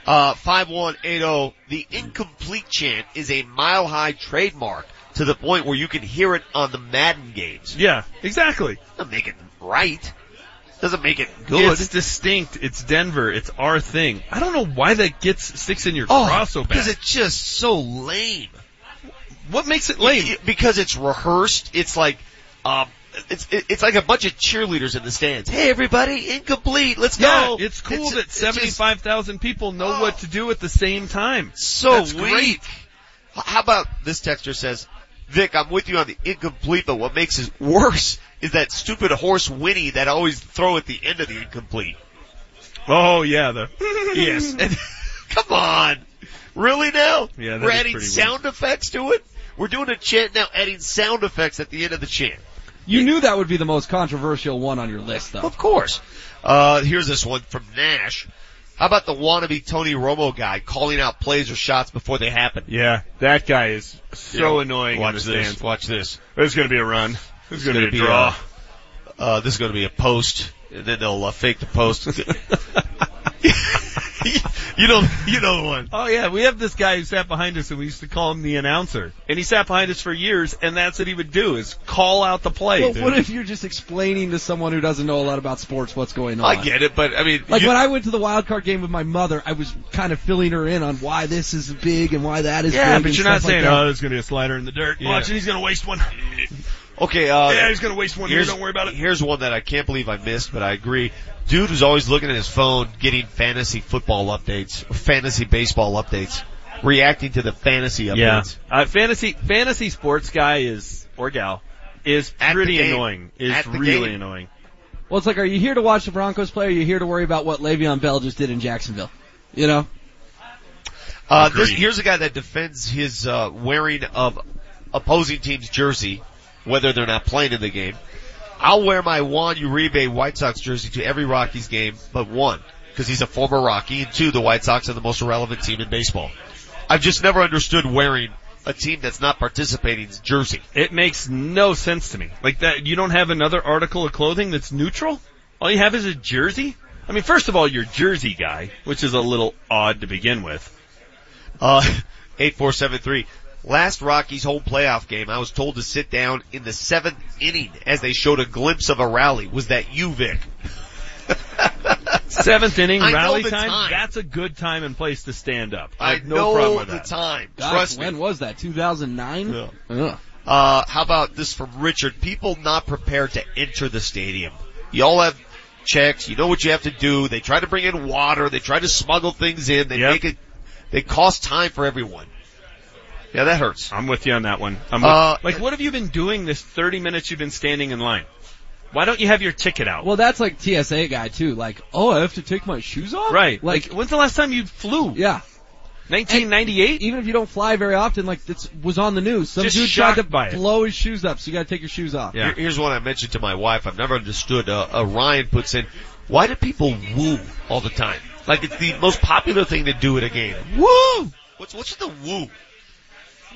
Uh, 5180, the incomplete chant is a mile high trademark to the point where you can hear it on the Madden games. Yeah, exactly. Doesn't make it right. Doesn't make it good. It's distinct. It's Denver. It's our thing. I don't know why that gets sticks in your oh, craw so bad. because it's just so lame. What makes it lame? Because it's rehearsed. It's like, um, it's it- it's like a bunch of cheerleaders in the stands. Hey everybody, incomplete. Let's yeah, go. it's cool It's- that it's just 75,000 people know what to do at the same time. so That's weak. great. How about this texture says, Vic, I'm with you on the incomplete, but what makes it worse is that stupid horse Winnie that I always throw at the end of the incomplete. Oh yeah, the yes. And, come on. Really now? Yeah, that We're is adding pretty sound effects to it? We're doing a chant now, adding sound effects at the end of the chant. You knew that would be the most controversial one on your list, though. Of course. Uh, here's this one from Nash. How about the wannabe Tony Romo guy calling out plays or shots before they happen? Yeah, that guy is so Yeah. annoying in Watch this. stands. Watch this. There's going to be a run. There's going to be a draw. a- uh, this is going to be a post, then they'll uh, fake the post. you know, you know the one. Oh yeah, we have this guy who sat behind us and we used to call him the announcer. And he sat behind us for years and that's what he would do is call out the play. Well, what if you're just explaining to someone who doesn't know a lot about sports what's going on? I get it, but I mean, Like you- when I went to the wild card game with my mother, I was kind of filling her in on why this is big and why that is yeah, big but you're not stuff like saying, that. oh, there's going to be a slider in the dirt. Yeah. Watch it, he's going to waste one. Okay, uh, Yeah, he's gonna waste one here, here's- don't worry about it. Here's one that I can't believe I missed, but I agree. Dude who's always looking at his phone, getting fantasy football updates or fantasy baseball updates. reacting to the fantasy Yeah. updates. Uh, fantasy, fantasy sports guy is, or gal, is pretty annoying. Is At really game. annoying. Well, it's like, are you here to watch the Broncos play or are you here to worry about what Le'Veon Bell just did in Jacksonville? You know? Uh, this, here's a guy that defends his uh, wearing of opposing team's jersey, whether they're not playing in the game. I'll wear my Juan Uribe White Sox jersey to every Rockies game but one, because he's a former Rocky, and two, the White Sox are the most irrelevant team in baseball. I've just never understood wearing a team that's not participating's jersey. It makes no sense to me. Like that, you don't have another article of clothing that's neutral? All you have is a jersey? I mean, first of all, you're jersey guy, which is a little odd to begin with. Uh, 8473. Last Rockies home playoff game, I was told to sit down in the seventh inning as they showed a glimpse of a rally. Was that you, Vic? Seventh inning I rally time, time. That's a good time and place to stand up. I I have no know problem with the that. time. Gosh, Trust when me. was that? 2009? Yeah. Ugh. Uh, how about this from Richard? People not prepared to enter the stadium. You all have checks. You know what you have to do. They try to bring in water. They try to smuggle things in. They Yep. make it, they cost time for everyone. Yeah, that hurts. I'm with you on that one. I'm with, Uh, like, what have you been doing this 30 minutes you've been standing in line? Why don't you have your ticket out? Well, that's like TSA guy too. Like, oh, I have to take my shoes off? right. Like, Like, when's the last time you flew? yeah. 1998? Even if you don't fly very often, like, it was on the news. Some Just dude tried to shocked by it. blow his shoes up, so you gotta take your shoes off. Yeah. Here- Here's one I mentioned to my wife. I've never understood. Uh, uh, Ryan puts in, why do people woo all the time? Like it's the most popular thing to do at a game. Woo! What's what's the woo?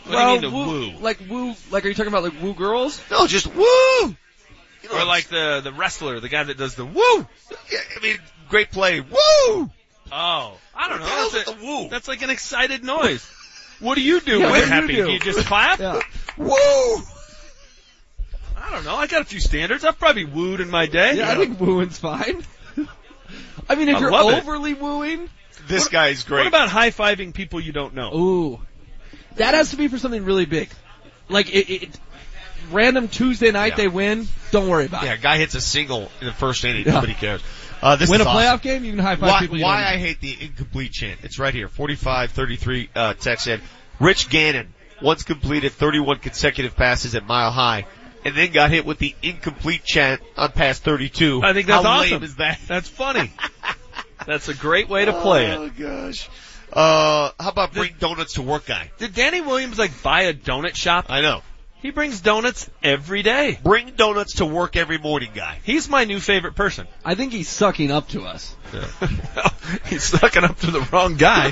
What well, do you mean the woo? Like woo, like are you talking about like woo girls? No, just woo. You know, Or like the, the wrestler, the guy that does the woo! yeah, I mean, great play. Woo! Oh, I don't know. What the hell's That's, a- the woo? that's like an excited noise. What do you do Yeah, when what you're do you happy? do? Do you just clap? Yeah. Woo! I don't know. I got a few standards. I've probably wooed in my day. Yeah, I think wooing's fine. I mean, if I you're love it. overly wooing, This guy's great. What about high-fiving people you don't know? ooh, that has to be for something really big. Like it, it random Tuesday night Yeah. they win. Don't worry about it. yeah, it. guy hits a single in the first inning. Yeah. Nobody cares. Uh, this Win is a awesome. playoff game, you can high five Why, people. Why I hate the incomplete chant. It's right here. 4533, uh, text said, Rich Gannon once completed 31 consecutive passes at mile high and then got hit with the incomplete chant on pass 32. I think that's How awesome. lame is that? That's funny. That's a great way to play Oh it. Oh gosh. Uh, how about bring donuts to work guy? Did Danny Williams like buy a donut shop? I know. He brings donuts every day. Bring donuts to work every morning guy. He's my new favorite person. I think he's sucking up to us. He's sucking up to the wrong guy.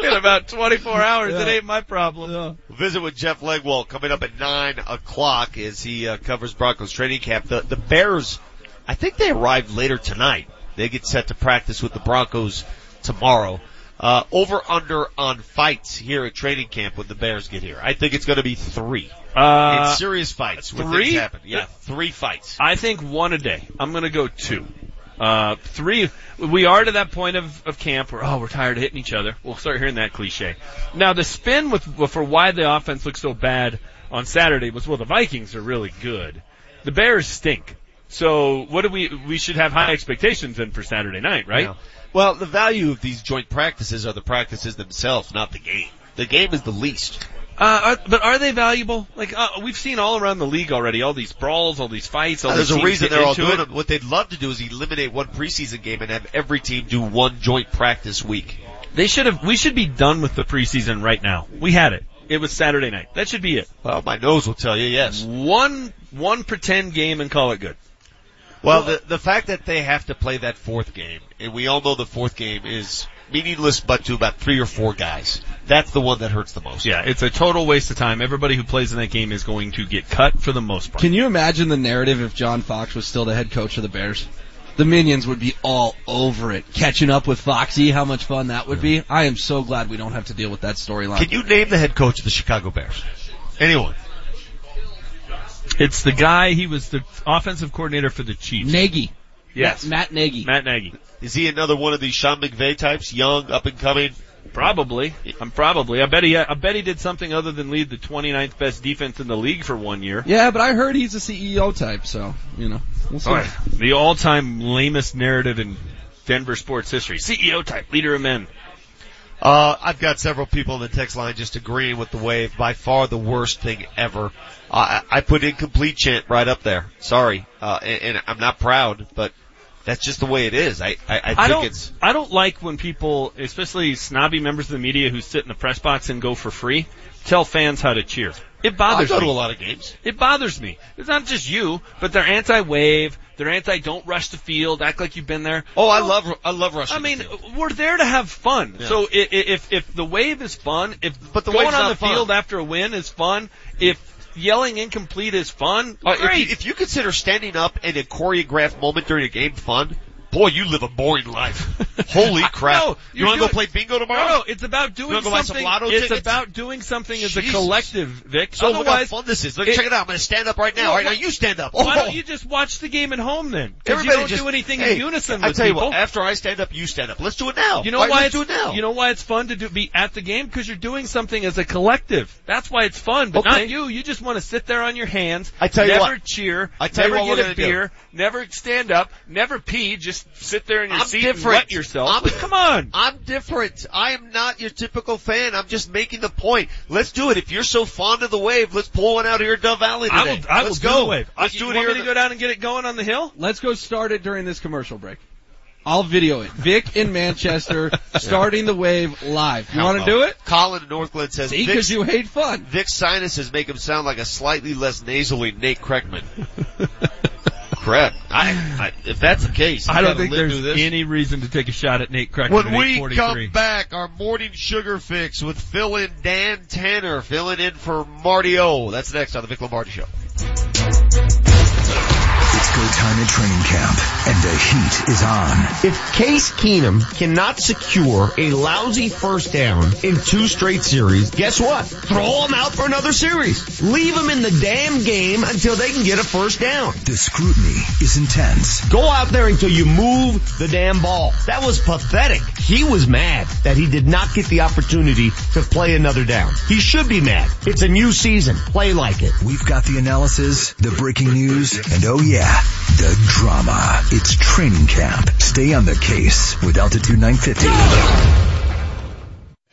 In about 24 hours, it ain't my problem. Visit with Jeff Legwold coming up at nine o'clock as he uh, covers Broncos training camp. The the Bears, I think they arrived later tonight. They get set to practice with the Broncos tomorrow. Uh, over under on fights here at training camp when the Bears get here. I think it's going to be three. Uh, it's serious fights. three? Yeah, three fights. I think one a day. I'm gonna go two. Uh, three, we are to that point of, of camp where, oh, we're tired of hitting each other. We'll start hearing that cliche. Now the spin with, for why the offense looked so bad on Saturday was, well, the Vikings are really good. The Bears stink. So what do we, we should have high expectations then for Saturday night, right? Yeah. Well, the value of these joint practices are the practices themselves, not the game. The game is the least. Uh, are, but are they valuable? Like, uh, we've seen all around the league already, all these brawls, all these fights, all There's these a reason they're all doing it. them. What they'd love to do is eliminate one preseason game and have every team do one joint practice week. They should have, we should be done with the preseason right now. We had it. It was Saturday night. That should be it. Well, my nose will tell you yes. One, one pretend game and call it good. Well, the the fact that they have to play that fourth game, and we all know the fourth game is meaningless, but to about three or four guys. That's the one that hurts the most. Yeah, it's a total waste of time. Everybody who plays in that game is going to get cut for the most part. Can you imagine the narrative if John Fox was still the head coach of the Bears? The minions would be all over it, catching up with Foxy. How much fun that would be! I am so glad we don't have to deal with that storyline. Can you name the head coach of the Chicago Bears? Anyone? It's the guy, he was the offensive coordinator for the Chiefs. Nagy. Yes. Matt, Matt Nagy. Matt Nagy. Is he another one of these Sean McVay types, young, up and coming? Probably. I'm probably. I bet he, I bet he did something other than lead the 29th best defense in the league for one year. Yeah, but I heard he's a CEO type, so you know we'll see. All right. The all-time lamest narrative in Denver sports history. CEO type, leader of men. Uh, I've got several people in the text line just agreeing with the wave. By far the worst thing ever. I, I put incomplete chant right up there. Sorry, uh, and, and I'm not proud, but that's just the way it is. I, I, I think I don't, it's. I don't like when people, especially snobby members of the media who sit in the press box and go for free, tell fans how to cheer. It bothers I go me. to a lot of games. It bothers me. It's not just you, but they're anti-wave. They're anti don't rush the field, act like you've been there. Oh, I love I love rushing. I mean, we're there to have fun. Yeah. So if if the wave is fun, if But the going on the fun. field after a win is fun, if yelling incomplete is fun, Uh, if, great. you, if you consider standing up in a choreographed moment during a game fun, boy, you live a boring life. Holy crap! No, you want to go play bingo tomorrow? No, no, it's about doing wanna go buy some something. lotto it's tickets? about doing something as a Jesus. collective, Vic. So look how fun this is. Look, it- check it out. I'm going to stand up right now. All right, now you stand up. Why Oh. don't you just watch the game at home then? Because you Everybody don't just do anything hey, in unison I tell people. you what. After I stand up, you stand up. Let's do it now. You know why it's let's do it now. You know why it's fun to do, be at the game because you're doing something as a collective. That's why it's fun. But Okay. not you. You just want to sit there on your hands. I tell you never what. cheer. I tell you never what we're get a beer. Never stand up. Never pee. Just sit there in your I'm seat and different. wet yourself. I'm- Come on. I'm different. I am not your typical fan. I'm just making the point. Let's do it. If you're so fond of the wave, let's pull one out here at Dove Valley today. I will. I will let's do go. the wave. Let's Uh, do you it want here. me to go down and get it going on the hill? Let's go start it during this commercial break. I'll video it. Vic in Manchester starting the wave live. You want to do it? Colin in Northglenn says See, because you hate fun. Vic's sinuses make him sound like a slightly less nasally Nate Kreckman. Correct. I, I, if that's the case, I you don't think live there's this. any reason to take a shot at Nate Kreckman When we come back, our morning sugar fix with fill in Dan Tanner, filling in for Marty O. That's next on the Vic Lombardi Show. Go time at training camp, and the heat is on. If Case Keenum cannot secure a lousy first down in two straight series, guess what? Throw him out for another series. Leave him in the damn game until they can get a first down. The scrutiny is intense. Go out there until you move the damn ball. That was pathetic. He was mad that he did not get the opportunity to play another down. He should be mad. It's a new season. Play like it. We've got the analysis, the breaking news, and oh yeah, the drama. It's training camp. Stay on the case with Altitude 950.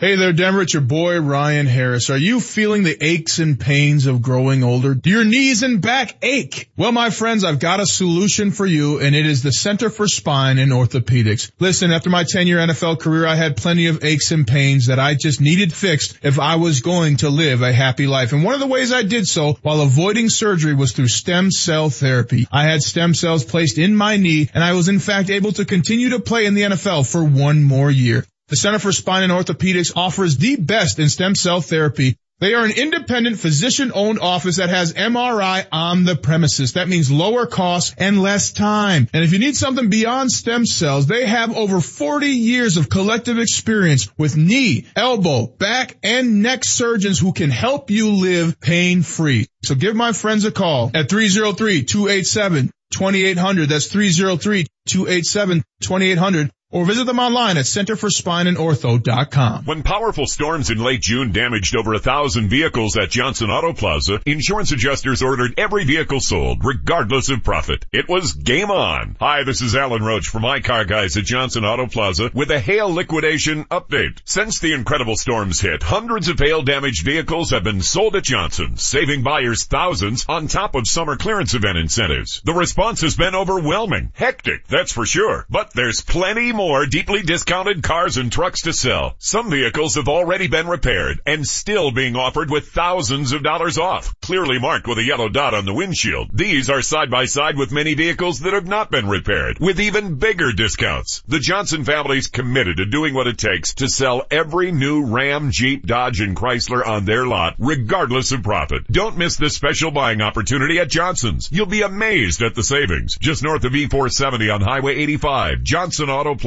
Hey there, Denver. It's your boy, Ryan Harris. Are you feeling the aches and pains of growing older? Do your knees and back ache? Well, my friends, I've got a solution for you, and it is the Center for Spine and Orthopedics. Listen, after my 10 year NFL career, I had plenty of aches and pains that I just needed fixed if I was going to live a happy life. And one of the ways I did so while avoiding surgery was through stem cell therapy. I had stem cells placed in my knee, and I was in fact able to continue to play in the NFL for one more year. The Center for Spine and Orthopedics offers the best in stem cell therapy. They are an independent physician owned office that has MRI on the premises. That means lower costs and less time. And if you need something beyond stem cells, they have over 40 years of collective experience with knee, elbow, back, and neck surgeons who can help you live pain free. So give my friends a call at 303-287-2800. That's 303-287-2800 or visit them online at centerforspineandortho.com. When powerful storms in late June damaged over a thousand vehicles at Johnson Auto Plaza, insurance adjusters ordered every vehicle sold, regardless of profit. It was game on. Hi, this is Alan Roach from my car guys at Johnson Auto Plaza with a hail liquidation update. Since the incredible storms hit, hundreds of hail damaged vehicles have been sold at Johnson, saving buyers thousands on top of summer clearance event incentives. The response has been overwhelming. Hectic, that's for sure. But there's plenty more deeply discounted cars and trucks to sell. Some vehicles have already been repaired and still being offered with thousands of dollars off, clearly marked with a yellow dot on the windshield. These are side by side with many vehicles that have not been repaired, with even bigger discounts. The Johnson family's committed to doing what it takes to sell every new Ram, Jeep, Dodge, and Chrysler on their lot, regardless of profit. Don't miss this special buying opportunity at Johnson's. You'll be amazed at the savings. Just north of E470 on Highway 85,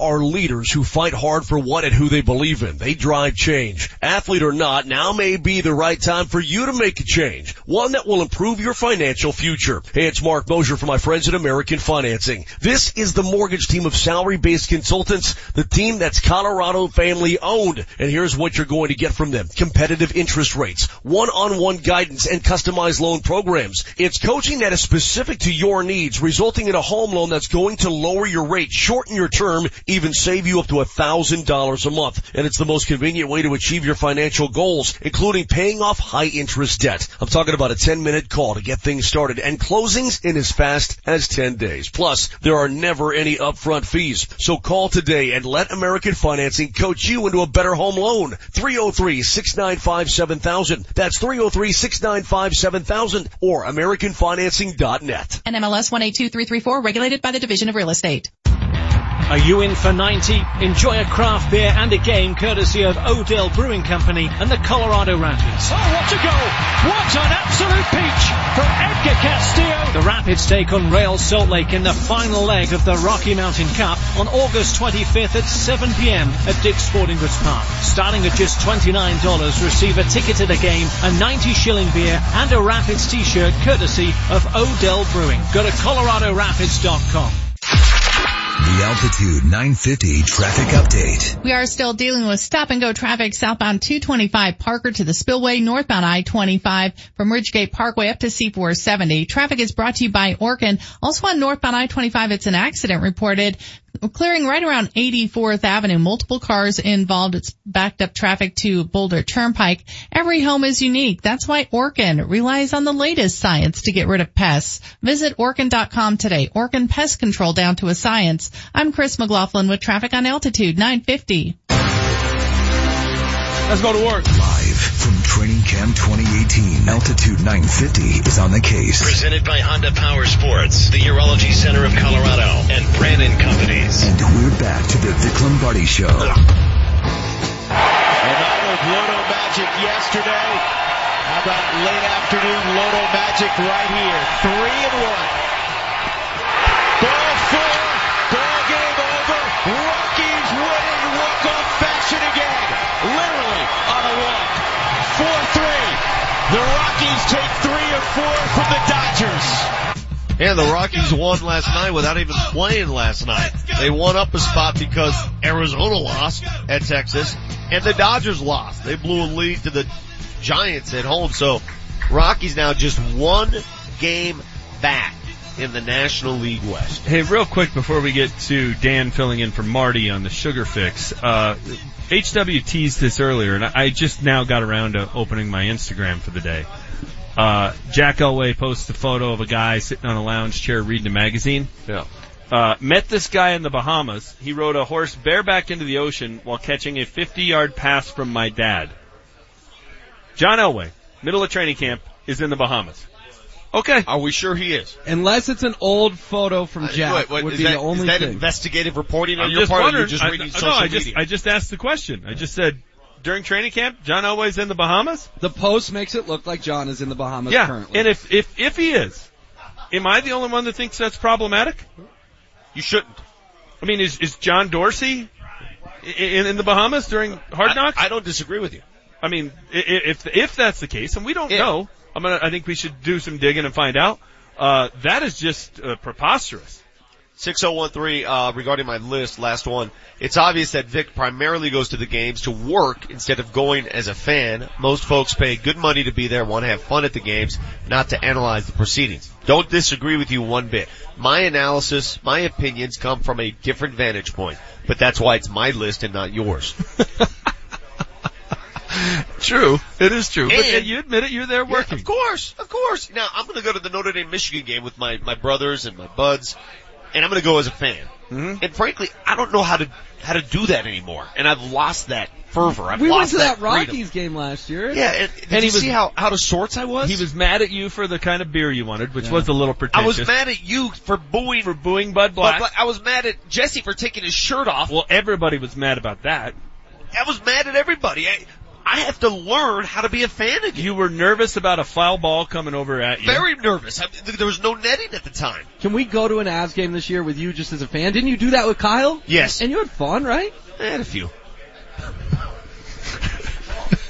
are leaders who fight hard for what and who they believe in. They drive change. Athlete or not, now may be the right time for you to make a change. One that will improve your financial future. Hey, it's Mark Mosier from my friends at American Financing. This is the mortgage team of salary-based consultants, the team that's Colorado family owned. And here's what you're going to get from them. Competitive interest rates, one-on-one guidance, and customized loan programs. It's coaching that is specific to your needs, resulting in a home loan that's going to lower your rate, shorten your term, even save you up to a thousand dollars a month. And it's the most convenient way to achieve your financial goals, including paying off high interest debt. I'm talking about a 10 minute call to get things started and closings in as fast as 10 days. Plus, there are never any upfront fees. So call today and let American Financing coach you into a better home loan. 303-695-7000. That's 303-695-7000 or AmericanFinancing.net. NMLS 182334, regulated by the Division of Real Estate. Are you in for 90? Enjoy a craft beer and a game courtesy of Odell Brewing Company and the Colorado Rapids. Oh, what a goal! What an absolute peach from Edgar Castillo! The Rapids take on Real Salt Lake in the final leg of the Rocky Mountain Cup on August 25th at 7 p.m. at Dick's Sporting Goods Park. Starting at just $29, receive a ticket to the game, a 90 shilling beer, and a Rapids t-shirt courtesy of Odell Brewing. Go to coloradorapids.com. The Altitude 950 traffic update. We are still dealing with stop and go traffic southbound 225 Parker to the Spillway, northbound I-25 from Ridgegate Parkway up to C470. Traffic is brought to you by Orkin. Also on northbound I-25, it's an accident reported clearing right around 84th Avenue. Multiple cars involved. It's backed up traffic to Boulder Turnpike. Every home is unique. That's why Orkin relies on the latest science to get rid of pests. Visit Orkin.com today. Orkin Pest Control down to a science. I'm Chris McLaughlin with traffic on altitude 950. Let's go to work. Live from Training Camp 2018, Altitude 950 is on the case. Presented by Honda Power Sports, the Urology Center of Colorado, and Brannan Companies. And we're back to the Vic Lombardi Show. And out of Loto Magic yesterday. How about late afternoon Loto Magic right here? Three and one. Ball four. Ball game over. Rockies winning walk-off fashion again. Literally on a walk. 4-3. The Rockies take three or four from the Dodgers. And the Rockies won last night without even playing last night. They won up a spot because Arizona lost at Texas and the Dodgers lost. They blew a lead to the Giants at home. So Rockies now just one game back in the National League West. Hey, real quick before we get to Dan filling in for Marty on the sugar fix, uh, HW teased this earlier, and I just now got around to opening my Instagram for the day. Uh, Jack Elway posts a photo of a guy sitting on a lounge chair reading a magazine. Yeah. Uh, met this guy in the Bahamas. He rode a horse bareback into the ocean while catching a 50 yard pass from my dad. John Elway, middle of training camp, is in the Bahamas. Okay. Are we sure he is? Unless it's an old photo from uh, Jack, Wait, wait, would be that, the only is that thing. investigative reporting on I'm your just part or wondering. you're just I- reading I, social no, I media? just, I just asked the question. I just said, during training camp, John Elway's in the Bahamas? The post makes it look like John is in the Bahamas yeah. currently. And if, if, if he is, am I the only one that thinks that's problematic? You shouldn't. I mean, is, is John Dorsey in, in the Bahamas during Hard Knocks? I, I don't disagree with you. I mean, i- i- if if that's the case, and we don't Yeah. know, I'm gonna. I think we should do some digging and find out. Uh, that is just uh, preposterous. 6013, uh, regarding my list, last one. It's obvious that Vic primarily goes to the games to work instead of going as a fan. Most folks pay good money to be there, want to have fun at the games, not to analyze the proceedings. Don't disagree with you one bit. My analysis, my opinions come from a different vantage point, but that's why it's my list and not yours. True, it is true. but And- you admit it, you're there Yeah, working. of course, of course. Now I'm gonna go to the Notre Dame Michigan game with my, my brothers and my buds, and I'm gonna go as a fan. Mm-hmm. And frankly, I don't know how to, how to do that anymore. And I've lost that fervor. I've lost that. we went lost to that, freedom. Rockies game last year. Yeah, and, did And he you was- see how out of sorts I was? He was mad at you for the kind of beer you wanted, which Yeah. was a little pretentious. I pretentious. was mad at you for booing. for booing Bud but Black. but I was mad at Jesse for taking his shirt off. Well, everybody was mad about that. I was mad at everybody. I, I have to learn how to be a fan again. You were nervous about a foul ball coming over at you. Very nervous. I, there was no netting at the time. Can we go to an Avs game this year with you just as a fan? Didn't you do that with Kyle? Yes. And you had fun, right? I had a few.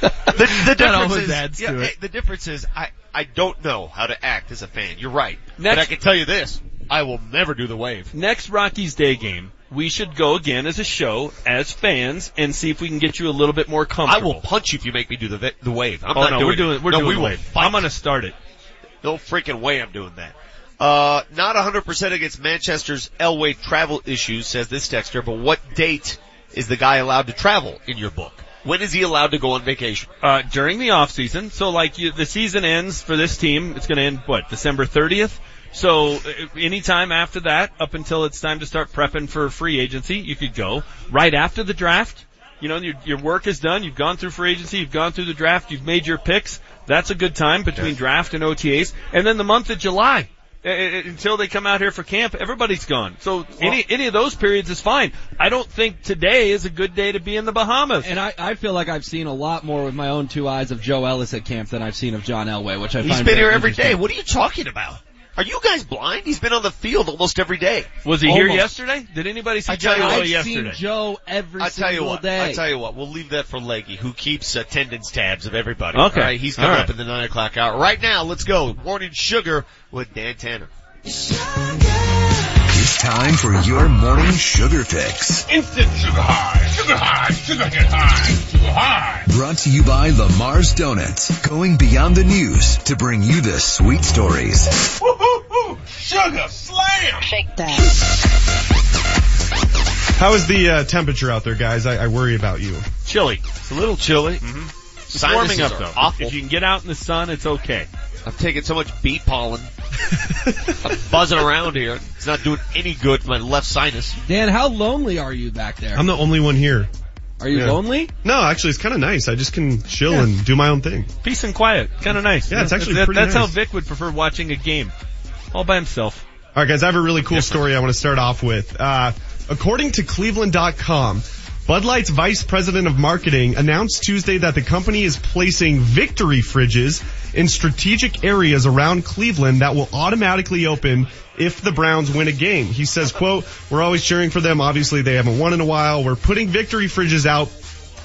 the, the difference is, adds yeah, to it. the difference is I, I don't know how to act as a fan. You're right. but I can tell you this. I will never do the wave. Next Rockies Day game, we should go again as a show, as fans, and see if we can get you a little bit more comfortable. I will punch you if you make me do the the wave. I'm oh not no, doing we're it. doing we're no, doing we the wave. fight. I'm gonna start it. No freaking way I'm doing that. Uh, not 100% against Manchester's Elway travel issues, says this texter, but what date is the guy allowed to travel in your book? When is he allowed to go on vacation? Uh, during the off season, so like you, the season ends for this team, it's gonna end what December 30th. So uh, anytime after that, up until it's time to start prepping for free agency, you could go right after the draft. You know, your, your work is done. You've gone through free agency. You've gone through the draft. You've made your picks. That's a good time between draft and OTAs. And then the month of July. uh, uh, Until they come out here for camp, everybody's gone. So any any of those periods is fine. I don't think today is a good day to be in the Bahamas. And I, I feel like I've seen a lot more with my own two eyes of Joe Ellis at camp than I've seen of John Elway, which I He's find he's been here every day. What are you talking about? Are you guys blind? He's been on the field almost every day. Was he here yesterday? Did anybody see I tell Joe you what, I've yesterday? seen Joe every I tell you single what. day. I tell you what. We'll leave that for Leggy, who keeps attendance tabs of everybody. Okay. All right, he's coming All up in the nine o'clock hour. Right now, let's go. Morning sugar with Dan Tanner. It's time for your morning sugar fix. Instant sugar high. Sugar high. Sugar get high. Sugar high. Brought to you by Lamar's Donuts, going beyond the news to bring you the sweet stories. Woo-hoo-hoo. Sugar slam. Shake that. How is the uh, temperature out there, guys? I, I worry about you. Chilly. It's a little chilly. It's warming up though. Awful. If you can get out in the sun, it's okay. I'm taking so much bee pollen. I'm buzzing around here. It's not doing any good for my left sinus. Dan, how lonely are you back there? I'm the only one here. Are you Yeah. lonely? No, actually, it's kind of nice. I just can chill Yeah. and do my own thing. Peace and quiet. Kind of nice. Yeah, it's actually That- pretty That's how. Vic would prefer watching a game. All by himself. All right, guys, I have a really cool story I want to start off with. Uh, according to Cleveland.com, Bud Light's vice president of marketing announced Tuesday that the company is placing victory fridges in strategic areas around Cleveland that will automatically open if the Browns win a game. He says, quote, we're always cheering for them. Obviously they haven't won in a while. We're putting victory fridges out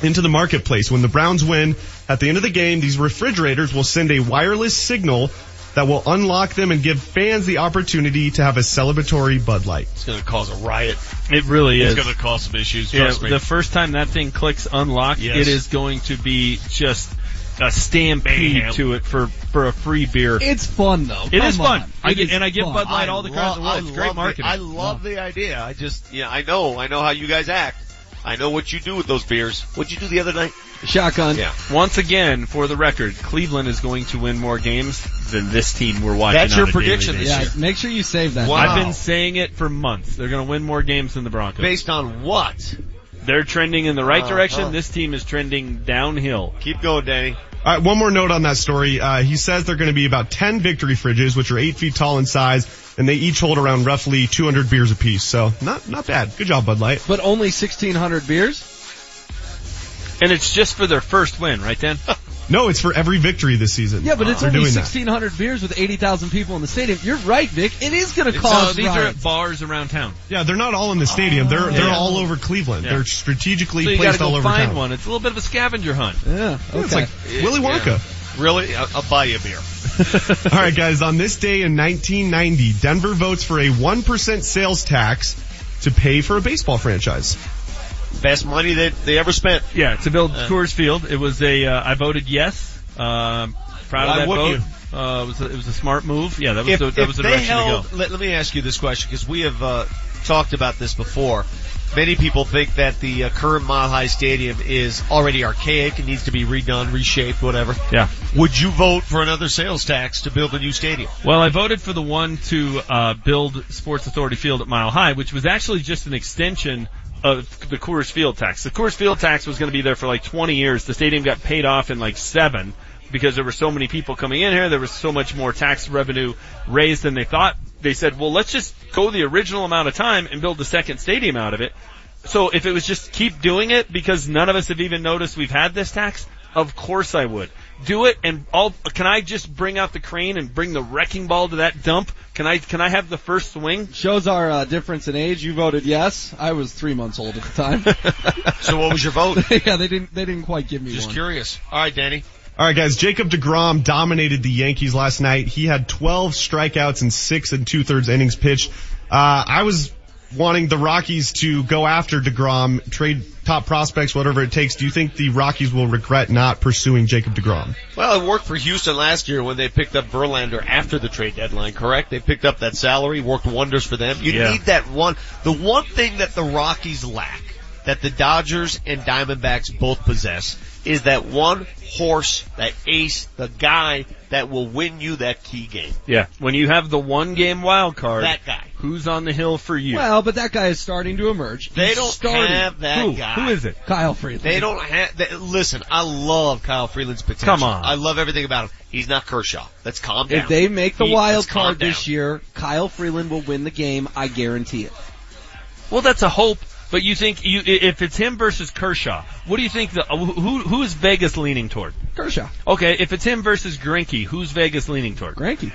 into the marketplace. When the Browns win, at the end of the game, these refrigerators will send a wireless signal that will unlock them and give fans the opportunity to have a celebratory Bud Light. It's going to cause a riot. It really It's is. going to cause some issues. Yeah, me. the first time that thing clicks unlock, Yes. it is going to be just a stampede Mayhem. to it for for a free beer. It's fun though. It is Come fun. I It get, is and I give fun. Bud Light all the credit in the world. It's great love marketing. The, I love the idea. I just, yeah, I know, I know how you guys act. I know what you do with those beers. What'd you do the other night? Shotgun. Yeah. Once again, for the record, Cleveland is going to win more games than this team we're watching. That's on your a prediction basis. this Yeah, year. make sure you save that. Wow. I've been saying it for months. They're going to win more games than the Broncos. Based on what? They're trending in the right Uh-huh. direction. This team is trending downhill. Keep going, Danny. All right, one more note on that story. Uh, he says they're going to be about 10 victory fridges, which are 8 feet tall in size, and they each hold around roughly 200 beers apiece. So not, not bad. Good job, Bud Light. But only 1600 beers? And it's just for their first win, right then? No, it's for every victory this season. Yeah, but it's They're only doing that. 1600 beers with 80,000 people in the stadium. You're right, Vic. It is going to So cause these are at bars around town. Yeah, they're not all in the stadium. They're they're Yeah. all over Cleveland. Yeah. They're strategically So you gotta placed all go over find town. one. It's a little bit of a scavenger hunt. Yeah, Yeah, okay. It's like Willy Wonka. Really? I'll, I'll buy you a beer. All right, guys. On this day in 1990, Denver votes for a one percent sales tax to pay for a baseball franchise. Best money that they ever spent. Yeah, to build Uh, Coors Field. It was a, uh, I voted yes. Um, proud Why of that vote. Uh, it was a, it was a smart move. Yeah, that was If, the, that was the direction held, to go. let, let me ask you this question because we have uh, talked about this before. Many people think that the uh, current Mile High Stadium is already archaic and needs to be redone, reshaped, whatever. Yeah. Would you vote for another sales tax to build a new stadium? Well, I voted for the one to uh, build Sports Authority Field at Mile High, which was actually just an extension of the Coors Field tax. The Coors Field tax was going to be there for like 20 years. The stadium got paid off in like seven because there were so many people coming in here. There was so much more tax revenue raised than they thought. They said, well, let's just go the original amount of time and build the second stadium out of it. So if it was just keep doing it because none of us have even noticed we've had this tax, Of course I would. Do it and all, can I just bring out the crane and bring the wrecking ball to that dump? Can I, can I have the first swing? Shows our uh, difference in age. You voted yes. I was three months old at the time. So what was your vote? yeah, they didn't. They didn't quite give me Just one. curious. All right, Danny. All right, guys. Jacob DeGrom dominated the Yankees last night. He had 12 strikeouts and six and two thirds innings pitched. Uh, I was wanting the Rockies to go after DeGrom, trade top prospects, whatever it takes. Do you think the Rockies will regret not pursuing Jacob DeGrom? Well, it worked for Houston last year when they picked up Verlander after the trade deadline, correct? They picked up that salary, worked wonders for them. You Yeah. need that one, the one thing that the Rockies lack, that the Dodgers and Diamondbacks both possess, is that one horse, that ace, the guy that will win you that key game. Yeah. When you have the one game wild card, That guy. who's on the hill for you? Well, but that guy is starting to emerge. They He's don't starting. have that Who? guy. Who is it? Kyle Freeland. They don't have. They, listen, I love Kyle Freeland's potential. Come on. I love everything about him. He's not Kershaw. Let's calm down. If they make the He- wild card this year, Kyle Freeland will win the game. I guarantee it. Well, that's a hope. But you think you, if it's him versus Kershaw, what do you think? The uh, who who is Vegas leaning toward? Kershaw. Okay, if it's him versus Greinke, who's Vegas leaning toward? Greinke.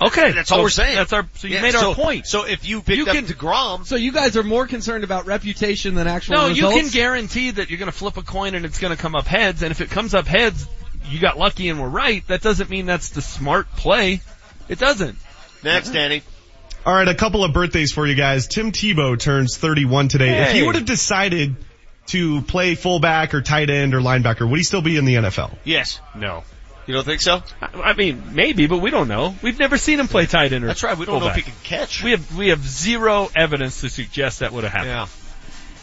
Okay, That's so all we're saying. That's our. So you Yeah, made so- our point. So if you picked You up can- DeGrom, So you guys are more concerned about reputation than actual No, results? you can guarantee that you're going to flip a coin and it's going to come up heads. And if it comes up heads, you got lucky and we're right. That doesn't mean that's the smart play. It doesn't. next, Danny. All right, a couple of birthdays for you guys. Tim Tebow turns 31 today. If he would have decided to play fullback or tight end or linebacker, would he still be in the NFL? Yes. No. You don't think so? I, I mean, maybe, but we don't know. We've never seen him play tight end or That's right. We don't know if he can catch. We have we have zero evidence to suggest that would have happened. Yeah.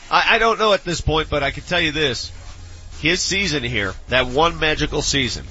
I, I don't know at this point, but I can tell you this. His season here, that one magical season,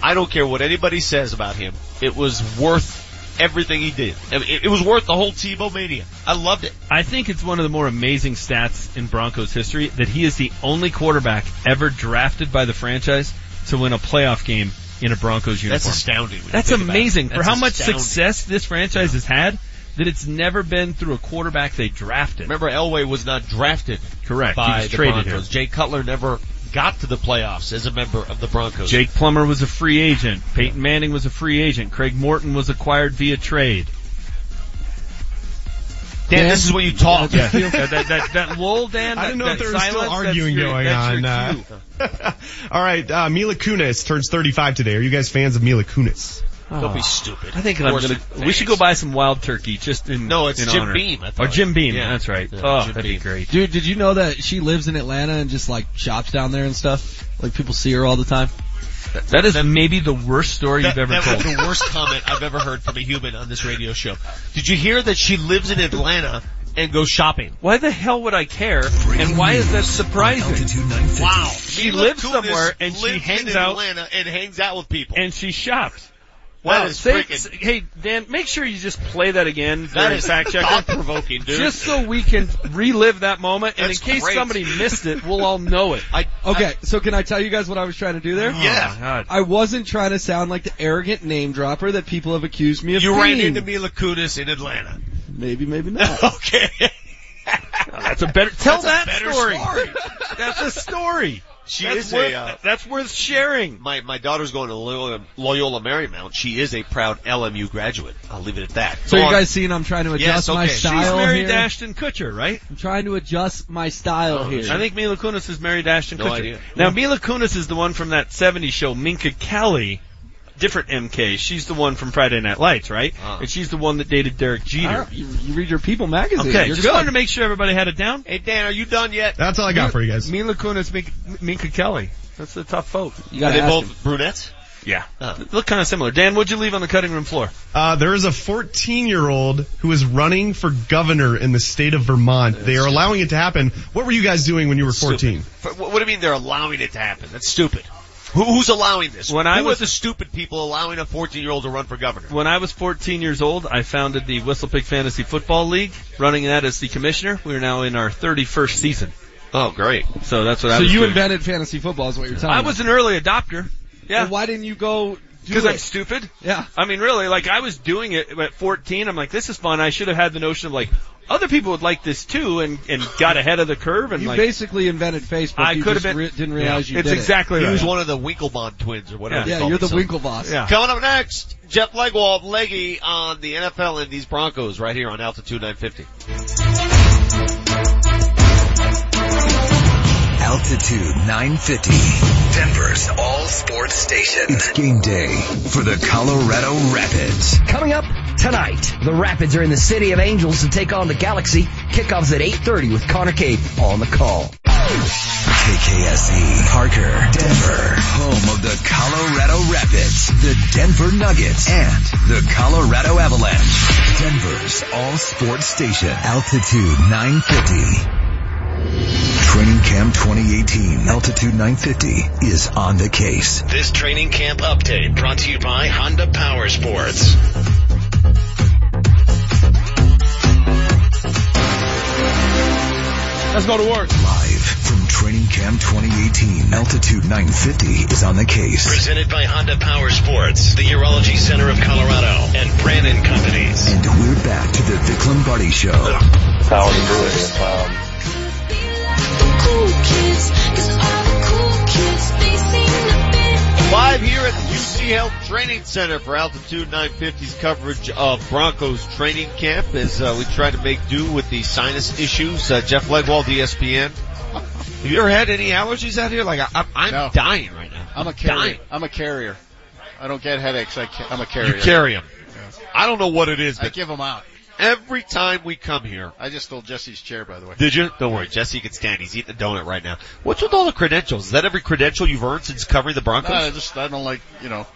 I don't care what anybody says about him, it was worth everything he did. It, it was worth the whole Tebow mania. I loved it. I think it's one of the more amazing stats in Broncos history that he is the only quarterback ever drafted by the franchise to win a playoff game in a Broncos uniform. That's astounding. That's think about it. amazing for That's how much success this franchise has had that it's never been through a quarterback they drafted. Remember, Elway was not drafted Correct. He was the traded Broncos. here. Jay Cutler never got to the playoffs as a member of the Broncos. Jake Plummer was a free agent. Peyton Manning was a free agent. Craig Morton was acquired via trade. Dan, this is what you talk. Yeah, that, that, that, that lull, Dan. I didn't know that, if there that was still silence, that's arguing your- going on. Uh, all right, uh, Mila Kunis turns 35 today. Are you guys fans of Mila Kunis? Don't be ah. stupid. I think Of I'm course gonna. we're We should go buy some wild turkey just in. No, it's in Jim honor. Beam, Or. Oh, Jim Beam. Yeah. That's right. Yeah, oh, Jim that'd be great. Dude, did you know that she lives in Atlanta and just like shops down there and stuff? Like people see her all the time. That is maybe the worst story That, you've ever that told. was the worst comment I've ever heard from a human on this radio show. Did you hear that she lives in Atlanta and goes shopping? Why the hell would I care? And why is that surprising? Wow. She Mila lives somewhere and she lives hangs in out Atlanta and hangs out with people. and she shops. That Wow, is say- freaking- hey Dan, make sure you just play that again that during is fact checker. thought provoking, dude. Just so we can relive that moment, and That's in case great. somebody missed it, we'll all know it. I, Okay, so can I tell you guys what I was trying to do there? Yeah. Oh, my God. I wasn't trying to sound like the arrogant name dropper that people have accused me of you being. ran into Mila Kunis in Atlanta. Maybe, maybe not. Okay. That's a better. Tell That's a that better story. story. That's a story. She that's is worth, a, uh, that's worth sharing. my, my daughter's going to Loyola, Loyola Marymount. She is a proud LMU graduate. I'll leave it at that. So Go you on. guys seeing I'm trying to Yes, adjust my okay. She's style married here? to Ashton Kutcher, right? I'm trying to adjust my style here. I think Mila Kunis is married to Ashton No Kutcher. idea. Now Mila Kunis is the one from that '70s show, Minka Kelly. Different MK. She's the one from Friday Night Lights, right? Ah. And she's the one that dated Derek Jeter. You, you read your People magazine. Okay, You're just good. wanted to make sure everybody had it down. Hey Dan, are you done yet? That's all I got for you guys. Mila Kunis, Minka, Minka Kelly. That's a tough vote. You Are gotta they ask both him. brunettes? Yeah. Oh. Look kind of similar. Dan, what'd you leave on the cutting room floor? Uh, there is a 14 year old who is running for governor in the state of Vermont. They are allowing it to happen. What were you guys doing when you were 14? What what do you mean they're allowing it to happen? That's stupid. Who, who's allowing this? When Who I are was- the stupid people allowing a 14 year old to run for governor? When I was 14 years old, I founded the Whistlepick Fantasy Football League, running that as the commissioner. We are now in our 31st season. Oh, great. So that's what I So you doing. invented fantasy football is what you're telling I me. was an early adopter. Yeah. Well, why didn't you go Because I'm stupid. Yeah. I mean, really, like I was doing it at 14. I'm like, this is fun. I should have had the notion of like, other people would like this too, and and got ahead of the curve. And You like, basically invented Facebook. I could have been. re- didn't realize you it's did exactly it. right. He was one of the Winklebond twins or whatever. Yeah, they call you're the themselves. Winklevoss. Yeah. Coming up next, Jeff Legwold, Leggy on the NFL and these Broncos right here on Altitude 950. Altitude 950. Denver's all sports station. It's game day for the Colorado Rapids. Coming up tonight, the Rapids are in the City of Angels to take on the Galaxy. Kickoffs at 8.30 with Connor Cape on the call. KKSE, Parker, Denver, home of the Colorado Rapids, the Denver Nuggets, and the Colorado Avalanche. Denver's all sports station, Altitude 950. Training Camp 2018, Altitude 950 is on the case. This training camp update brought to you by Honda Power Sports. Let's go to work. Live from Training Camp 2018, Altitude 950 is on the case. Presented by Honda Power Sports, the Urology Center of Colorado, and Brannan Companies. And we're back to the Vic Lombardi Show. Power through it. Um, Live here at the UC Health Training Center for Altitude 950's coverage of Broncos training camp as uh, we try to make do with the sinus issues. Uh, Jeff Legwold, ESPN. Have you ever had any allergies out here? Like I, I'm, I'm No. dying right now. I'm a carrier. Dying. I'm a carrier. I don't get headaches. I I'm a carrier. You carry them. I don't know what it is, I give them out. Every time we come here, I just stole Jesse's chair, by the way. Did you? Don't worry, Jesse can stand. He's eating a donut right now. What's with all the credentials? Is that every credential you've earned since covering the No, I just I don't like you know.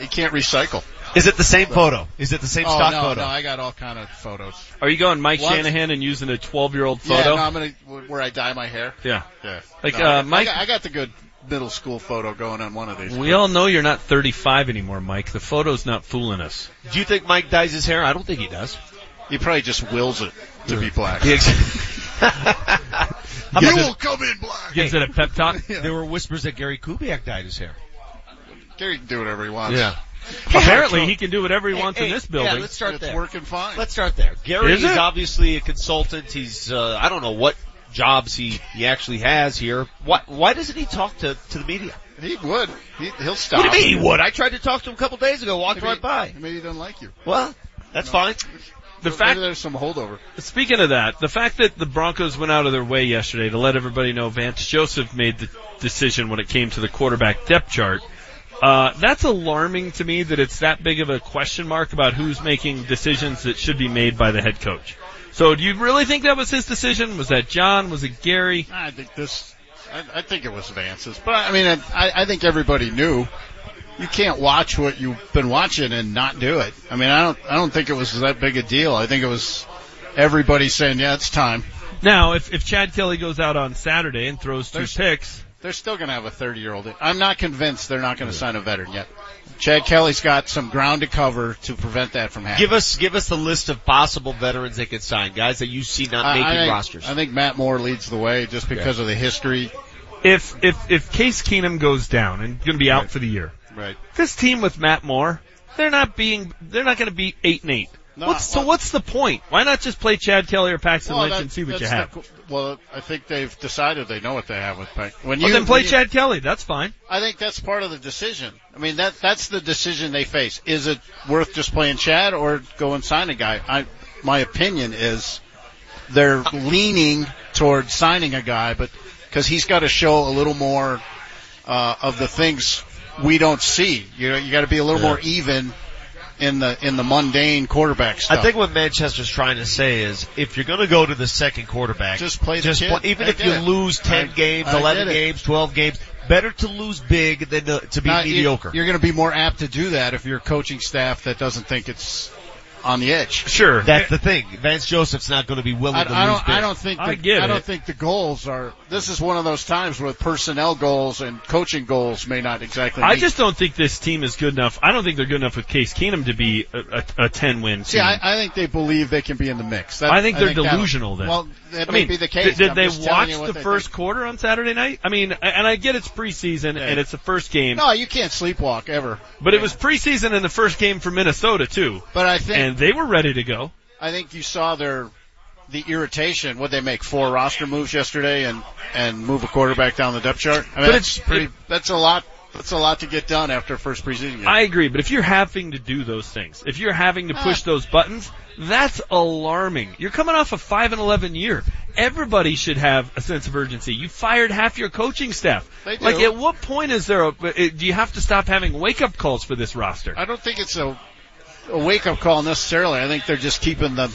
You can't recycle. Is it the same photo? Is it the same oh, stock no, photo? No, I got all kind of photos. Are you going Mike What? Shanahan and using a 12 year old Yeah, photo? no, I'm gonna where I dye my hair. Yeah. Yeah. Like, No, uh, Mike- I got, I got the good middle school photo going on one of these. We all know you're not 35 anymore, Mike. The photo's not fooling us. Do you think Mike dyes his hair? I don't think he does. He probably just wills it to be black. He ex- you about will come in black. Gives it a pep talk. There were whispers that Gary Kubiak dyed his hair. Gary can do whatever he wants. Yeah. Apparently, he can do whatever he wants Hey, in this building. Yeah, let's start It's there. working fine. Let's start there. Gary Is is, it? obviously a consultant. He's uh, I don't know what jobs he he actually has here. Why why doesn't he talk to to the media? He would. He, he'll stop. What do you mean he would? I tried to talk to him a couple days ago. Walked Maybe, right by. Maybe he doesn't like you. Well, that's fine. The Maybe fact, there's some holdover. speaking of that, the fact that the Broncos went out of their way yesterday to let everybody know Vance Joseph made the decision when it came to the quarterback depth chart. Uh, that's alarming to me that it's that big of a question mark about who's making decisions that should be made by the head coach. So do you really think that was his decision? Was that John? Was it Gary? I think this. I, I think it was Vance's, but I mean, I, I think everybody knew. You can't watch what you've been watching and not do it. I mean, I don't. I don't think it was that big a deal. I think it was everybody saying, "Yeah, it's time." Now, if, if Chad Kelly goes out on Saturday and throws two There's- picks, They're still going to have a 30 year old. I'm not convinced they're not going to sign a veteran yet. Chad Kelly's got some ground to cover to prevent that from happening. Give us give us the list of possible veterans they could sign, guys that you see not I- making I think, rosters. I think Matt Moore leads the way just because of the history. if if if Case Keenum goes down and going to be out for the year, Right. this team with Matt Moore, they're not being they're not going to be eight and eight. No, what's, so what's the point? Why not just play Chad Kelly or Paxton Well, Lynch that- and see what you have? the- well, I think they've decided they know what they have with Paxton. When well, you then play you- Chad Kelly. That's fine. I think that's part of the decision. I mean, that that's the decision they face. Is it worth just playing Chad or go and sign a guy? I, my opinion is they're leaning towards signing a guy, but because he's got to show a little more uh, of the things we don't see. You know, you got to be a little Yeah. more even in the in the mundane quarterback stuff. I think what Manchester's trying to say is, if you're going to go to the second quarterback, Just play the just kid. play- even I if you it. lose ten I- games, I eleven games, twelve games, better to lose big than to, to be mediocre. You're going to be more apt to do that if you're a coaching staff that doesn't think it's on the edge. Sure. That's the thing. Vance Joseph's not going to be willing I, to I lose don't. big. I don't think. The, I get don't it. think the goals are. This is one of those times where personnel goals and coaching goals may not exactly. I meet. just don't think this team is good enough. I don't think they're good enough with Case Keenum to be a, a, a 10 win team. see. I, I think they believe they can be in the mix. That- I think they're that'll- delusional then. Well, that I may be the case. Did, did they watch the they first think. quarter on Saturday night? I mean, and I get it's preseason and it's the first game, No, you can't sleepwalk ever. but it was preseason in the first game for Minnesota too, But I think and they were ready to go. I think you saw their the irritation. What they make four roster moves yesterday and and move a quarterback down the depth chart. I mean, But that's it's- pretty. it- that's a lot. That's a lot to get done after first preseason game. I agree, but if you're having to do those things, if you're having to push those buttons, that's alarming. You're coming off a 5 and 11 year. Everybody should have a sense of urgency. You fired half your coaching staff. They do. Like at what point is there a, uh, do you have to stop having wake up calls for this roster? I don't think it's a a wake up call necessarily. I think they're just keeping the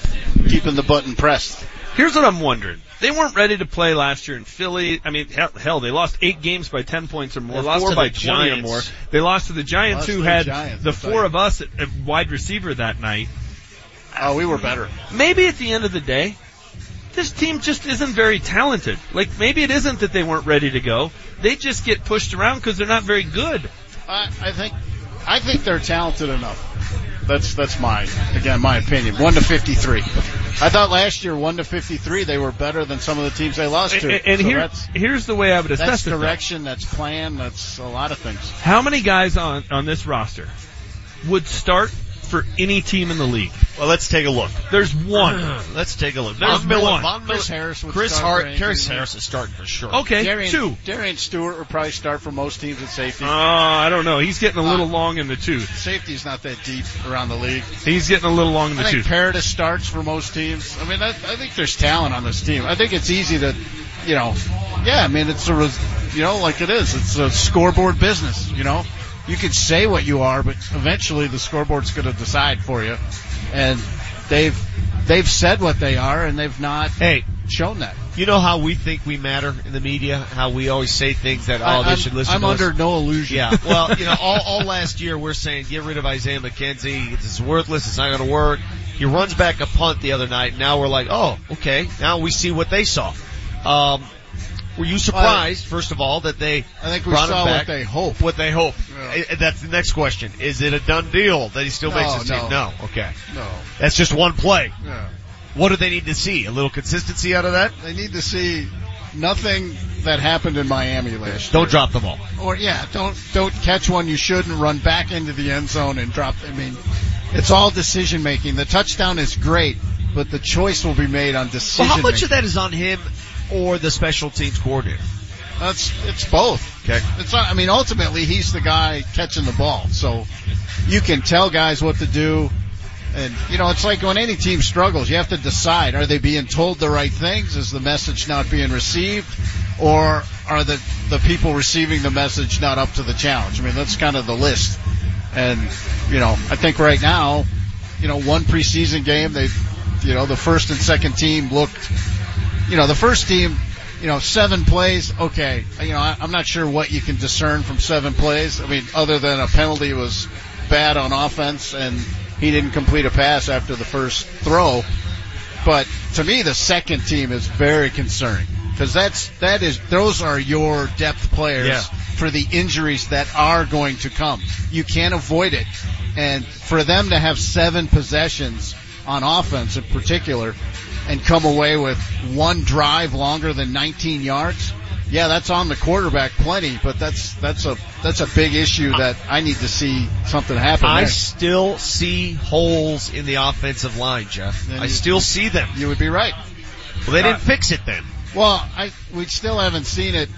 keeping the button pressed. Here's what I'm wondering. They weren't ready to play last year in Philly. I mean, hell, hell they lost eight games by 10 points or more, They lost four to by the 20 or Giants. more. They lost to the Giants who to the had Giants, the four of us at, at wide receiver that night. Oh, we were better. maybe at the end of the day, this team just isn't very talented. Like maybe it isn't that they weren't ready to go. They just get pushed around because they're not very good. I, I think I think they're talented enough. That's that's my again my opinion. One to fifty three. I thought last year one to fifty three they were better than some of the teams they lost to. And, and So here, here's the way I would assess that's direction, that's plan, that's a lot of things. How many guys on on this roster would start for any team in the league? Well, let's take a look. There's one. Let's take a look. There's Von Miller, one. Von Miller, Chris Harris would Chris start Hart, Chris anything. Harris is starting for sure. Okay, Darian, two. Darian Stewart would probably start for most teams at safety. Uh, I don't know. He's getting a little Uh, long in the tooth. Safety's not that deep around the league. He's getting a little long in the I think tooth. Paradis starts for most teams. I mean, I, I think there's talent on this team. I think it's easy to, you know, yeah. I mean, it's a, res- you know, like it is. It's a scoreboard business. You know, you can say what you are, but eventually the scoreboard's going to decide for you. And they've they've said what they are, and they've not Hey, shown that. you know how we think we matter in the media? How we always say things that, oh, they I'm, should listen I'm to under us. no illusion. Yeah, well, you know, all, all last year we're saying get rid of Isaiah McKenzie. It's worthless. It's not going to work. He runs back a punt the other night. Now we're like, oh, okay. Now we see what they saw. Um, were you surprised, first of all, that they I think we brought saw him back? what they hope. What they hope. Yeah. That's the next question. Is it a done deal that he still makes No, his team? no. No. Okay. No. That's just one play. Yeah. What do they need to see? A little consistency out of that? They need to see nothing that happened in Miami last year. Don't drop the ball. Or yeah, don't don't catch one you shouldn't. Run back into the end zone and drop. I mean, it's all decision making. The touchdown is great, but the choice will be made on decision. Well, how much making. of that is on him or the special teams coordinator? That's it's both. Okay. It's not, I mean, ultimately he's the guy catching the ball, so you can tell guys what to do. And you know, it's like when any team struggles, you have to decide: are they being told the right things? Is the message not being received, or are the the people receiving the message not up to the challenge? I mean, that's kind of the list. And you know, I think right now, you know, one preseason game, they, you know, the first and second team looked you know, the first team, you know, seven plays, okay. You know, I, I'm not sure what you can discern from seven plays. I mean, other than a penalty was bad on offense and he didn't complete a pass after the first throw. But to me, the second team is very concerning because that's, that is, those are your depth players Yeah. for the injuries that are going to come. You can't avoid it. And for them to have seven possessions on offense in particular and come away with one drive longer than 19 yards, yeah, that's on the quarterback plenty, but that's, that's a, that's a big issue that I need to see something happen I there. still see holes in the offensive line, Jeff. Then I you- still see them. You would be right. Well, they didn't Uh, fix it then. Well, I we still haven't seen it.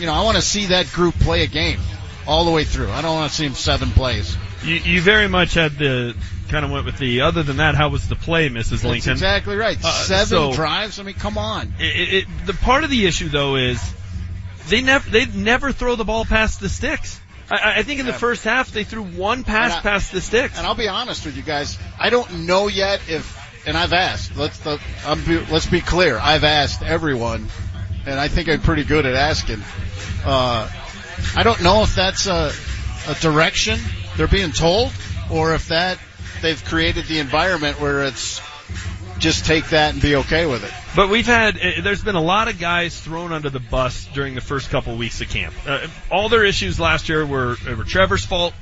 You know, I want to see that group play a game all the way through. I don't want to see them seven plays. You, you very much had the kind of went with the. Other than that, how was the play, Mrs. That's Lincoln? exactly right. Uh, seven so- drives. I mean, come on. It, it, the part of the issue though is they never they never throw the ball past the sticks. I- I, think in the first half they threw one pass I- past the sticks. And I'll be honest with you guys. I don't know yet if, and I've asked. Let's the, I'm, be- let's be clear. I've asked everyone, and I think I'm pretty good at asking. Uh, I don't know if that's a, a direction they're being told, or if that they've created the environment where it's just take that and be okay with it. But we've had, uh, there's been a lot of guys thrown under the bus during the first couple weeks of camp. Uh, all their issues last year were, were Trevor's fault.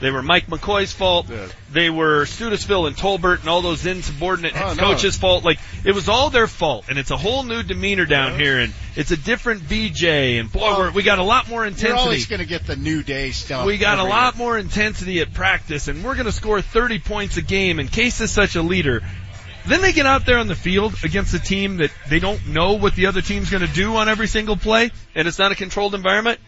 They were Mike McCoy's fault. Yeah. They were Studesville and Tolbert and all those insubordinate Oh, no. coaches' fault. Like, it was all their fault. And it's a whole new demeanor down here and it's a different BJ and boy, Well, we're, we got a lot more intensity. You're intensity. always going to get the new day stuff. We got a lot year. more intensity at practice, and we're going to score 30 points a game. And Case is such a leader. Then they get out there on the field against a team that they don't know what the other team's going to do on every single play, and it's not a controlled environment.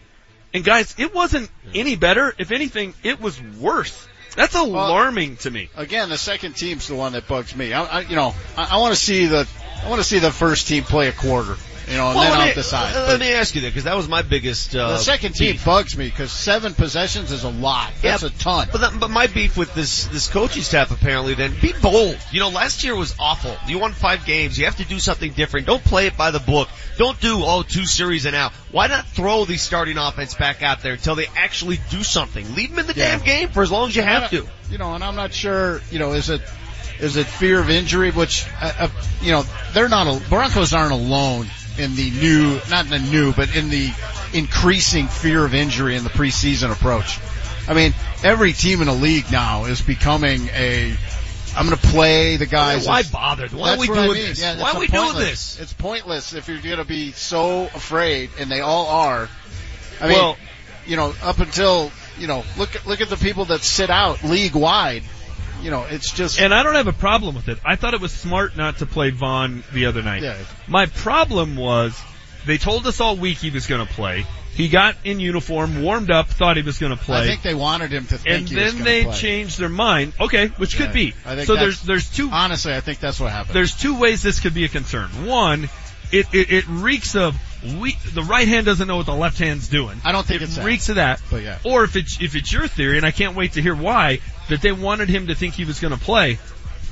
And guys, it wasn't any better. If anything, it was worse. That's alarming to me. Again, the second team's the one that bugs me. I, I you know, I, I want to see the, I want to see the first team play a quarter, you know, and Well, then let I'll me- Let But me ask you that because that was my biggest. Uh, the second team bugs me because seven possessions is a lot. That's Yeah, a ton. But that, but my beef with this this coaching staff apparently then be bold. You know, last year was awful. You won five games. You have to do something different. Don't play it by the book. Don't do oh two series and out. Why not throw the starting offense back out there until they actually do something? Leave them in the Yeah. damn game for as long as you have to. You know, and I'm not sure. You know, is it is it fear of injury? Which uh, uh, you know, they're not. A, Broncos aren't alone in the new, not in the new, but in the increasing fear of injury in the preseason approach. I mean, every team in the league now is becoming a. I'm going to play the guys. Why as- bother? Why are we what I doing mean. this? Yeah, Why are we doing this? It's pointless if you're going to be so afraid, and they all are. I mean, Well- you know, up until you know, look look at the people that sit out league wide. You know, it's just And I don't have a problem with it. I thought it was smart not to play Von the other night. Yeah. My problem was they told us all week he was going to play. He got in uniform, warmed up, thought he was going to play. I think they wanted him to think and he was then they play. changed their mind. Okay, which Yeah, could be. I think so there's there's two Honestly, I think that's what happened. there's two ways this could be a concern. One, it it, it reeks of we the right hand doesn't know what the left hand's doing. I don't think it it's that. reeks of that. But yeah. Or if it's if it's your theory, and I can't wait to hear why that they wanted him to think he was going to play.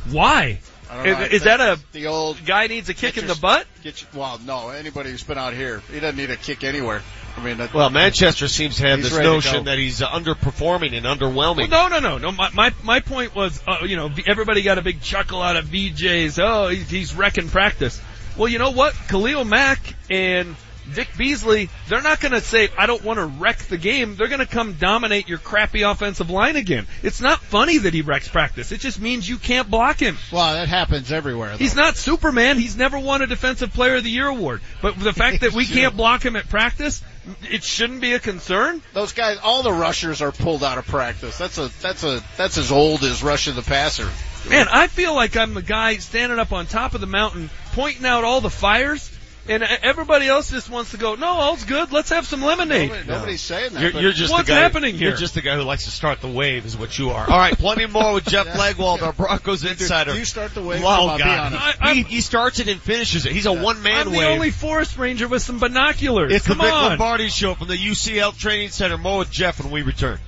Why? I don't know, Is, is that a the old guy needs a kick get in the butt? Get you, well, no. Anybody who's been out here, he doesn't need a kick anywhere. I mean, that, Well, Manchester seems to have He's this notion that he's uh, underperforming and underwhelming. Well, no, no, no, no. My my my point was, uh, you know, everybody got a big chuckle out of VJ's. Oh, he's, he's wrecking practice. Well, you know what? Khalil Mack and Vic Beasley, they're not going to say, I don't want to wreck the game. They're going to come dominate your crappy offensive line again. It's not funny that he wrecks practice. It just means you can't block him. well, that happens everywhere. Though. He's not Superman. He's never won a Defensive Player of the Year award. But the fact that we can't block him at practice, it shouldn't be a concern. Those guys, all the rushers are pulled out of practice. That's a that's a that's as old as rushing the passer. Man, I feel like I'm the guy standing up on top of the mountain, pointing out all the fires, and everybody else just wants to go, no, all's good, let's have some lemonade. Nobody, nobody's saying that. You're, you're just What's the guy, happening here? You're just the guy who likes to start the wave, is what you are. All right, plenty more with Jeff Legwold, our Broncos insider. you start the wave, Oh God. I- he, he starts it and finishes it. He's a one man I'm wave. the only forest ranger with some binoculars. it's Come the Vic on. Lombardi show from the UCL Training Center. More with Jeff when we return.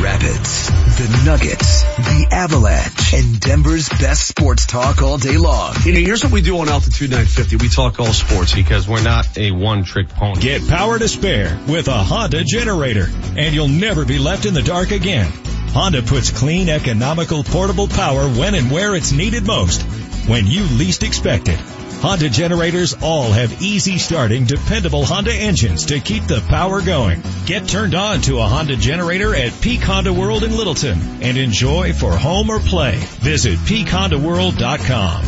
Home of the Rapids, the Nuggets, the Avalanche, and Denver's best sports talk all day long. You know, here's what we do on Altitude 950. We talk all sports because we're not a one-trick pony. Get power to spare with a Honda generator, and you'll never be left in the dark again. Honda puts clean, economical, portable power when and where it's needed most, when you least expect it. Honda generators all have easy starting, dependable Honda engines to keep the power going. Get turned on to a Honda generator at Peak Honda World in Littleton and enjoy for home or play. Visit peakhondaworld.com.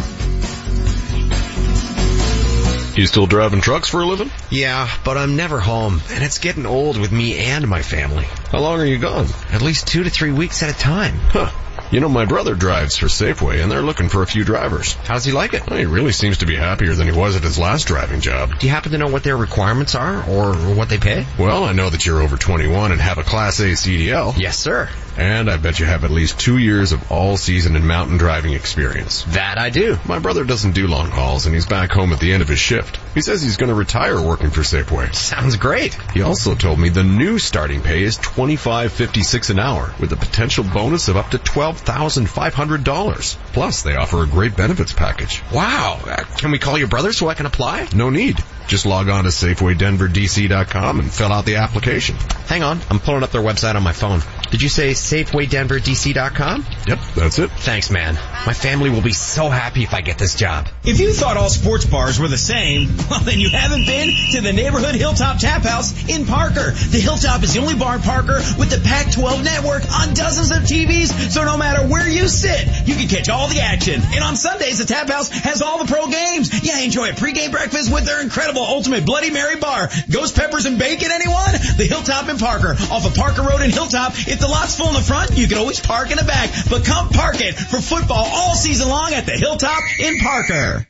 You still driving trucks for a living? Yeah, but I'm never home, and it's getting old with me and my family. How long are you gone? At least two to three weeks at a time. Huh. You know, my brother drives for Safeway and they're looking for a few drivers. How's he like it? Well, he really seems to be happier than he was at his last driving job. Do you happen to know what their requirements are, or what they pay? Well, I know that you're over 21 and have a Class A CDL. Yes, sir. And I bet you have at least two years of all season and mountain driving experience. That I do. My brother doesn't do long hauls and he's back home at the end of his shift. He says he's going to retire working for Safeway. Sounds great. He also told me the new starting pay is $25.56 an hour with a potential bonus of up to $12,500. Plus, they offer a great benefits package. Wow. Uh, can we call your brother so I can apply? No need. Just log on to SafewayDenverDC.com and fill out the application. Hang on. I'm pulling up their website on my phone. Did you say SafewayDenverDC.com? Yep, that's it. Thanks, man. My family will be so happy if I get this job. If you thought all sports bars were the same, well then you haven't been to the neighborhood Hilltop Tap House in Parker. The Hilltop is the only bar in Parker with the Pac-12 network on dozens of TVs, so no matter where you sit, you can catch all the action. And on Sundays, the Tap House has all the pro games. Yeah, enjoy a pregame breakfast with their incredible Ultimate Bloody Mary bar. Ghost peppers and bacon, anyone? The Hilltop in Parker, off of Parker Road in Hilltop. If the lot's full in the front, you can always park in the back. But come park it for football all season long at the Hilltop in Parker.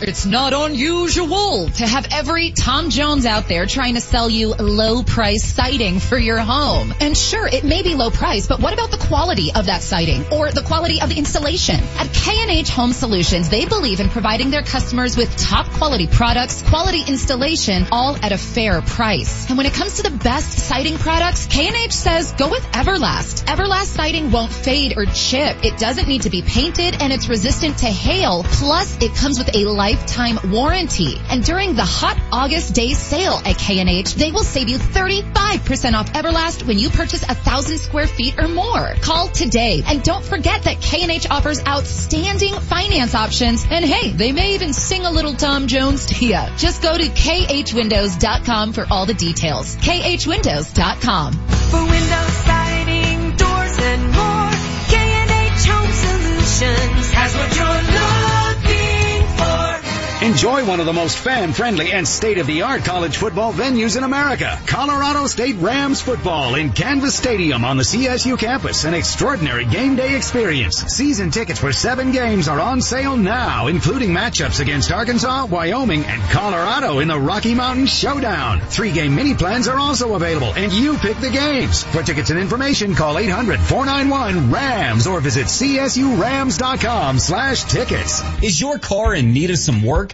It's not unusual to have every Tom Jones out there trying to sell you low price siding for your home. And sure, it may be low price, but what about the quality of that siding or the quality of the installation? At K&H Home Solutions, they believe in providing their customers with top quality products, quality installation, all at a fair price. And when it comes to the best siding products, K&H says go with Everlast. Everlast siding won't fade or chip. It doesn't need to be painted and it's resistant to hail. Plus, it comes with a lifetime warranty. And during the hot August day sale at K&H, they will save you 35% off Everlast when you purchase a thousand square feet or more. Call today. And don't forget that K&H offers outstanding finance options. And hey, they may even sing a little Tom Jones to you. Just go to khwindows.com for all the details. khwindows.com. For window Enjoy one of the most fan-friendly and state-of-the-art college football venues in America. Colorado State Rams football in Canvas Stadium on the CSU campus. An extraordinary game day experience. Season tickets for seven games are on sale now, including matchups against Arkansas, Wyoming, and Colorado in the Rocky Mountain Showdown. Three-game mini plans are also available, and you pick the games. For tickets and information, call 800-491-RAMS or visit csurams.com slash tickets. Is your car in need of some work?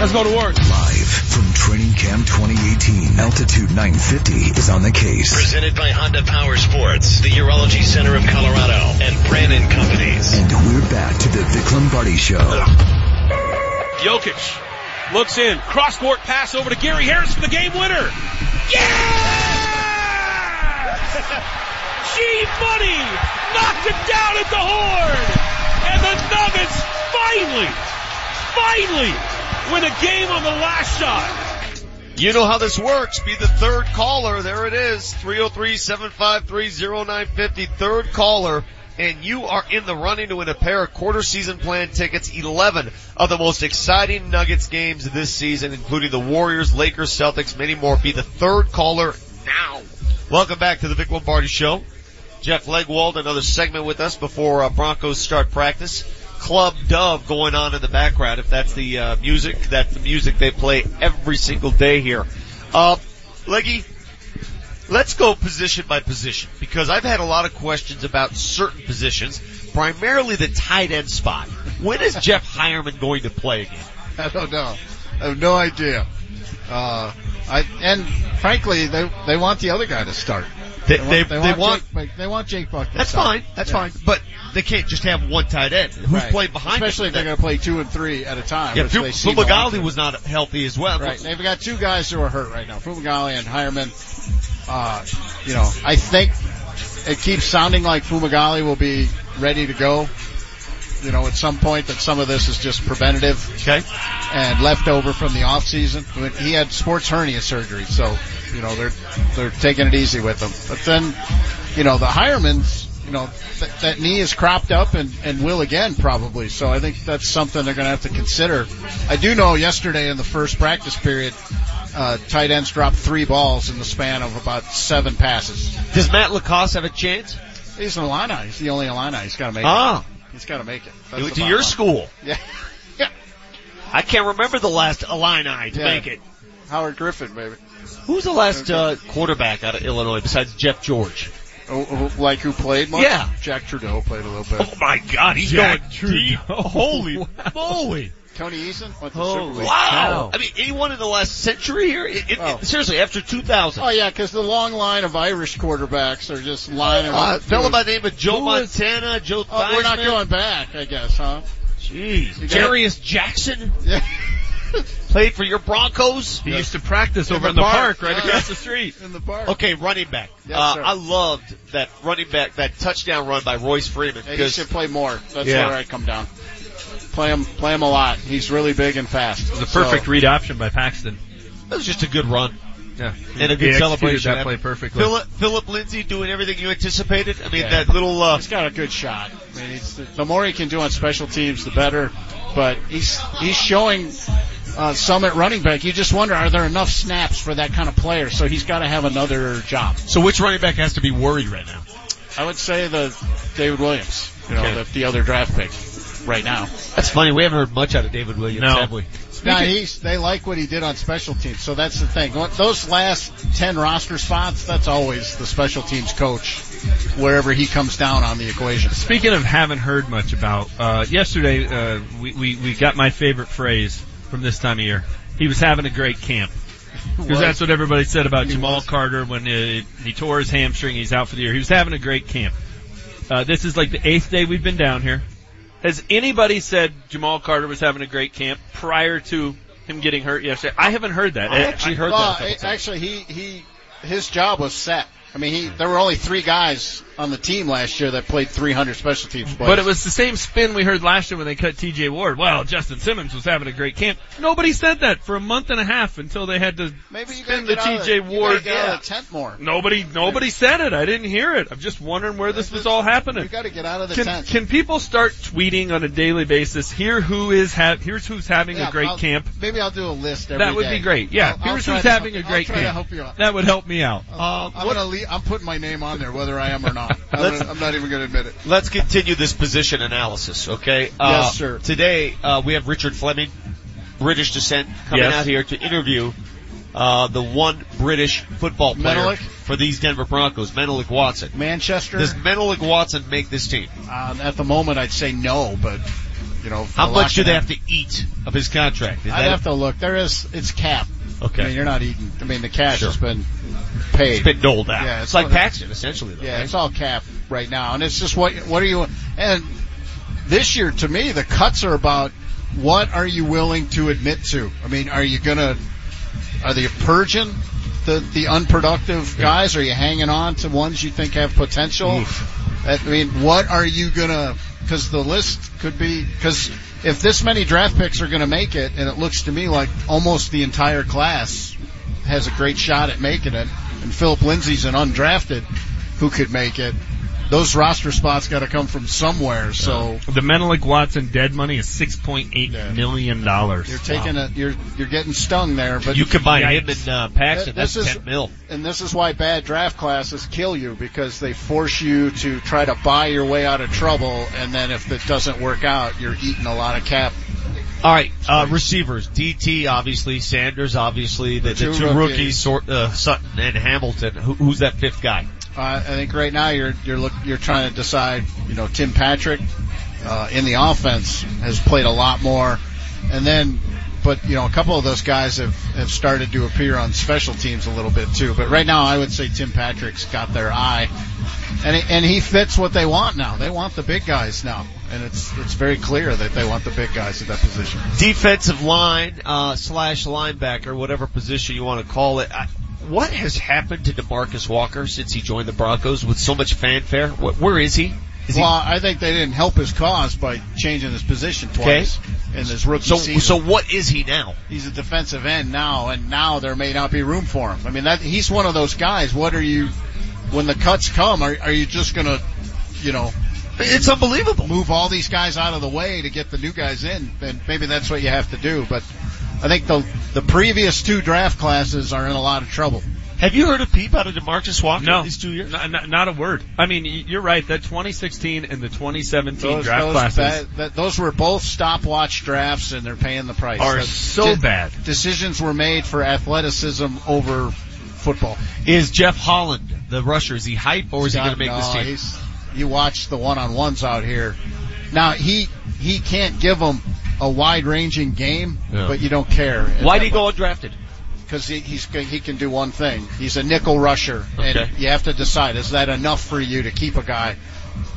Let's go to work. Live from Training Camp 2018, Altitude 950 is on the case. Presented by Honda Power Sports, the Urology Center of Colorado, and Brannan Companies. And we're back to the Vic Lombardi Show. Jokic looks in, cross court pass over to Gary Harris for the game winner. Yeah! G Money knocked it down at the horn, and the Nuggets finally, finally win a game on the last shot. You know how this works. Be the third caller. There it is. 303-753-0950. Third caller. And you are in the running to win a pair of quarter season plan tickets. 11 of the most exciting Nuggets games this season, including the Warriors, Lakers, Celtics, many more. Be the third caller now. Welcome back to the Vic Lombardi Show. Jeff Legwold, another segment with us before uh, Broncos start practice. Club Dove going on in the background. If that's the uh, music, that's the music they play every single day here. Uh, Leggy, let's go position by position because I've had a lot of questions about certain positions, primarily the tight end spot. When is Jeff Heuerman going to play again? I don't know. I have no idea. Uh, I, and frankly, they, they want the other guy to start. They, they, they, want, want Jake, they want Jake Butt. that's fine. That's Yeah. fine. But they can't just have one tight end. Who's Right. playing behind Especially if they're going to play two and three at a time. Yeah, which they seem to want Fumagalli was not healthy as well. Right. They've got two guys who are hurt right now, Fumagalli and Heuerman. Uh, you know, I think it keeps sounding like Fumagalli will be ready to go. You know, at some point that some of this is just preventative. Okay. And leftover from the off season. He had sports hernia surgery, so, you know, they're, they're taking it easy with them. But then, you know, the Heuermans, you know, th- that knee is cropped up and, and will again probably. So I think that's something they're going to have to consider. I do know yesterday in the first practice period, uh, tight ends dropped three balls in the span of about seven passes. Does Matt LaCosse have a chance? He's an Illini. He's the only Illini. He's got to make Ah. it. He's got to make it. He went to your line. school. Yeah. I can't remember the last Illini to Yeah. make it. Howard Griffith, maybe. Who's the last uh, quarterback out of Illinois besides Jeff George? Oh, oh, like who played much? Yeah. Jack Trudeau played a little bit. Oh my God, he's Jack going deep. Holy moly! Tony Eason went to Oh, Super League. wow. I mean, anyone in the last century here? It, it, Oh. it- seriously, after 2000. Oh yeah, because the long line of Irish quarterbacks are just lining Uh, up. fellow doing- by the name of Joe Who was- Montana, Joe Oh, we're not going back, I guess, huh? Jeez. You got- Darius Jackson played for your Broncos. He used to practice In over in the park. park, right Yeah. across the street. In the park. Okay, running back. Yes, uh, sir. I loved that running back, that touchdown run by Royce Freeman. Yeah, he because should play more. That's Yeah. where I come down. Play him, play him a lot. He's really big and fast. It was a perfect read option by Paxton. that was just a good run. Yeah. And a He good executed celebration. that play perfectly. Phillip, Phillip Lindsay doing everything you anticipated. I mean, Yeah. that little, uh, He's got a good shot. I mean, he's, the more he can do on special teams, the better. But he's he's showing uh, some at running back. You just wonder, are there enough snaps for that kind of player? So he's got to have another job. So which running back has to be worried right now? I would say the David Williams, you know, Okay. the, the other draft pick right now. that's funny. We haven't heard much out of David Williams, No. have we? Now he's they like what he did on special teams, so that's the thing. Those last ten roster spots, that's always the special teams coach, wherever he comes down on the equation. Speaking of haven't heard much about, uh, yesterday, uh, we, we, we got my favorite phrase from this time of year. He was having a great camp. Because that's what everybody said about He Jamal was. Carter when he tore his hamstring. He's out for the year. He was having a great camp. Uh, this is like the eighth day we've been down here. Has anybody said Jamal Carter was having a great camp prior to him getting hurt yesterday? I haven't heard that. I actually heard Well, that. a couple times. actually, he he his job was set. I mean, he there were only three guys on the team last year that played 300 special teams plays. But it was the same spin we heard last year when they cut TJ Ward. Well, Justin Simmons was having a great camp. Nobody said that for a month and a half until they had to maybe you spin the get out of TJ the, you Ward. get out of the tent more. Nobody, nobody said it. I didn't hear it. I'm just wondering where this was all happening. You got to get out of the Can, tent. can people start tweeting on a daily basis? Here who is ha- here's who's having Yeah, a great I'll- camp. Maybe I'll do a list every That would day. be great. Yeah, I'll- I'll here's who's having help- a great I'll try to camp. help you out. That would help me out. Uh, I'm gonna leave, I'm putting my name on there whether I am or not. I'm, Let's- I'm not even going to admit it. Let's continue this position analysis, okay? Uh, Yes, sir. Today, uh, we have Richard Fleming, British descent, coming Yes. out here to interview uh, the one British football player Menelik? for these Denver Broncos, Menelik Watson. Manchester. Does Menelik Watson make this team? Uh, at the moment, I'd say no, but you know, How much do they have to eat of his contract? Is I'd that have to look. There is, it's cap. Okay. I mean, you're not eating. I mean, the cash Sure. has been paid. it's been doled out? Yeah, it's, like all- Paxton, essentially. Though, Yeah, right? it's all cap right now, and it's just what what are you? And this year, to me, the cuts are about what are you willing to admit to. I mean, are you gonna are they purging the the unproductive guys? Are you hanging on to ones you think have potential? I mean, what are you gonna? Because the list could be because if this many draft picks are going to make it, and it looks to me like almost the entire class has a great shot at making it, and Phillip Lindsay's an undrafted who could make it. Those roster spots got to come from somewhere. So The Menelik Watson dead money is six point eight million dollars. you're taking a you're you're getting stung there. But you combine him Yikes. and uh, Paxton, This that's is- ten mil. and this is why bad draft classes kill you because they force you to try to buy your way out of trouble, and then if it doesn't work out, you're eating a lot of cap. All right, uh, receivers. DT, obviously. Sanders, obviously. The, the, The two, two rookies, rookies. sort, uh, Sutton and Hamilton. Who, who's that fifth guy? I think right now you're you're look you're trying to decide. You know, Tim Patrick uh, in the offense has played a lot more, and then, but you know, a couple of those guys have have started to appear on special teams a little bit too. But right now, I would say Tim Patrick's got their eye, and he, and he fits what they want now. They want the big guys now, and it's it's very clear that they want the big guys at that position. Defensive line, uh, slash linebacker, whatever position you want to call it. I, what has happened to Demarcus Walker since he joined the Broncos with so much fanfare? Wh- where is he? Is he well, I think they didn't help his cause by changing his position twice in his rookie so, season. so what is he now? he's a defensive end now, and now there may not be room for him. I mean, that he's one of those guys. What are you when the cuts come? Are are you just gonna, you know, It's unbelievable. move all these guys out of the way to get the new guys in? And maybe that's what you have to do. But I think the the previous two draft classes are in a lot of trouble. Have you heard a peep out of Demarcus Walker No, these two years? Not, not, not a word. I mean, you're right. That 2016 and the 2017 Those, draft those, classes that, that, those were both stopwatch drafts, and they're paying the price. are That- so de- bad. Decisions were made for athleticism over football. Is Jeff Holland the rusher? Is he hype or is he going to make no, this team? You watch the one-on-ones out here. Now he he can't give them a wide-ranging game, Yeah. but you don't care. Why did he go undrafted? Because he, he's he can do one thing. He's a nickel rusher, Okay. and you have to decide: is that enough for you to keep a guy?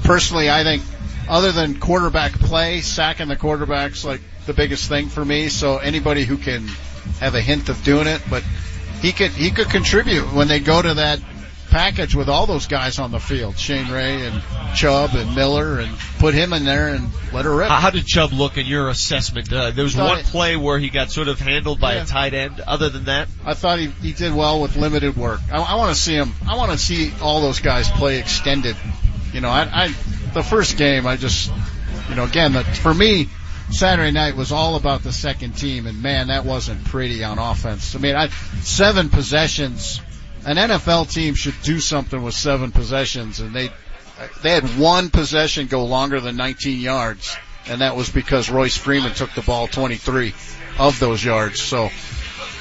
Personally, I think other than quarterback play, sacking the quarterback's like the biggest thing for me. So anybody who can have a hint of doing it, but he could he could contribute when they go to that package with all those guys on the field, Shane Ray and Chubb and Miller, and put him in there and let her rip. How, did Chubb look in your assessment? Uh, there was one it- play where he got sort of handled by Yeah. a tight end. Other than that, I thought he, he did well with limited work. I, I want to see him. I want to see all those guys play extended. You know, I, I the first game, I just, you know, again, the, for me, Saturday night was all about the second team, and man, that wasn't pretty on offense. I mean, I seven possessions. An NFL team should do something with seven possessions, and they they had one possession go longer than 19 yards, and that was because Royce Freeman took the ball 23 of those yards. So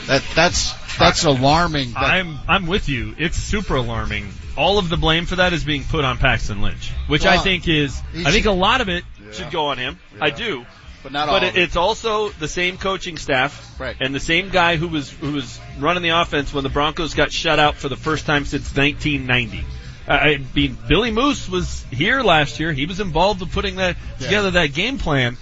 that that's that's alarming. That, I'm I'm with you. It's super alarming. All of the blame for that is being put on Paxton Lynch, which I think is. I think a lot of it should go on him. I do. But not But all it. it's also the same coaching staff Right. and the same guy who was who was running the offense when the Broncos got shut out for the first time since 1990. Uh, I mean, Billy Moose was here last year. He was involved with putting that Yeah. together that game plan.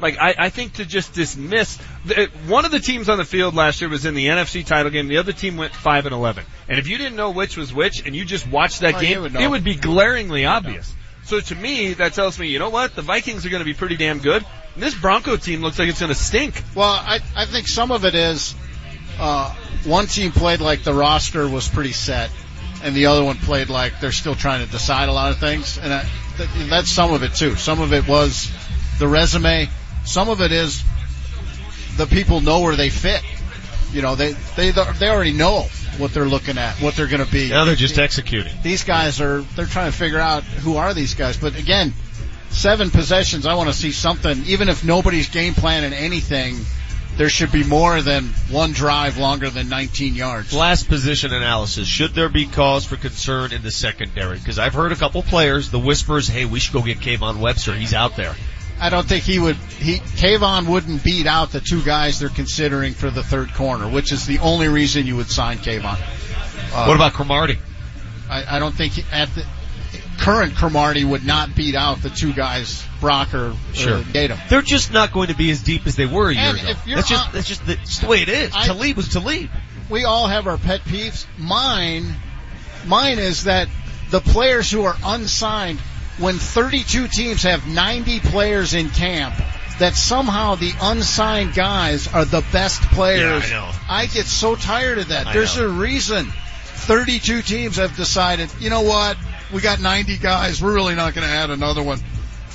Like I, I think to just dismiss the, one of the teams on the field last year was in the NFC title game. The other team went five and eleven. And if you didn't know which was which, and you just watched that Oh, game, would it would be glaringly obvious. So to me, that tells me, you know what? The Vikings are going to be pretty damn good. And this Bronco team looks like it's going to stink. Well, I I think some of it is uh, one team played like the roster was pretty set, and the other one played like they're still trying to decide a lot of things, and I, th- that's some of it too. Some of it was the resume. Some of it is the people know where they fit. You know, they they they already know what they're looking at, what they're going to be. now they're just executing. these guys are they're trying to figure out who are these guys. But again, seven possessions. I want to see something. Even if nobody's game planning anything, there should be more than one drive longer than 19 yards. Last position analysis. Should there be cause for concern in the secondary? Because I've heard a couple players, the whispers, hey, we should go get Kayvon Webster. He's out there. I don't think he would. He Kayvon wouldn't beat out the two guys they're considering for the third corner, which is the only reason you would sign Kayvon. Uh, what about Cromartie? I, I don't think he, at the current Cromartie would not beat out the two guys Brock or, Sure. or. They're just not going to be as deep as they were a year And ago. That's just, that's just, the, the way it is. I- Talib was Talib. we all have our pet peeves. Mine, mine is that the players who are unsigned, when 32 teams have 90 players in camp, that somehow the unsigned guys are the best players. Yeah, I know. I get so tired of that. I There's know. a reason. 32 teams have decided, you know what? We got 90 guys. We're really not going to add another one.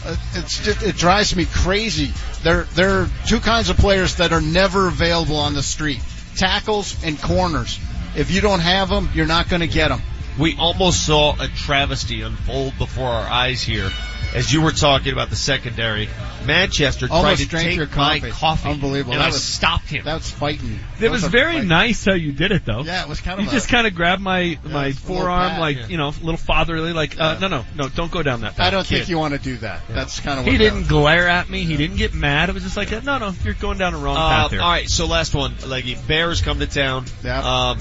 Uh, It's just, it drives me crazy. There, there are two kinds of players that are never available on the street. Tackles and corners. If you don't have them, you're not going to get them. We almost saw a travesty unfold before our eyes here. As you were talking about the secondary, Manchester Almost tried to drank take your my coffee. coffee. Unbelievable. And That I was- stopped him. That's fighting. It was Those are very fighting. nice how you did it though. Yeah, it was kind You of a- just kind of grabbed my my it's a little forearm, pat, like yeah. you know, a little fatherly, like uh, no, no, no, don't go down that path. I don't kid. think you want to do that. That's kind of what He didn't was. glare at me. He didn't get mad. It was just like, no, no, you're going down the wrong Uh, path here. all right, so last one, Leggy. Bears come to town. Yeah. Um,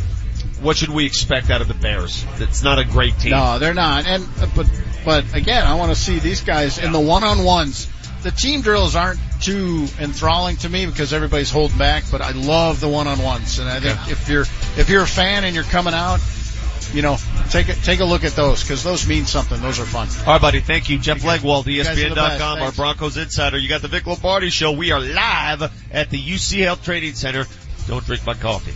what should we expect out of the Bears? It's not a great team. No, they're not. And uh, but but again, I want to see these guys in the one-on-ones. The team drills aren't too enthralling to me because everybody's holding back. But I love the one-on-ones, and I think if you're if you're a fan and you're coming out, you know, take a, take a look at those because those mean something. Those are fun. All right, buddy. Thank you. Jeff Legwold, You guys are the best. ESPN.com, our Broncos insider. You got the Vic Lombardi show. We are live at the UCL Training Center. Don't drink my coffee.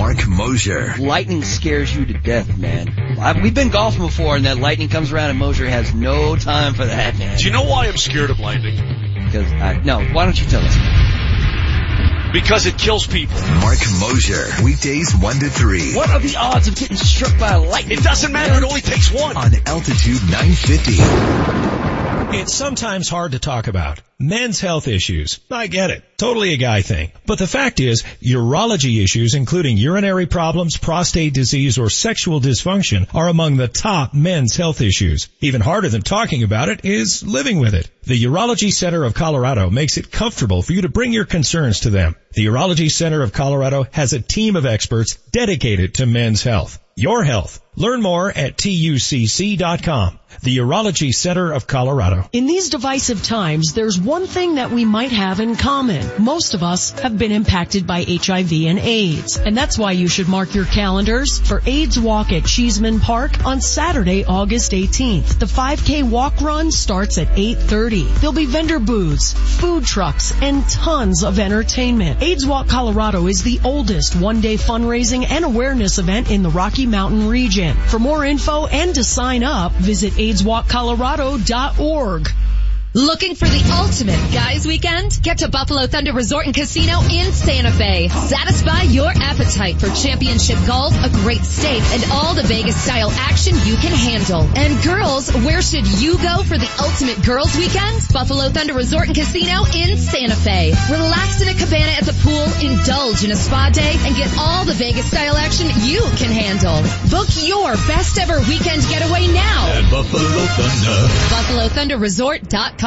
Mark Mosier. Lightning scares you to death, man. I, we've been golfing before, and that lightning comes around, and Mosier has no time for that, man. Do you know why I'm scared of lightning? Because I, no, why don't you tell us? Because it kills people. Mark Mosier. Weekdays 1 to 3. What are the odds of getting struck by a lightning? It doesn't matter. It only takes one. On Altitude 950. It's sometimes hard to talk about, Men's health issues. I get it. Totally a guy thing. But the fact is, urology issues including urinary problems, prostate disease, or sexual dysfunction are among the top men's health issues. Even harder than talking about it is living with it. The Urology Center of Colorado makes it comfortable for you to bring your concerns to them. The Urology Center of Colorado has a team of experts dedicated to men's health. Your health. Learn more at tucc.com. The Urology Center of Colorado. In these divisive times, there's one thing that we might have in common. Most of us have been impacted by HIV and AIDS. And that's why you should mark your calendars for AIDS Walk at Cheesman Park on Saturday, August 18th. The 5K walk run starts at 8.30. There'll be vendor booths, food trucks, and tons of entertainment. AIDS Walk Colorado is the oldest one-day fundraising and awareness event in the Rocky Mountain region. For more info and to sign up, visit AIDSWalkColorado.org. Looking for the ultimate guys weekend? Get to Buffalo Thunder Resort and Casino in Santa Fe. Satisfy your appetite for championship golf, a great steak, and all the Vegas style action you can handle. And girls, where should you go for the ultimate girls weekend? Buffalo Thunder Resort and Casino in Santa Fe. Relax in a cabana at the pool, indulge in a spa day, and get all the Vegas style action you can handle. Book your best ever weekend getaway now. At Buffalo Thunder. BuffaloThunderResort.com.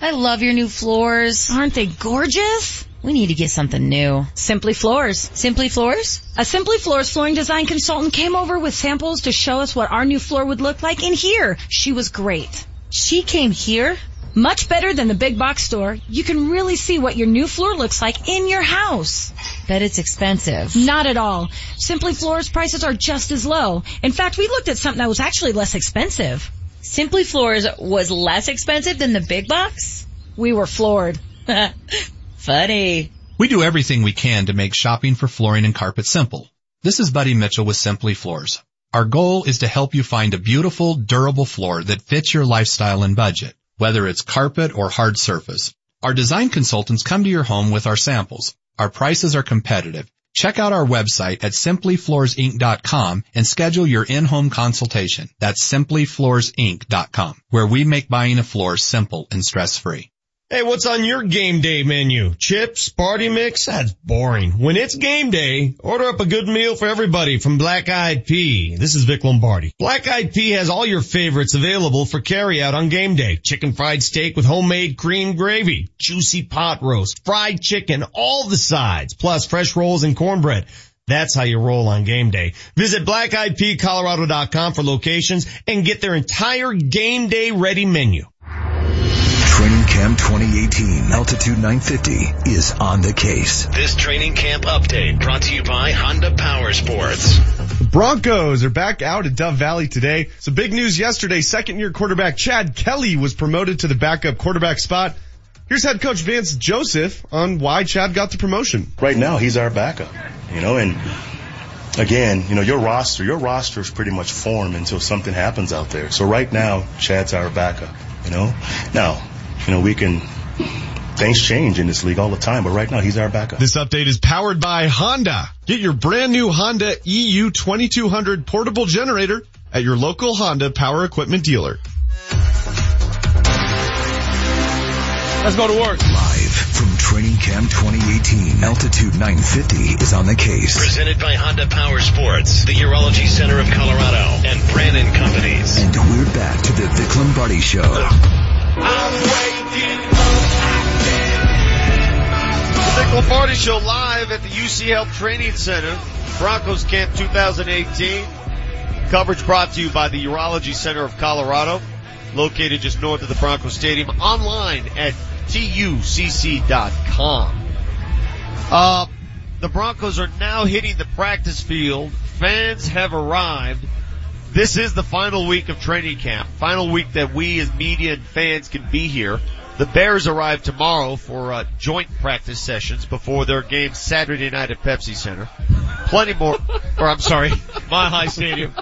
I love your new floors. Aren't they gorgeous? We need to get something new. Simply Floors. Simply Floors? A Simply Floors flooring design consultant came over with samples to show us what our new floor would look like in here. She was great. She came here? Much better than the big box store. You can really see what your new floor looks like in your house. Bet it's expensive. Not at all. Simply Floors prices are just as low. In fact, we looked at something that was actually less expensive. Simply Floors was less expensive than the big box? We were floored. Funny. We do everything we can to make shopping for flooring and carpet simple. This is Buddy Mitchell with Simply Floors. Our goal is to help you find a beautiful, durable floor that fits your lifestyle and budget, whether it's carpet or hard surface. Our design consultants come to your home with our samples. Our prices are competitive. Check out our website at simplyfloorsinc.com and schedule your in-home consultation. That's simplyfloorsinc.com, where we make buying a floor simple and stress-free. Hey, what's on your game day menu? Chips, party mix? That's boring. When it's game day, order up a good meal for everybody from Black Eyed Pea. This is Vic Lombardi. Black Eyed Pea has all your favorites available for carryout on game day. Chicken fried steak with homemade cream gravy, juicy pot roast, fried chicken, all the sides, plus fresh rolls and cornbread. That's how you roll on game day. Visit blackeyedpeacolorado.com for locations and get their entire game day ready menu. Training Camp 2018 Altitude 950 is on the case. This training camp update brought to you by Honda Power Sports. The Broncos are back out at Dove Valley today. So big news yesterday, second year quarterback Chad Kelly was promoted to the backup quarterback spot. Here's head coach Vance Joseph on why Chad got the promotion. Right now, he's our backup, you know, and again, you know, your roster, your roster is pretty much formed until something happens out there. So right now, Chad's our backup, you know. Now, you know, we can, things change in this league all the time, but right now he's our backup. This update is powered by Honda. Get your brand new Honda EU 2200 portable generator at your local Honda power equipment dealer. Let's go to work. Training Camp 2018, Altitude 950 is on the case. Presented by Honda Power Sports, the Urology Center of Colorado, and Brannan Companies. And we're back to the Vic Lombardi Show. The Vic Lombardi Show live at the UCL Training Center, Broncos Camp 2018. Coverage brought to you by the Urology Center of Colorado, located just north of the Broncos Stadium, online at tucc.com. Uh, the Broncos are now hitting the practice field. Fans have arrived. This is the final week of training camp. Final week that we as media and fans can be here. The Bears arrive tomorrow for uh, joint practice sessions before their game Saturday night at Pepsi Center. Plenty more, or I'm sorry, Mile High Stadium.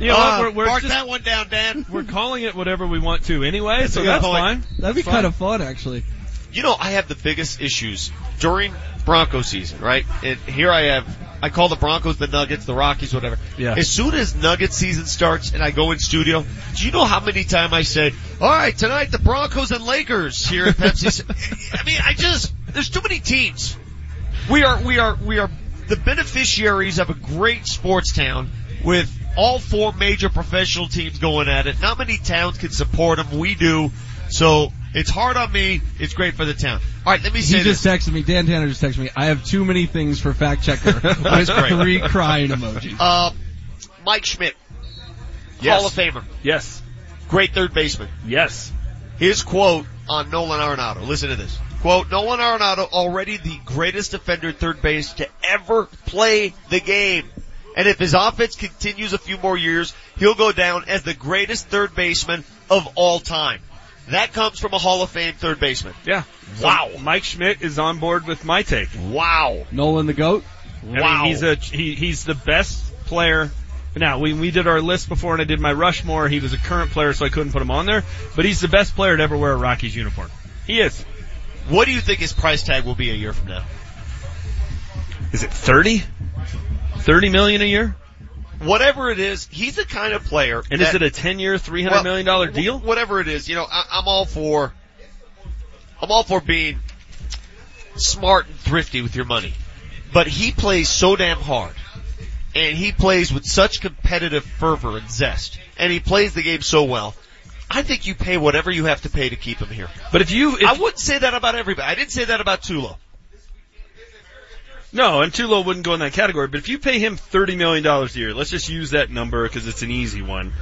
You know Uh, what? We're, we're mark just- that one down, Dan. We're calling it whatever we want to anyway, so a that's point. fine. That'd be Fine. kind of fun, actually. you know, I have the biggest issues during Bronco season, right? And here I have, I call the Broncos the Nuggets, the Rockies, whatever. Yeah. As soon as Nugget season starts and I go in studio, do you know how many times I say, all right, tonight the Broncos and Lakers here at Pepsi? I mean, I just, there's too many teams. We are, we are, we are the beneficiaries of a great sports town with all four major professional teams going at it. Not many towns can support them. We do. So it's hard on me. It's great for the town. All right, let me say He this. just texted me. Dan Tanner just texted me. I have too many things for fact checker. That's with great. three crying emojis. Uh, Mike Schmidt, Yes. Hall of Famer, Yes. great third baseman. Yes. His quote on Nolan Arenado. Listen to this. Quote, Nolan Arenado already the greatest defender at third base to ever play the game. And if his offense continues a few more years, he'll go down as the greatest third baseman of all time. That comes from a Hall of Fame third baseman. Yeah. So Wow. Mike Schmidt is on board with my take. Wow. Nolan the goat. I Wow. mean, he's a he, he's the best player. Now we we did our list before, and I did my Rushmore. He was a current player, so I couldn't put him on there. But he's the best player to ever wear a Rockies uniform. He is. What do you think his price tag will be a year from now? Is it thirty? Thirty million a year? Whatever it is, he's the kind of player. And that- is it a ten-year, three hundred million dollar deal? Whatever it is, you know, I, I'm all for, I'm all for being smart and thrifty with your money. But he plays so damn hard. And he plays with such competitive fervor and zest. And he plays the game so well. I think you pay whatever you have to pay to keep him here. But if you, if, I wouldn't say that about everybody. I didn't say that about Tulo. no, and Tulo wouldn't go in that category. But if you pay him thirty million dollars a year, let's just use that number because it's an easy one.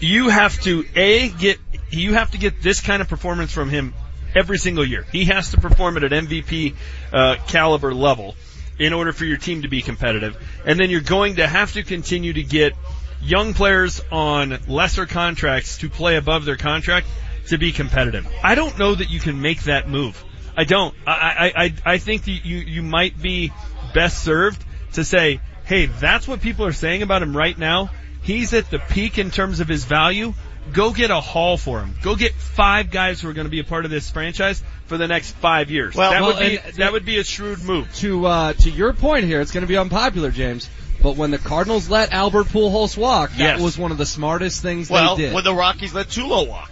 You have to a get you have to get this kind of performance from him every single year. He has to perform at an MVP uh, caliber level in order for your team to be competitive. And then you're going to have to continue to get young players on lesser contracts to play above their contract to be competitive. I don't know that you can make that move. I don't. I, I, I, I think that you, you might be best served to say, hey, that's what people are saying about him right now. He's at the peak in terms of his value. Go get a haul for him. Go get five guys who are going to be a part of this franchise for the next five years. Well- that well, would be that would be a shrewd move. To uh, to your point here, it's going to be unpopular, James. But when the Cardinals let Albert Pujols walk, that Yes. was one of the smartest things Well, they did. Well, when the Rockies let Tulo walk.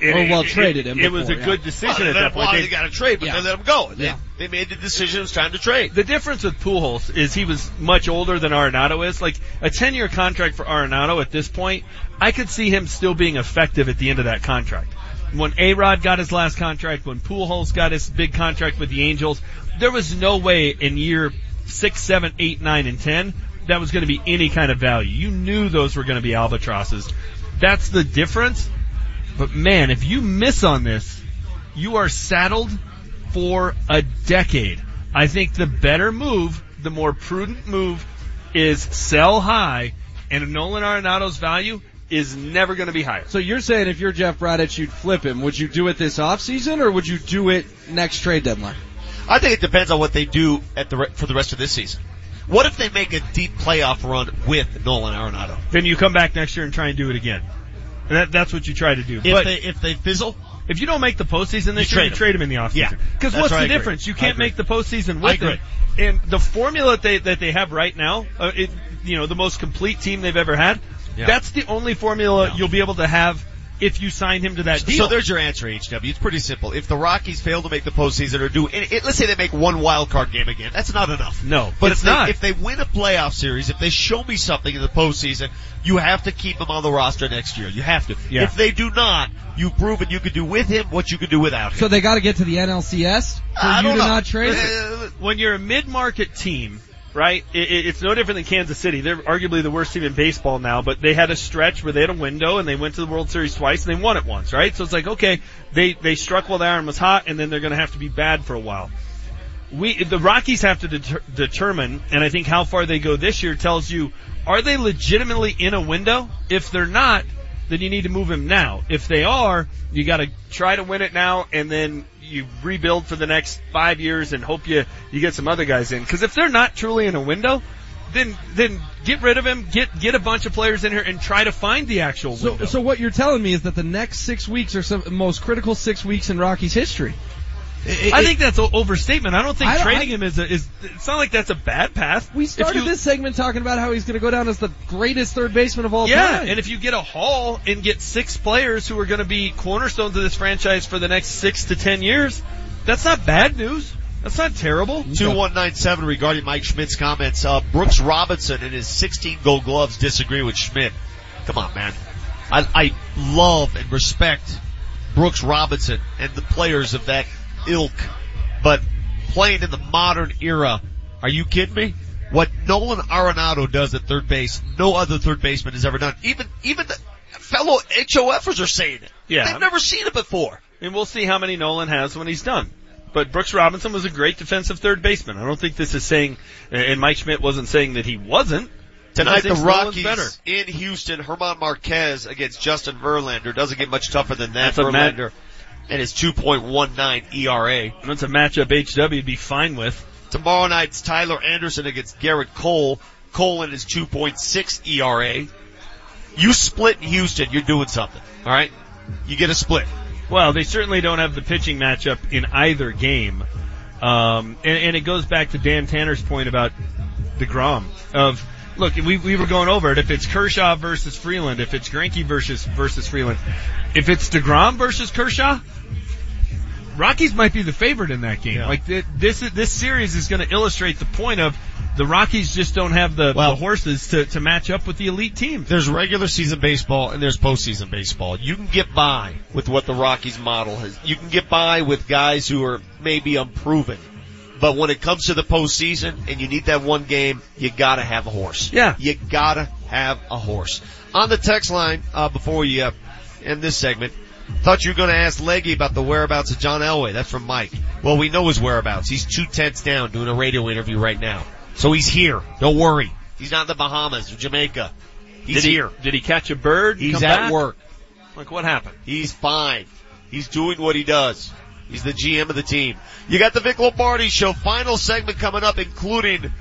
Or, well, traded him It, was a before, good decision Well, at that well, point. they got to trade, but Yeah. they let him go. They, Yeah. they made the decision it was time to trade. The difference with Pujols is he was much older than Arenado is. Like a 10 year contract for Arenado at this point, I could see him still being effective at the end of that contract. When A-Rod got his last contract, when Pujols got his big contract with the Angels, there was no way in year six, seven, eight, nine, and 10 that was going to be any kind of value. You knew those were going to be albatrosses. That's the difference. But man, if you miss on this, you are saddled for a decade. I think the better move, the more prudent move is sell high and Nolan Arenado's value is never going to be higher. So you're saying if you're Jeff Bridich, you'd flip him. Would you do it this offseason or would you do it next trade deadline? I think it depends on what they do at the re- for the rest of this season. What if they make a deep playoff run with Nolan Arenado? Then you come back next year and try and do it again. And that, that's what you try to do. If but they if they fizzle, if you don't make the postseason this You year, trade you trade him in the offseason. Yeah, Because what's the difference? You can't make the postseason with him. And the formula that they that they have right now, uh, it, you know, the most complete team they've ever had. Yeah. That's the only formula you'll be able to have if you sign him to that deal. So there's your answer, HW. It's pretty simple. If the Rockies fail to make the postseason or do, it, it- let's say they make one wild card game again, that's not enough. No, But it's if they, if they win a playoff series, if they show me something in the postseason, you have to keep him on the roster next year. You have to. Yeah. If they do not, you've proven you could do with him what you could do without him. So they got to get to the NLCS for I you don't to know. not trade him? Uh, when you're a mid-market team, right? It, it, it's no different than Kansas City. They're arguably the worst team in baseball now, but they had a stretch where they had a window and they went to the World Series twice and they won it once, right? So it's like, okay, they they struck while the iron was hot, and then they're going to have to be bad for a while. We the Rockies have to deter, determine, and I think how far they go this year tells you: are they legitimately in a window? If they're not, then you need to move him now. If they are, you got to try to win it now, and then you rebuild for the next five years and hope you you get some other guys in. Because if they're not truly in a window, then then get rid of him, get get a bunch of players in here, and try to find the actual So, window. so what you're telling me is that the next six weeks are some most critical six weeks in Rockies history. I think that's an overstatement. I don't think I don't- trading I- him is a, is. It's not like that's a bad path. We started this segment talking about how he's going to go down as the greatest third baseman of all yeah, time. Yeah, and if you get a haul and get six players who are going to be cornerstones of this franchise for the next six to ten years, that's not bad news. That's not terrible. 2197 regarding Mike Schmidt's comments. Uh, Brooks Robinson and his 16 gold gloves disagree with Schmidt. Come on, man. I, I love and respect Brooks Robinson and the players of that ilk, but playing in the modern era, are you kidding me? What Nolan Arenado does at third base, no other third baseman has ever done. Even, even the fellow HOFers are saying it. Yeah. They've never seen it before. And we'll see how many Nolan has when he's done. But Brooks Robinson was a great defensive third baseman. I don't think this is saying, and Mike Schmidt wasn't saying that he wasn't. Tonight the Rockies in Houston, Herman Marquez against Justin Verlander. Doesn't get much tougher than that. That's a mat- Verlander and his 2.19 ERA. That's a matchup HW would be fine with. Tomorrow night's Tyler Anderson against Gerrit Cole. Cole and his 2.6 ERA. You split in Houston, you're doing something. Alright? You get a split. Well, they certainly don't have the pitching matchup in either game. Um, and, and it goes back to Dan Tanner's point about DeGrom of, look, we, we were going over it. If it's Kershaw versus Freeland, if it's Greinke versus, versus Freeland, if it's DeGrom versus Kershaw, Rockies might be the favorite in that game. Like th- this, this series is going to illustrate the point of the Rockies just don't have the, the horses to, to match up with the elite team. There's regular season baseball and there's postseason baseball. You can get by with what the Rockies model has. You can get by with guys who are maybe unproven. But when it comes to the postseason and you need that one game, you gotta have a horse. Yeah. You gotta have a horse. On the text line, uh, before you uh, end this segment, thought you were gonna ask Leggy about the whereabouts of John Elway. That's from Mike. Well, we know his whereabouts. He's two tenths down doing a radio interview right now. So he's here. Don't worry. He's not in the Bahamas or Jamaica. He's did he, here. Did he catch a bird? He's at back? work. Like what happened? He's fine. He's doing what he does. He's the GM of the team. You got the Vic Lombardi show final segment coming up, including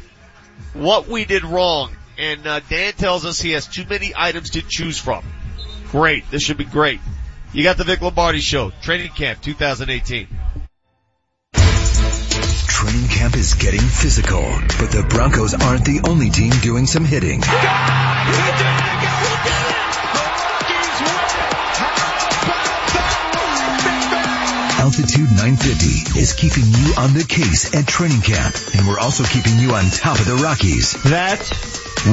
what we did wrong. And uh, Dan tells us he has too many items to choose from. Great. This should be great. You got the Vic Lombardi show, training camp 2018. Training camp is getting physical, but the Broncos aren't the only team doing some hitting. Altitude 950 is keeping you on the case at training camp, and we're also keeping you on top of the Rockies. That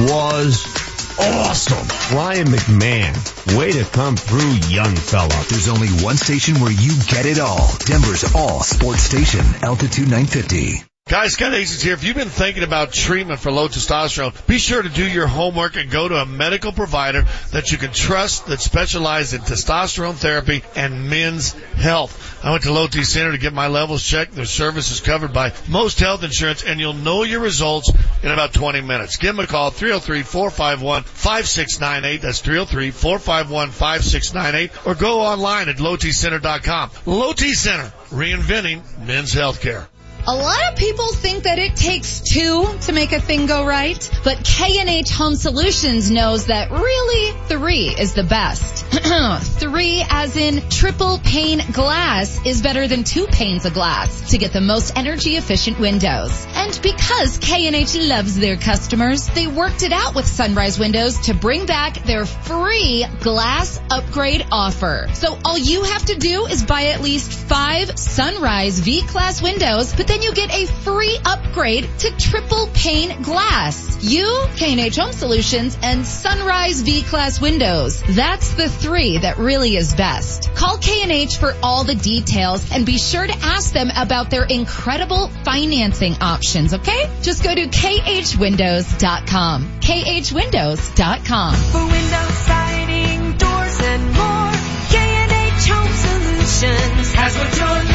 was awesome. Ryan McMahon, way to come through, young fella. There's only one station where you get it all. Denver's all sports station, Altitude 950. Guys, Scott Hastings here. If you've been thinking about treatment for low testosterone, be sure to do your homework and go to a medical provider that you can trust that specializes in testosterone therapy and men's health. I went to Low T Center to get my levels checked. Their service is covered by most health insurance and you'll know your results in about 20 minutes. Give them a call, 303-451-5698. That's 303-451-5698 or go online at lowtcenter.com. Low T Center, reinventing men's healthcare. A lot of people think that it takes two to make a thing go right, but K&H Home Solutions knows that really three is the best. three as in triple pane glass is better than two panes of glass to get the most energy efficient windows. And because K&H loves their customers, they worked it out with Sunrise Windows to bring back their free glass upgrade offer. So all you have to do is buy at least five Sunrise V-Class windows, but then you get a free upgrade to triple pane glass. You, K&H Home Solutions, and Sunrise V-Class windows. That's the three that really is best. Call K&H for all the details and be sure to ask them about their incredible financing options, okay? Just go to khwindows.com. khwindows.com. For window siding, doors and more, K&H Home Solutions has what you're.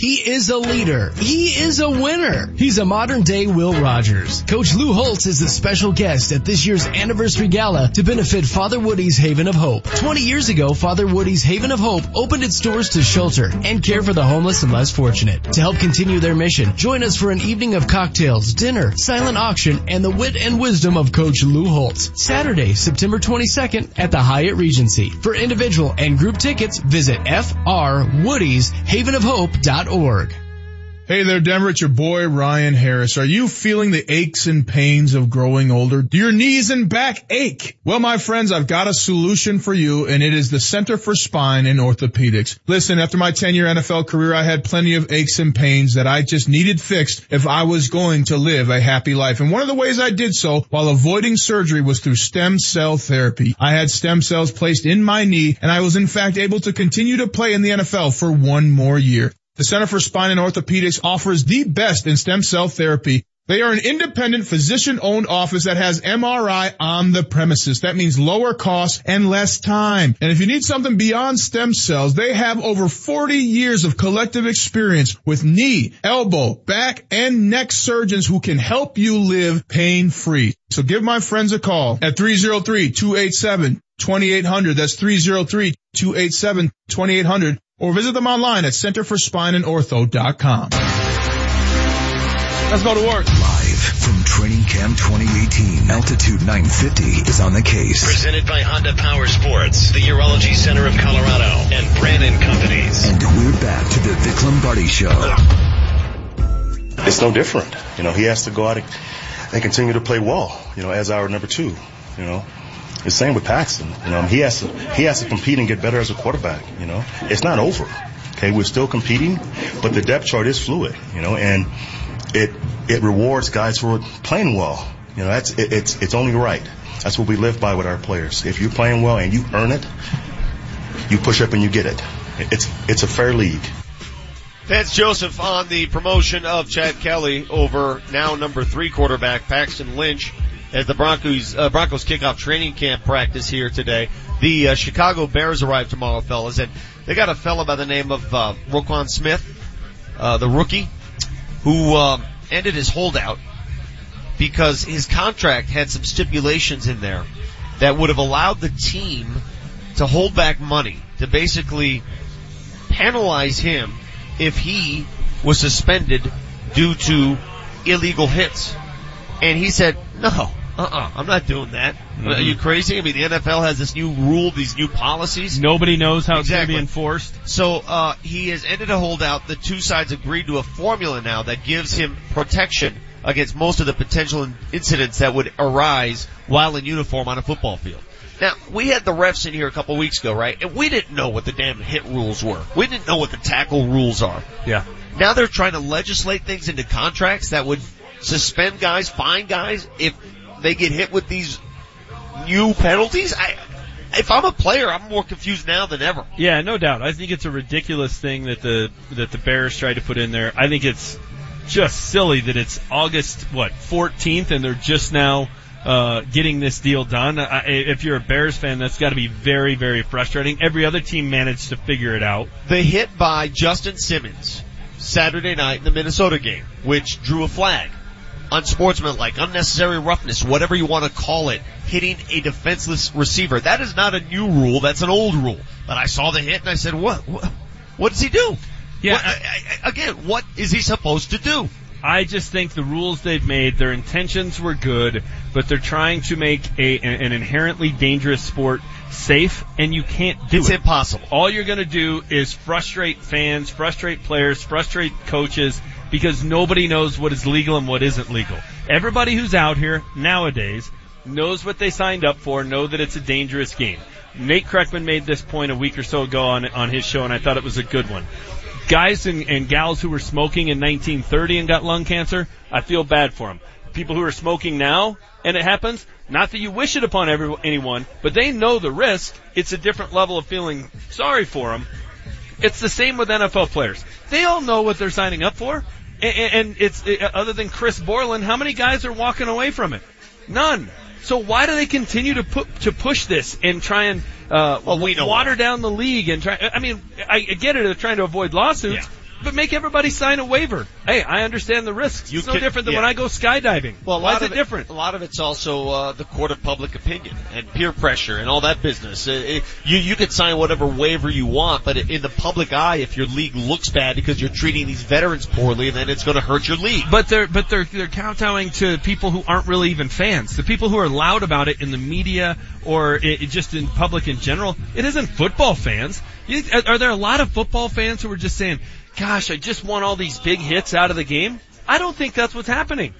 He is a leader. He is a winner. He's a modern day Will Rogers. Coach Lou Holtz is the special guest at this year's anniversary gala to benefit Father Woody's Haven of Hope. 20 years ago, Father Woody's Haven of Hope opened its doors to shelter and care for the homeless and less fortunate. To help continue their mission, join us for an evening of cocktails, dinner, silent auction, and the wit and wisdom of Coach Lou Holtz. Saturday, September 22nd at the Hyatt Regency. For individual and group tickets, visit frwoodieshavenofhope.org. Hey there, Denver. It's your boy, Ryan Harris. Are you feeling the aches and pains of growing older? Do your knees and back ache? Well, my friends, I've got a solution for you, and it is the Center for Spine and Orthopedics. Listen, after my 10 year NFL career, I had plenty of aches and pains that I just needed fixed if I was going to live a happy life. And one of the ways I did so while avoiding surgery was through stem cell therapy. I had stem cells placed in my knee, and I was in fact able to continue to play in the NFL for one more year. The Center for Spine and Orthopedics offers the best in stem cell therapy. They are an independent physician owned office that has MRI on the premises. That means lower costs and less time. And if you need something beyond stem cells, they have over 40 years of collective experience with knee, elbow, back, and neck surgeons who can help you live pain free. So give my friends a call at 303-287-2800. That's 303-287-2800 or visit them online at centerforspineandortho.com. Let's go to work. Live from Training Camp 2018, Altitude 950 is on the case. Presented by Honda Power Sports, the Urology Center of Colorado, and Brannan Companies. And we're back to the Vic Lombardi Show. It's no different. You know, he has to go out and and continue to play well, you know, as our number two, you know. The same with Paxton. You know, he has to he has to compete and get better as a quarterback. You know, it's not over. Okay, we're still competing, but the depth chart is fluid. You know, and it it rewards guys who are playing well. You know, that's it, it's it's only right. That's what we live by with our players. If you're playing well and you earn it, you push up and you get it. It's it's a fair league. Vance Joseph on the promotion of Chad Kelly over now number three quarterback Paxton Lynch as the Broncos uh, Broncos kick off training camp practice here today. The uh, Chicago Bears arrive tomorrow, fellas, and they got a fella by the name of uh, Roquan Smith, uh, the rookie, who um, ended his holdout because his contract had some stipulations in there that would have allowed the team to hold back money to basically penalize him if he was suspended due to illegal hits. And he said, no, uh-uh, I'm not doing that. Are you crazy? I mean, the NFL has this new rule, these new policies. Nobody knows how it's going to be enforced. So uh, he has ended a holdout. The two sides agreed to a formula now that gives him protection against most of the potential incidents that would arise while in uniform on a football field. Now, we had the refs in here a couple weeks ago, right? And we didn't know what the damn hit rules were. We didn't know what the tackle rules are. Yeah. Now they're trying to legislate things into contracts that would suspend guys, fine guys if they get hit with these new penalties. I, if I'm a player, I'm more confused now than ever. Yeah, no doubt. I think it's a ridiculous thing that the that the Bears tried to put in there. I think it's just silly that it's August what 14th and they're just now uh, getting this deal done. I, if you're a Bears fan, that's got to be very very frustrating. Every other team managed to figure it out. The hit by Justin Simmons Saturday night in the Minnesota game, which drew a flag. Unsportsmanlike, unnecessary roughness, whatever you want to call it, hitting a defenseless receiver. That is not a new rule, that's an old rule. But I saw the hit and I said, what, what, what does he do? Yeah, What- I- I- again, what is he supposed to do? I just think the rules they've made, their intentions were good, but they're trying to make a an, inherently dangerous sport safe, and you can't do It's it. impossible. All you're going to do is frustrate fans, frustrate players, frustrate coaches, because nobody knows what is legal and what isn't legal. Everybody who's out here nowadays knows what they signed up for, know that it's a dangerous game. Nate Kreckman made this point a week or so ago on, on his show and I thought it was a good one. Guys and, and gals who were smoking in 1930 and got lung cancer, I feel bad for them. People who are smoking now and it happens, not that you wish it upon every, anyone, but they know the risk. It's a different level of feeling sorry for them. It's the same with NFL players. They all know what they're signing up for. And, and it's, other than Chris Borland, how many guys are walking away from it? None. So why do they continue to put to push this and try and uh, Well, we know water down the league and try? I mean, I I get it. They're trying to avoid lawsuits, but make everybody sign a waiver. Hey, I understand the risks. it's no can- different than yeah. when I go skydiving. Well, a why lot is of it different? A lot of it's also uh, the court of public opinion and peer pressure and all that business. Uh, it, you you can sign whatever waiver you want, but in the public eye, if your league looks bad because you're treating these veterans poorly, then it's going to hurt your league. But they're but they're they're kowtowing to people who aren't really even fans. The people who are loud about it in the media or i i- just in public in general. It isn't football fans. You, are there a lot of football fans who are just saying, "Gosh, I just want all these big hits out of the game"? I don't think that's what's happening.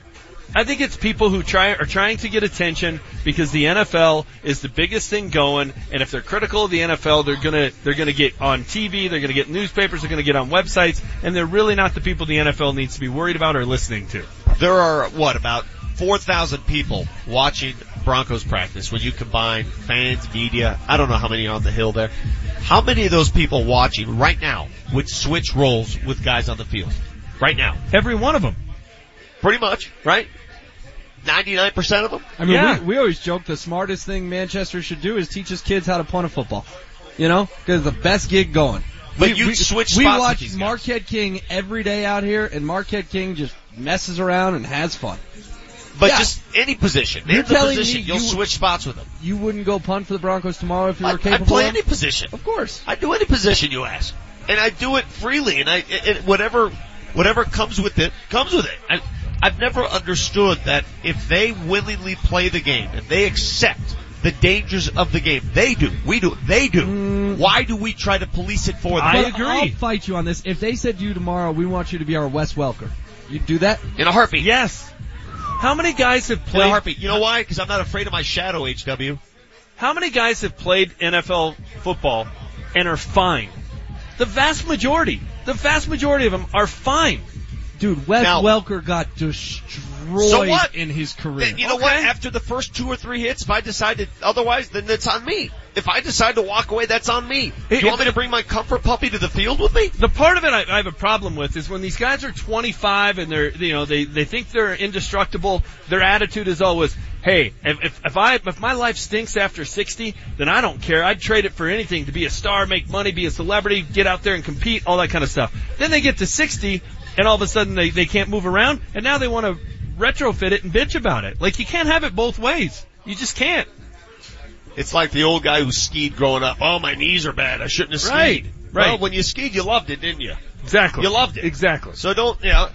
I think it's people who try are trying to get attention because the NFL is the biggest thing going, and if they're critical of the NFL, they're gonna they're gonna get on TV, they're gonna get newspapers, they're gonna get on websites, and they're really not the people the NFL needs to be worried about or listening to. There are what about four thousand people watching Broncos practice when you combine fans, media. I don't know how many are on the hill there. How many of those people watching right now would switch roles with guys on the field? Right now, every one of them. Pretty much, right? Ninety-nine percent of them. I mean, we, we always joke the smartest thing Manchester should do is teach his kids how to punt a football. You know, because the best gig going. But you'd we, switch We spots with watch these guys. Marquette King every day out here, and Marquette King just messes around and has fun. But Yeah. just any position. You're Name the telling position, me you'll you- switch spots with them. You wouldn't go punt for the Broncos tomorrow if you were I, I capable. play of? any position. Of course. I do any position you ask. And I do it freely and I, it, whatever, whatever comes with it, comes with it. I, I've never understood that if they willingly play the game and they accept the dangers of the game, they do. We do. They do. Mm. Why do we try to police it for them? But I'll fight you on this. If they said to you tomorrow, we want you to be our Wes Welker, you'd do that? In a heartbeat. Yes. How many guys have In a played? heartbeat. You know why? Because I'm not afraid of my shadow, HW. How many guys have played NFL football and are fine? The vast majority. The vast majority of them are fine. Dude, Wes Now- Welker got destroyed So what? in his career. You know what? After the first two or three hits, if I decided otherwise, then it's on me. If I decide to walk away, that's on me. Do you want me to bring my comfort puppy to the field with me? The part of it I, I have a problem with is when these guys are 25 and they're, you know, they, they think they're indestructible, their attitude is always, hey, if, if, if I, if my life stinks after 60, then I don't care. I'd trade it for anything to be a star, make money, be a celebrity, get out there and compete, all that kind of stuff. Then they get to 60 and all of a sudden they, they can't move around and now they want to retrofit it and bitch about it. Like you can't have it both ways. You just can't. It's like the old guy who skied growing up. Oh, my knees are bad. I shouldn't have skied. Right, right. Well, when you skied, you loved it, didn't you? Exactly. You loved it. Exactly. So don't, you know,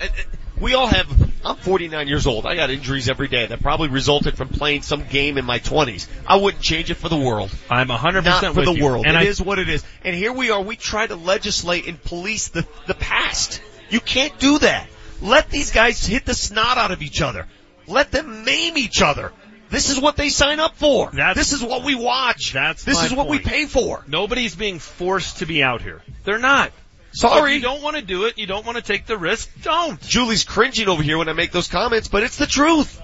we all have, I'm 49 years old. I got injuries every day that probably resulted from playing some game in my 20s. I wouldn't change it for the world. I'm 100% Not for with the you. world. And It I- is what it is. And here we are, we try to legislate and police the, the past. You can't do that. Let these guys hit the snot out of each other. Let them maim each other. This is what they sign up for. this is what we watch. That's this is what we pay for. Nobody's being forced to be out here. They're not. Sorry. If you don't want to do it, you don't want to take the risk, don't. Julie's cringing over here when I make those comments, but it's the truth.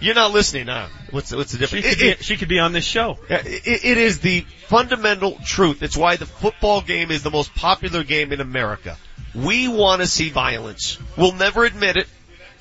You're not listening, huh? What's what's the She difference? could, It- be, she could be on this show. It, it is the fundamental truth. It's why the football game is the most popular game in America. We want to see violence. We'll never admit it.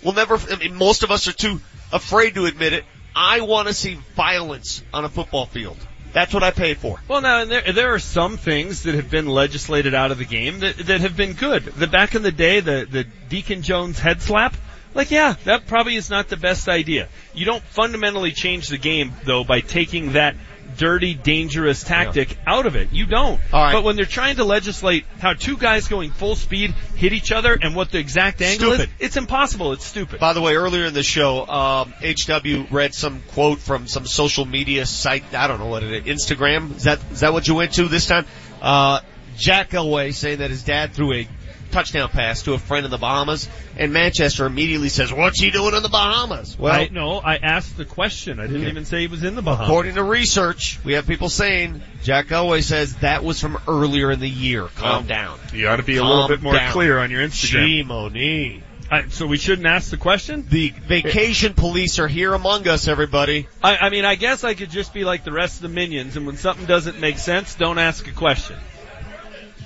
We'll never, I mean, most of us are too afraid to admit it. I want to see violence on a football field. That's what I pay for. Well, now there there are some things that have been legislated out of the game that that have been good. The back in the day, the the Deacon Jones head slap. Like, yeah, that probably is not the best idea. You don't fundamentally change the game though by taking that dirty, dangerous tactic out of it. You don't. Right. But when they're trying to legislate how two guys going full speed hit each other and what the exact angle Stupid. is, it's impossible. It's stupid. By the way, earlier in the show, um, HW read some quote from some social media site. I don't know what it is. Instagram. Is that is that what you went to this time? Uh, Jack Elway saying that his dad threw a touchdown pass to a friend in the Bahamas, and Manchester immediately says, "What's he doing in the Bahamas?" Well, I, no, I asked the question. I didn't Okay. even say he was in the Bahamas. according to research, we have people saying Jack Elway says that was from earlier in the year. Calm Well, down. You ought to be a little bit more down. clear on your Instagram. Shimoni. I, so we shouldn't ask the question? The vacation police are here among us, everybody. I, I mean, I guess I could just be like the rest of the minions, and when something doesn't make sense, don't ask a question.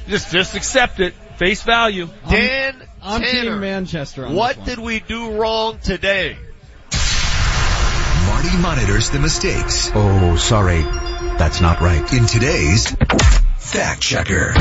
Just, just accept it, face value. Dan I'm Tanner, Manchester on what did we do wrong today? Marty monitors the mistakes Oh, sorry. That's not right. in today's Fact Checker.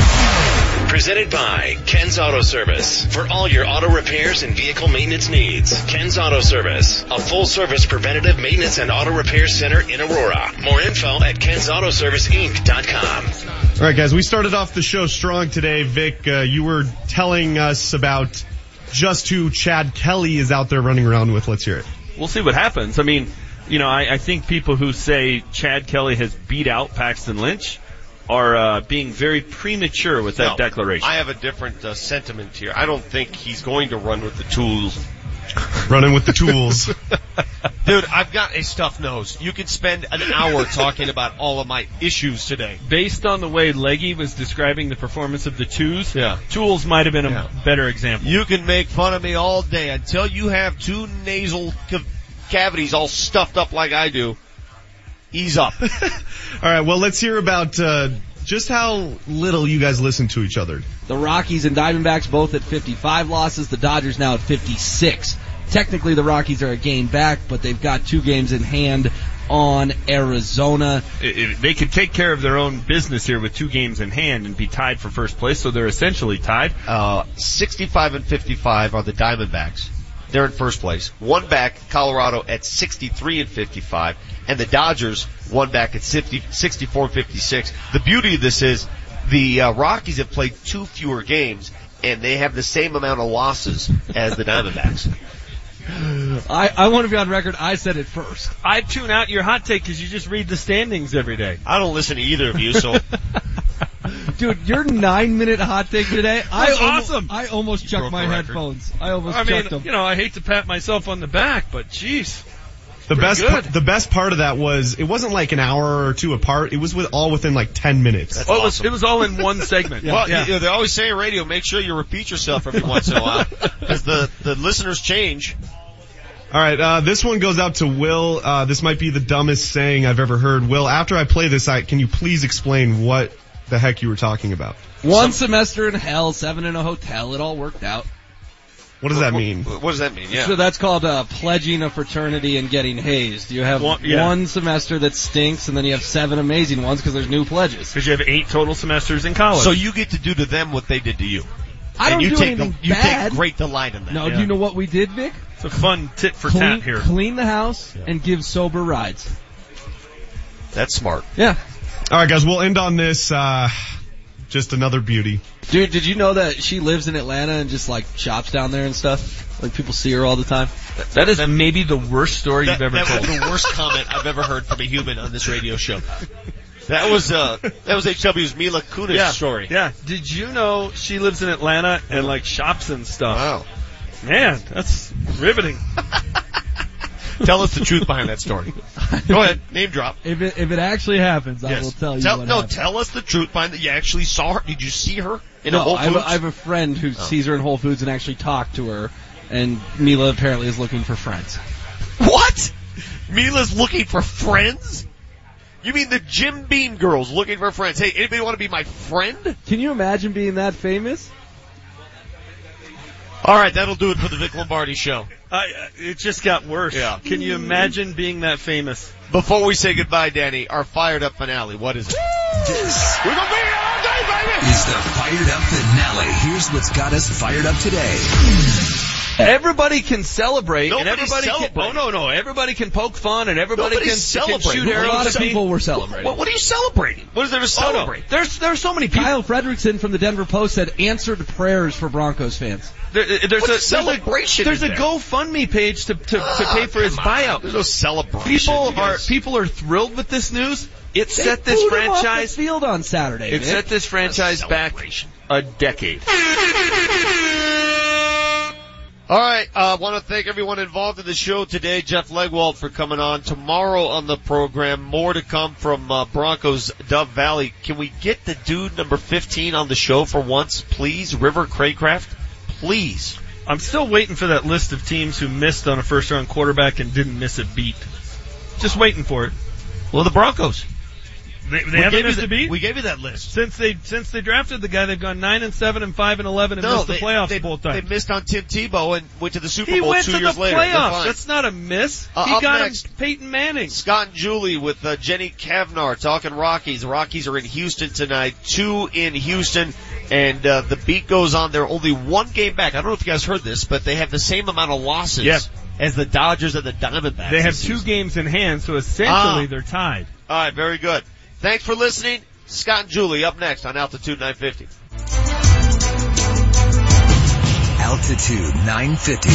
Presented by Ken's Auto Service. For all your auto repairs and vehicle maintenance needs. Ken's Auto Service. A full service preventative maintenance and auto repair center in Aurora. More info at kensautoserviceinc.com. All right, guys, we started off the show strong today. Vic, uh, you were telling us about just who Chad Kelly is out there running around with. Let's hear it. We'll see what happens. I mean, you know, I, I think people who say Chad Kelly has beat out Paxton Lynch are uh, being very premature with that No, declaration. I have a different uh, sentiment here. I don't think he's going to run with the tools. Running with the tools. Dude, I've got a stuffed nose. You could spend an hour talking about all of my issues today. Based on the way Leggy was describing the performance of the twos, Yeah. Tools might have been a Yeah. better example. You can make fun of me all day until you have two nasal ca- cavities all stuffed up like I do. Ease up. All right, well, let's hear about uh, just how little you guys listen to each other. The Rockies and Diamondbacks both at 55 losses. The Dodgers now at 56. Technically, the Rockies are a game back, but they've got two games in hand on Arizona. It- it- they could take care of their own business here with two games in hand and be tied for first place, so they're essentially tied. Uh, 65 and 55 are the Diamondbacks. They're in first place. One back, Colorado at 63 and 55, and the Dodgers one back at 60, 64 and 56. The beauty of this is the uh, Rockies have played two fewer games, and they have the same amount of losses as the Diamondbacks. I, I want to be on record. I said it first. I tune out your hot take because you just read the standings every day. I don't listen to either of you, so Dude, your nine minute hot take today, I That's almo- awesome. I almost chucked my headphones. I almost I chucked mean, them. you know, I hate to pat myself on the back, but jeez. The Pretty best, good. the best part of that was it wasn't like an hour or two apart. It was with all within like ten minutes. Well, it was, it was all in one segment. well, yeah. you know, they always say in radio, make sure you repeat yourself every once in a while, because the the listeners change. All right, uh, this one goes out to Will. Uh, this might be the dumbest saying I've ever heard. Will, after I play this, I, can you please explain what the heck you were talking about? One semester in hell, seven in a hotel. It all worked out. What does that mean? What does that mean? Yeah. So that's called uh, pledging a fraternity and getting hazed. You have One- yeah. one semester that stinks, and then you have seven amazing ones because there's new pledges. Because you have eight total semesters in college. So you get to do to them what they did to you. I don't and you do take anything you bad. take great delight in that. No, Yeah. do you know what we did, Vic? it's a fun tit for Clean, tat here. clean the house and give sober rides. That's smart. Yeah. All right, guys, we'll end on this. Uh, just another beauty. Dude, did you know that she lives in Atlanta and just like shops down there and stuff? Like people see her all the time. That is maybe the worst story That, you've ever that told. was the worst comment I've ever heard from a human on this radio show. That was uh that was HW's Mila Kunis yeah, story. Yeah. Did you know she lives in Atlanta and like shops and stuff? Wow. Man, that's riveting. Tell us the truth behind that story. Go ahead, name drop. If it if it actually happens, I Yes. will tell you Tell, no, happened. tell us the truth behind that. You actually saw her. Did you see her in a no, Whole I have, Foods? a, I have a friend who Oh. sees her in Whole Foods and actually talked to her, and Mila apparently is looking for friends. What? Mila's looking for friends? You mean the Jim Beam girls looking for friends? Hey, anybody want to be my friend? Can you imagine being that famous? All right, that'll do it for the Vic Lombardi show. Uh, it just got worse. Yeah. Can you imagine being that famous? Before we say goodbye, Danny, our fired up finale. What is it? This We're gonna be here all day, baby. is the Fired Up Finale. Here's what's got us fired up today. Everybody can celebrate, and Nobody's everybody can. Oh no, no! Everybody can poke fun, and everybody Nobody's can, celebrating. can shoot A A lot of people were celebrating. What, what are you celebrating? What is there to Oh, no. celebrate? There's there's so many people. Kyle Fredrickson from the Denver Post said answered prayers for Broncos fans. There, uh, there's What a there's celebration A, there's a there? GoFundMe page to to, to pay ah, for his Come on. buyout. There's no celebration. People you are people are thrilled with this news. It They set this booed the franchise. field on Saturday. It Vic. set this franchise back a decade. All right, I uh, want to thank everyone involved in the show today. Jeff Legwold for coming on. Tomorrow on the program, more to come from uh, Broncos Dove Valley. Can we get the dude number 15 on the show for once, please? River Cracraft, please. I'm still waiting for that list of teams who missed on a first round quarterback and didn't miss a beat. Just waiting for it. Well, the Broncos. They, We they haven't gave you missed the- a beat. We gave you that list. Since they since they drafted the guy, they've gone nine and seven and five and eleven and No, missed the playoffs they, both they missed on Tim Tebow and went to the Super he Bowl went two to years the later. They're playoffs. That's not a miss. Uh, he got next. him Peyton Manning. Scott and Julie with uh, Jenny Cavnar talking Rockies. The Rockies are in Houston tonight. Two in Houston, and uh, the beat goes on. They're only one game back. I don't know if you guys heard this, but they have the same amount of losses as the Dodgers and the Diamondbacks. They have two games in hand, so essentially Ah. they're tied. All right, very good. Thanks for listening. Scott and Julie up next on Altitude 950. Altitude 950.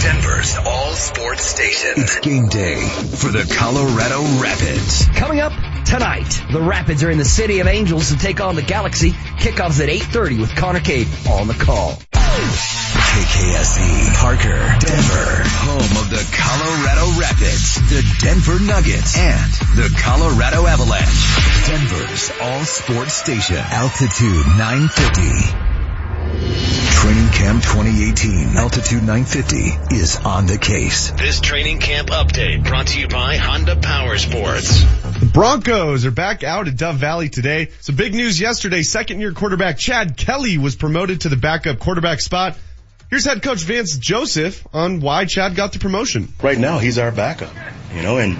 Denver's all sports station. It's game day for the Colorado Rapids. Coming up tonight, the Rapids are in the City of Angels to take on the Galaxy. Kickoffs at 8.30 with Connor Cade on the call. KKSE, Parker, Denver, home of the Colorado Rapids, the Denver Nuggets, and the Colorado Avalanche. Denver's all sports station. Altitude 950. Training Camp 2018, Altitude 950 is on the case. This training camp update brought to you by Honda Power Sports. The Broncos are back out at Dove Valley today. Some big news yesterday. Second year quarterback Chad Kelly was promoted to the backup quarterback spot. Here's head coach Vance Joseph on why Chad got the promotion. Right now, he's our backup, you know, and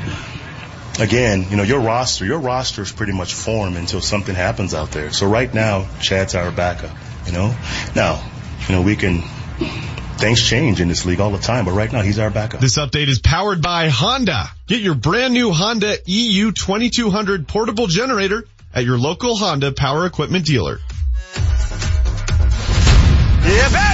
again, you know, your roster, your roster is pretty much formed until something happens out there. So right now, Chad's our backup, you know. Now, you know, we can, things change in this league all the time, but right now he's our backup. This update is powered by Honda. Get your brand new Honda EU 2200 portable generator at your local Honda power equipment dealer. Yeah, baby!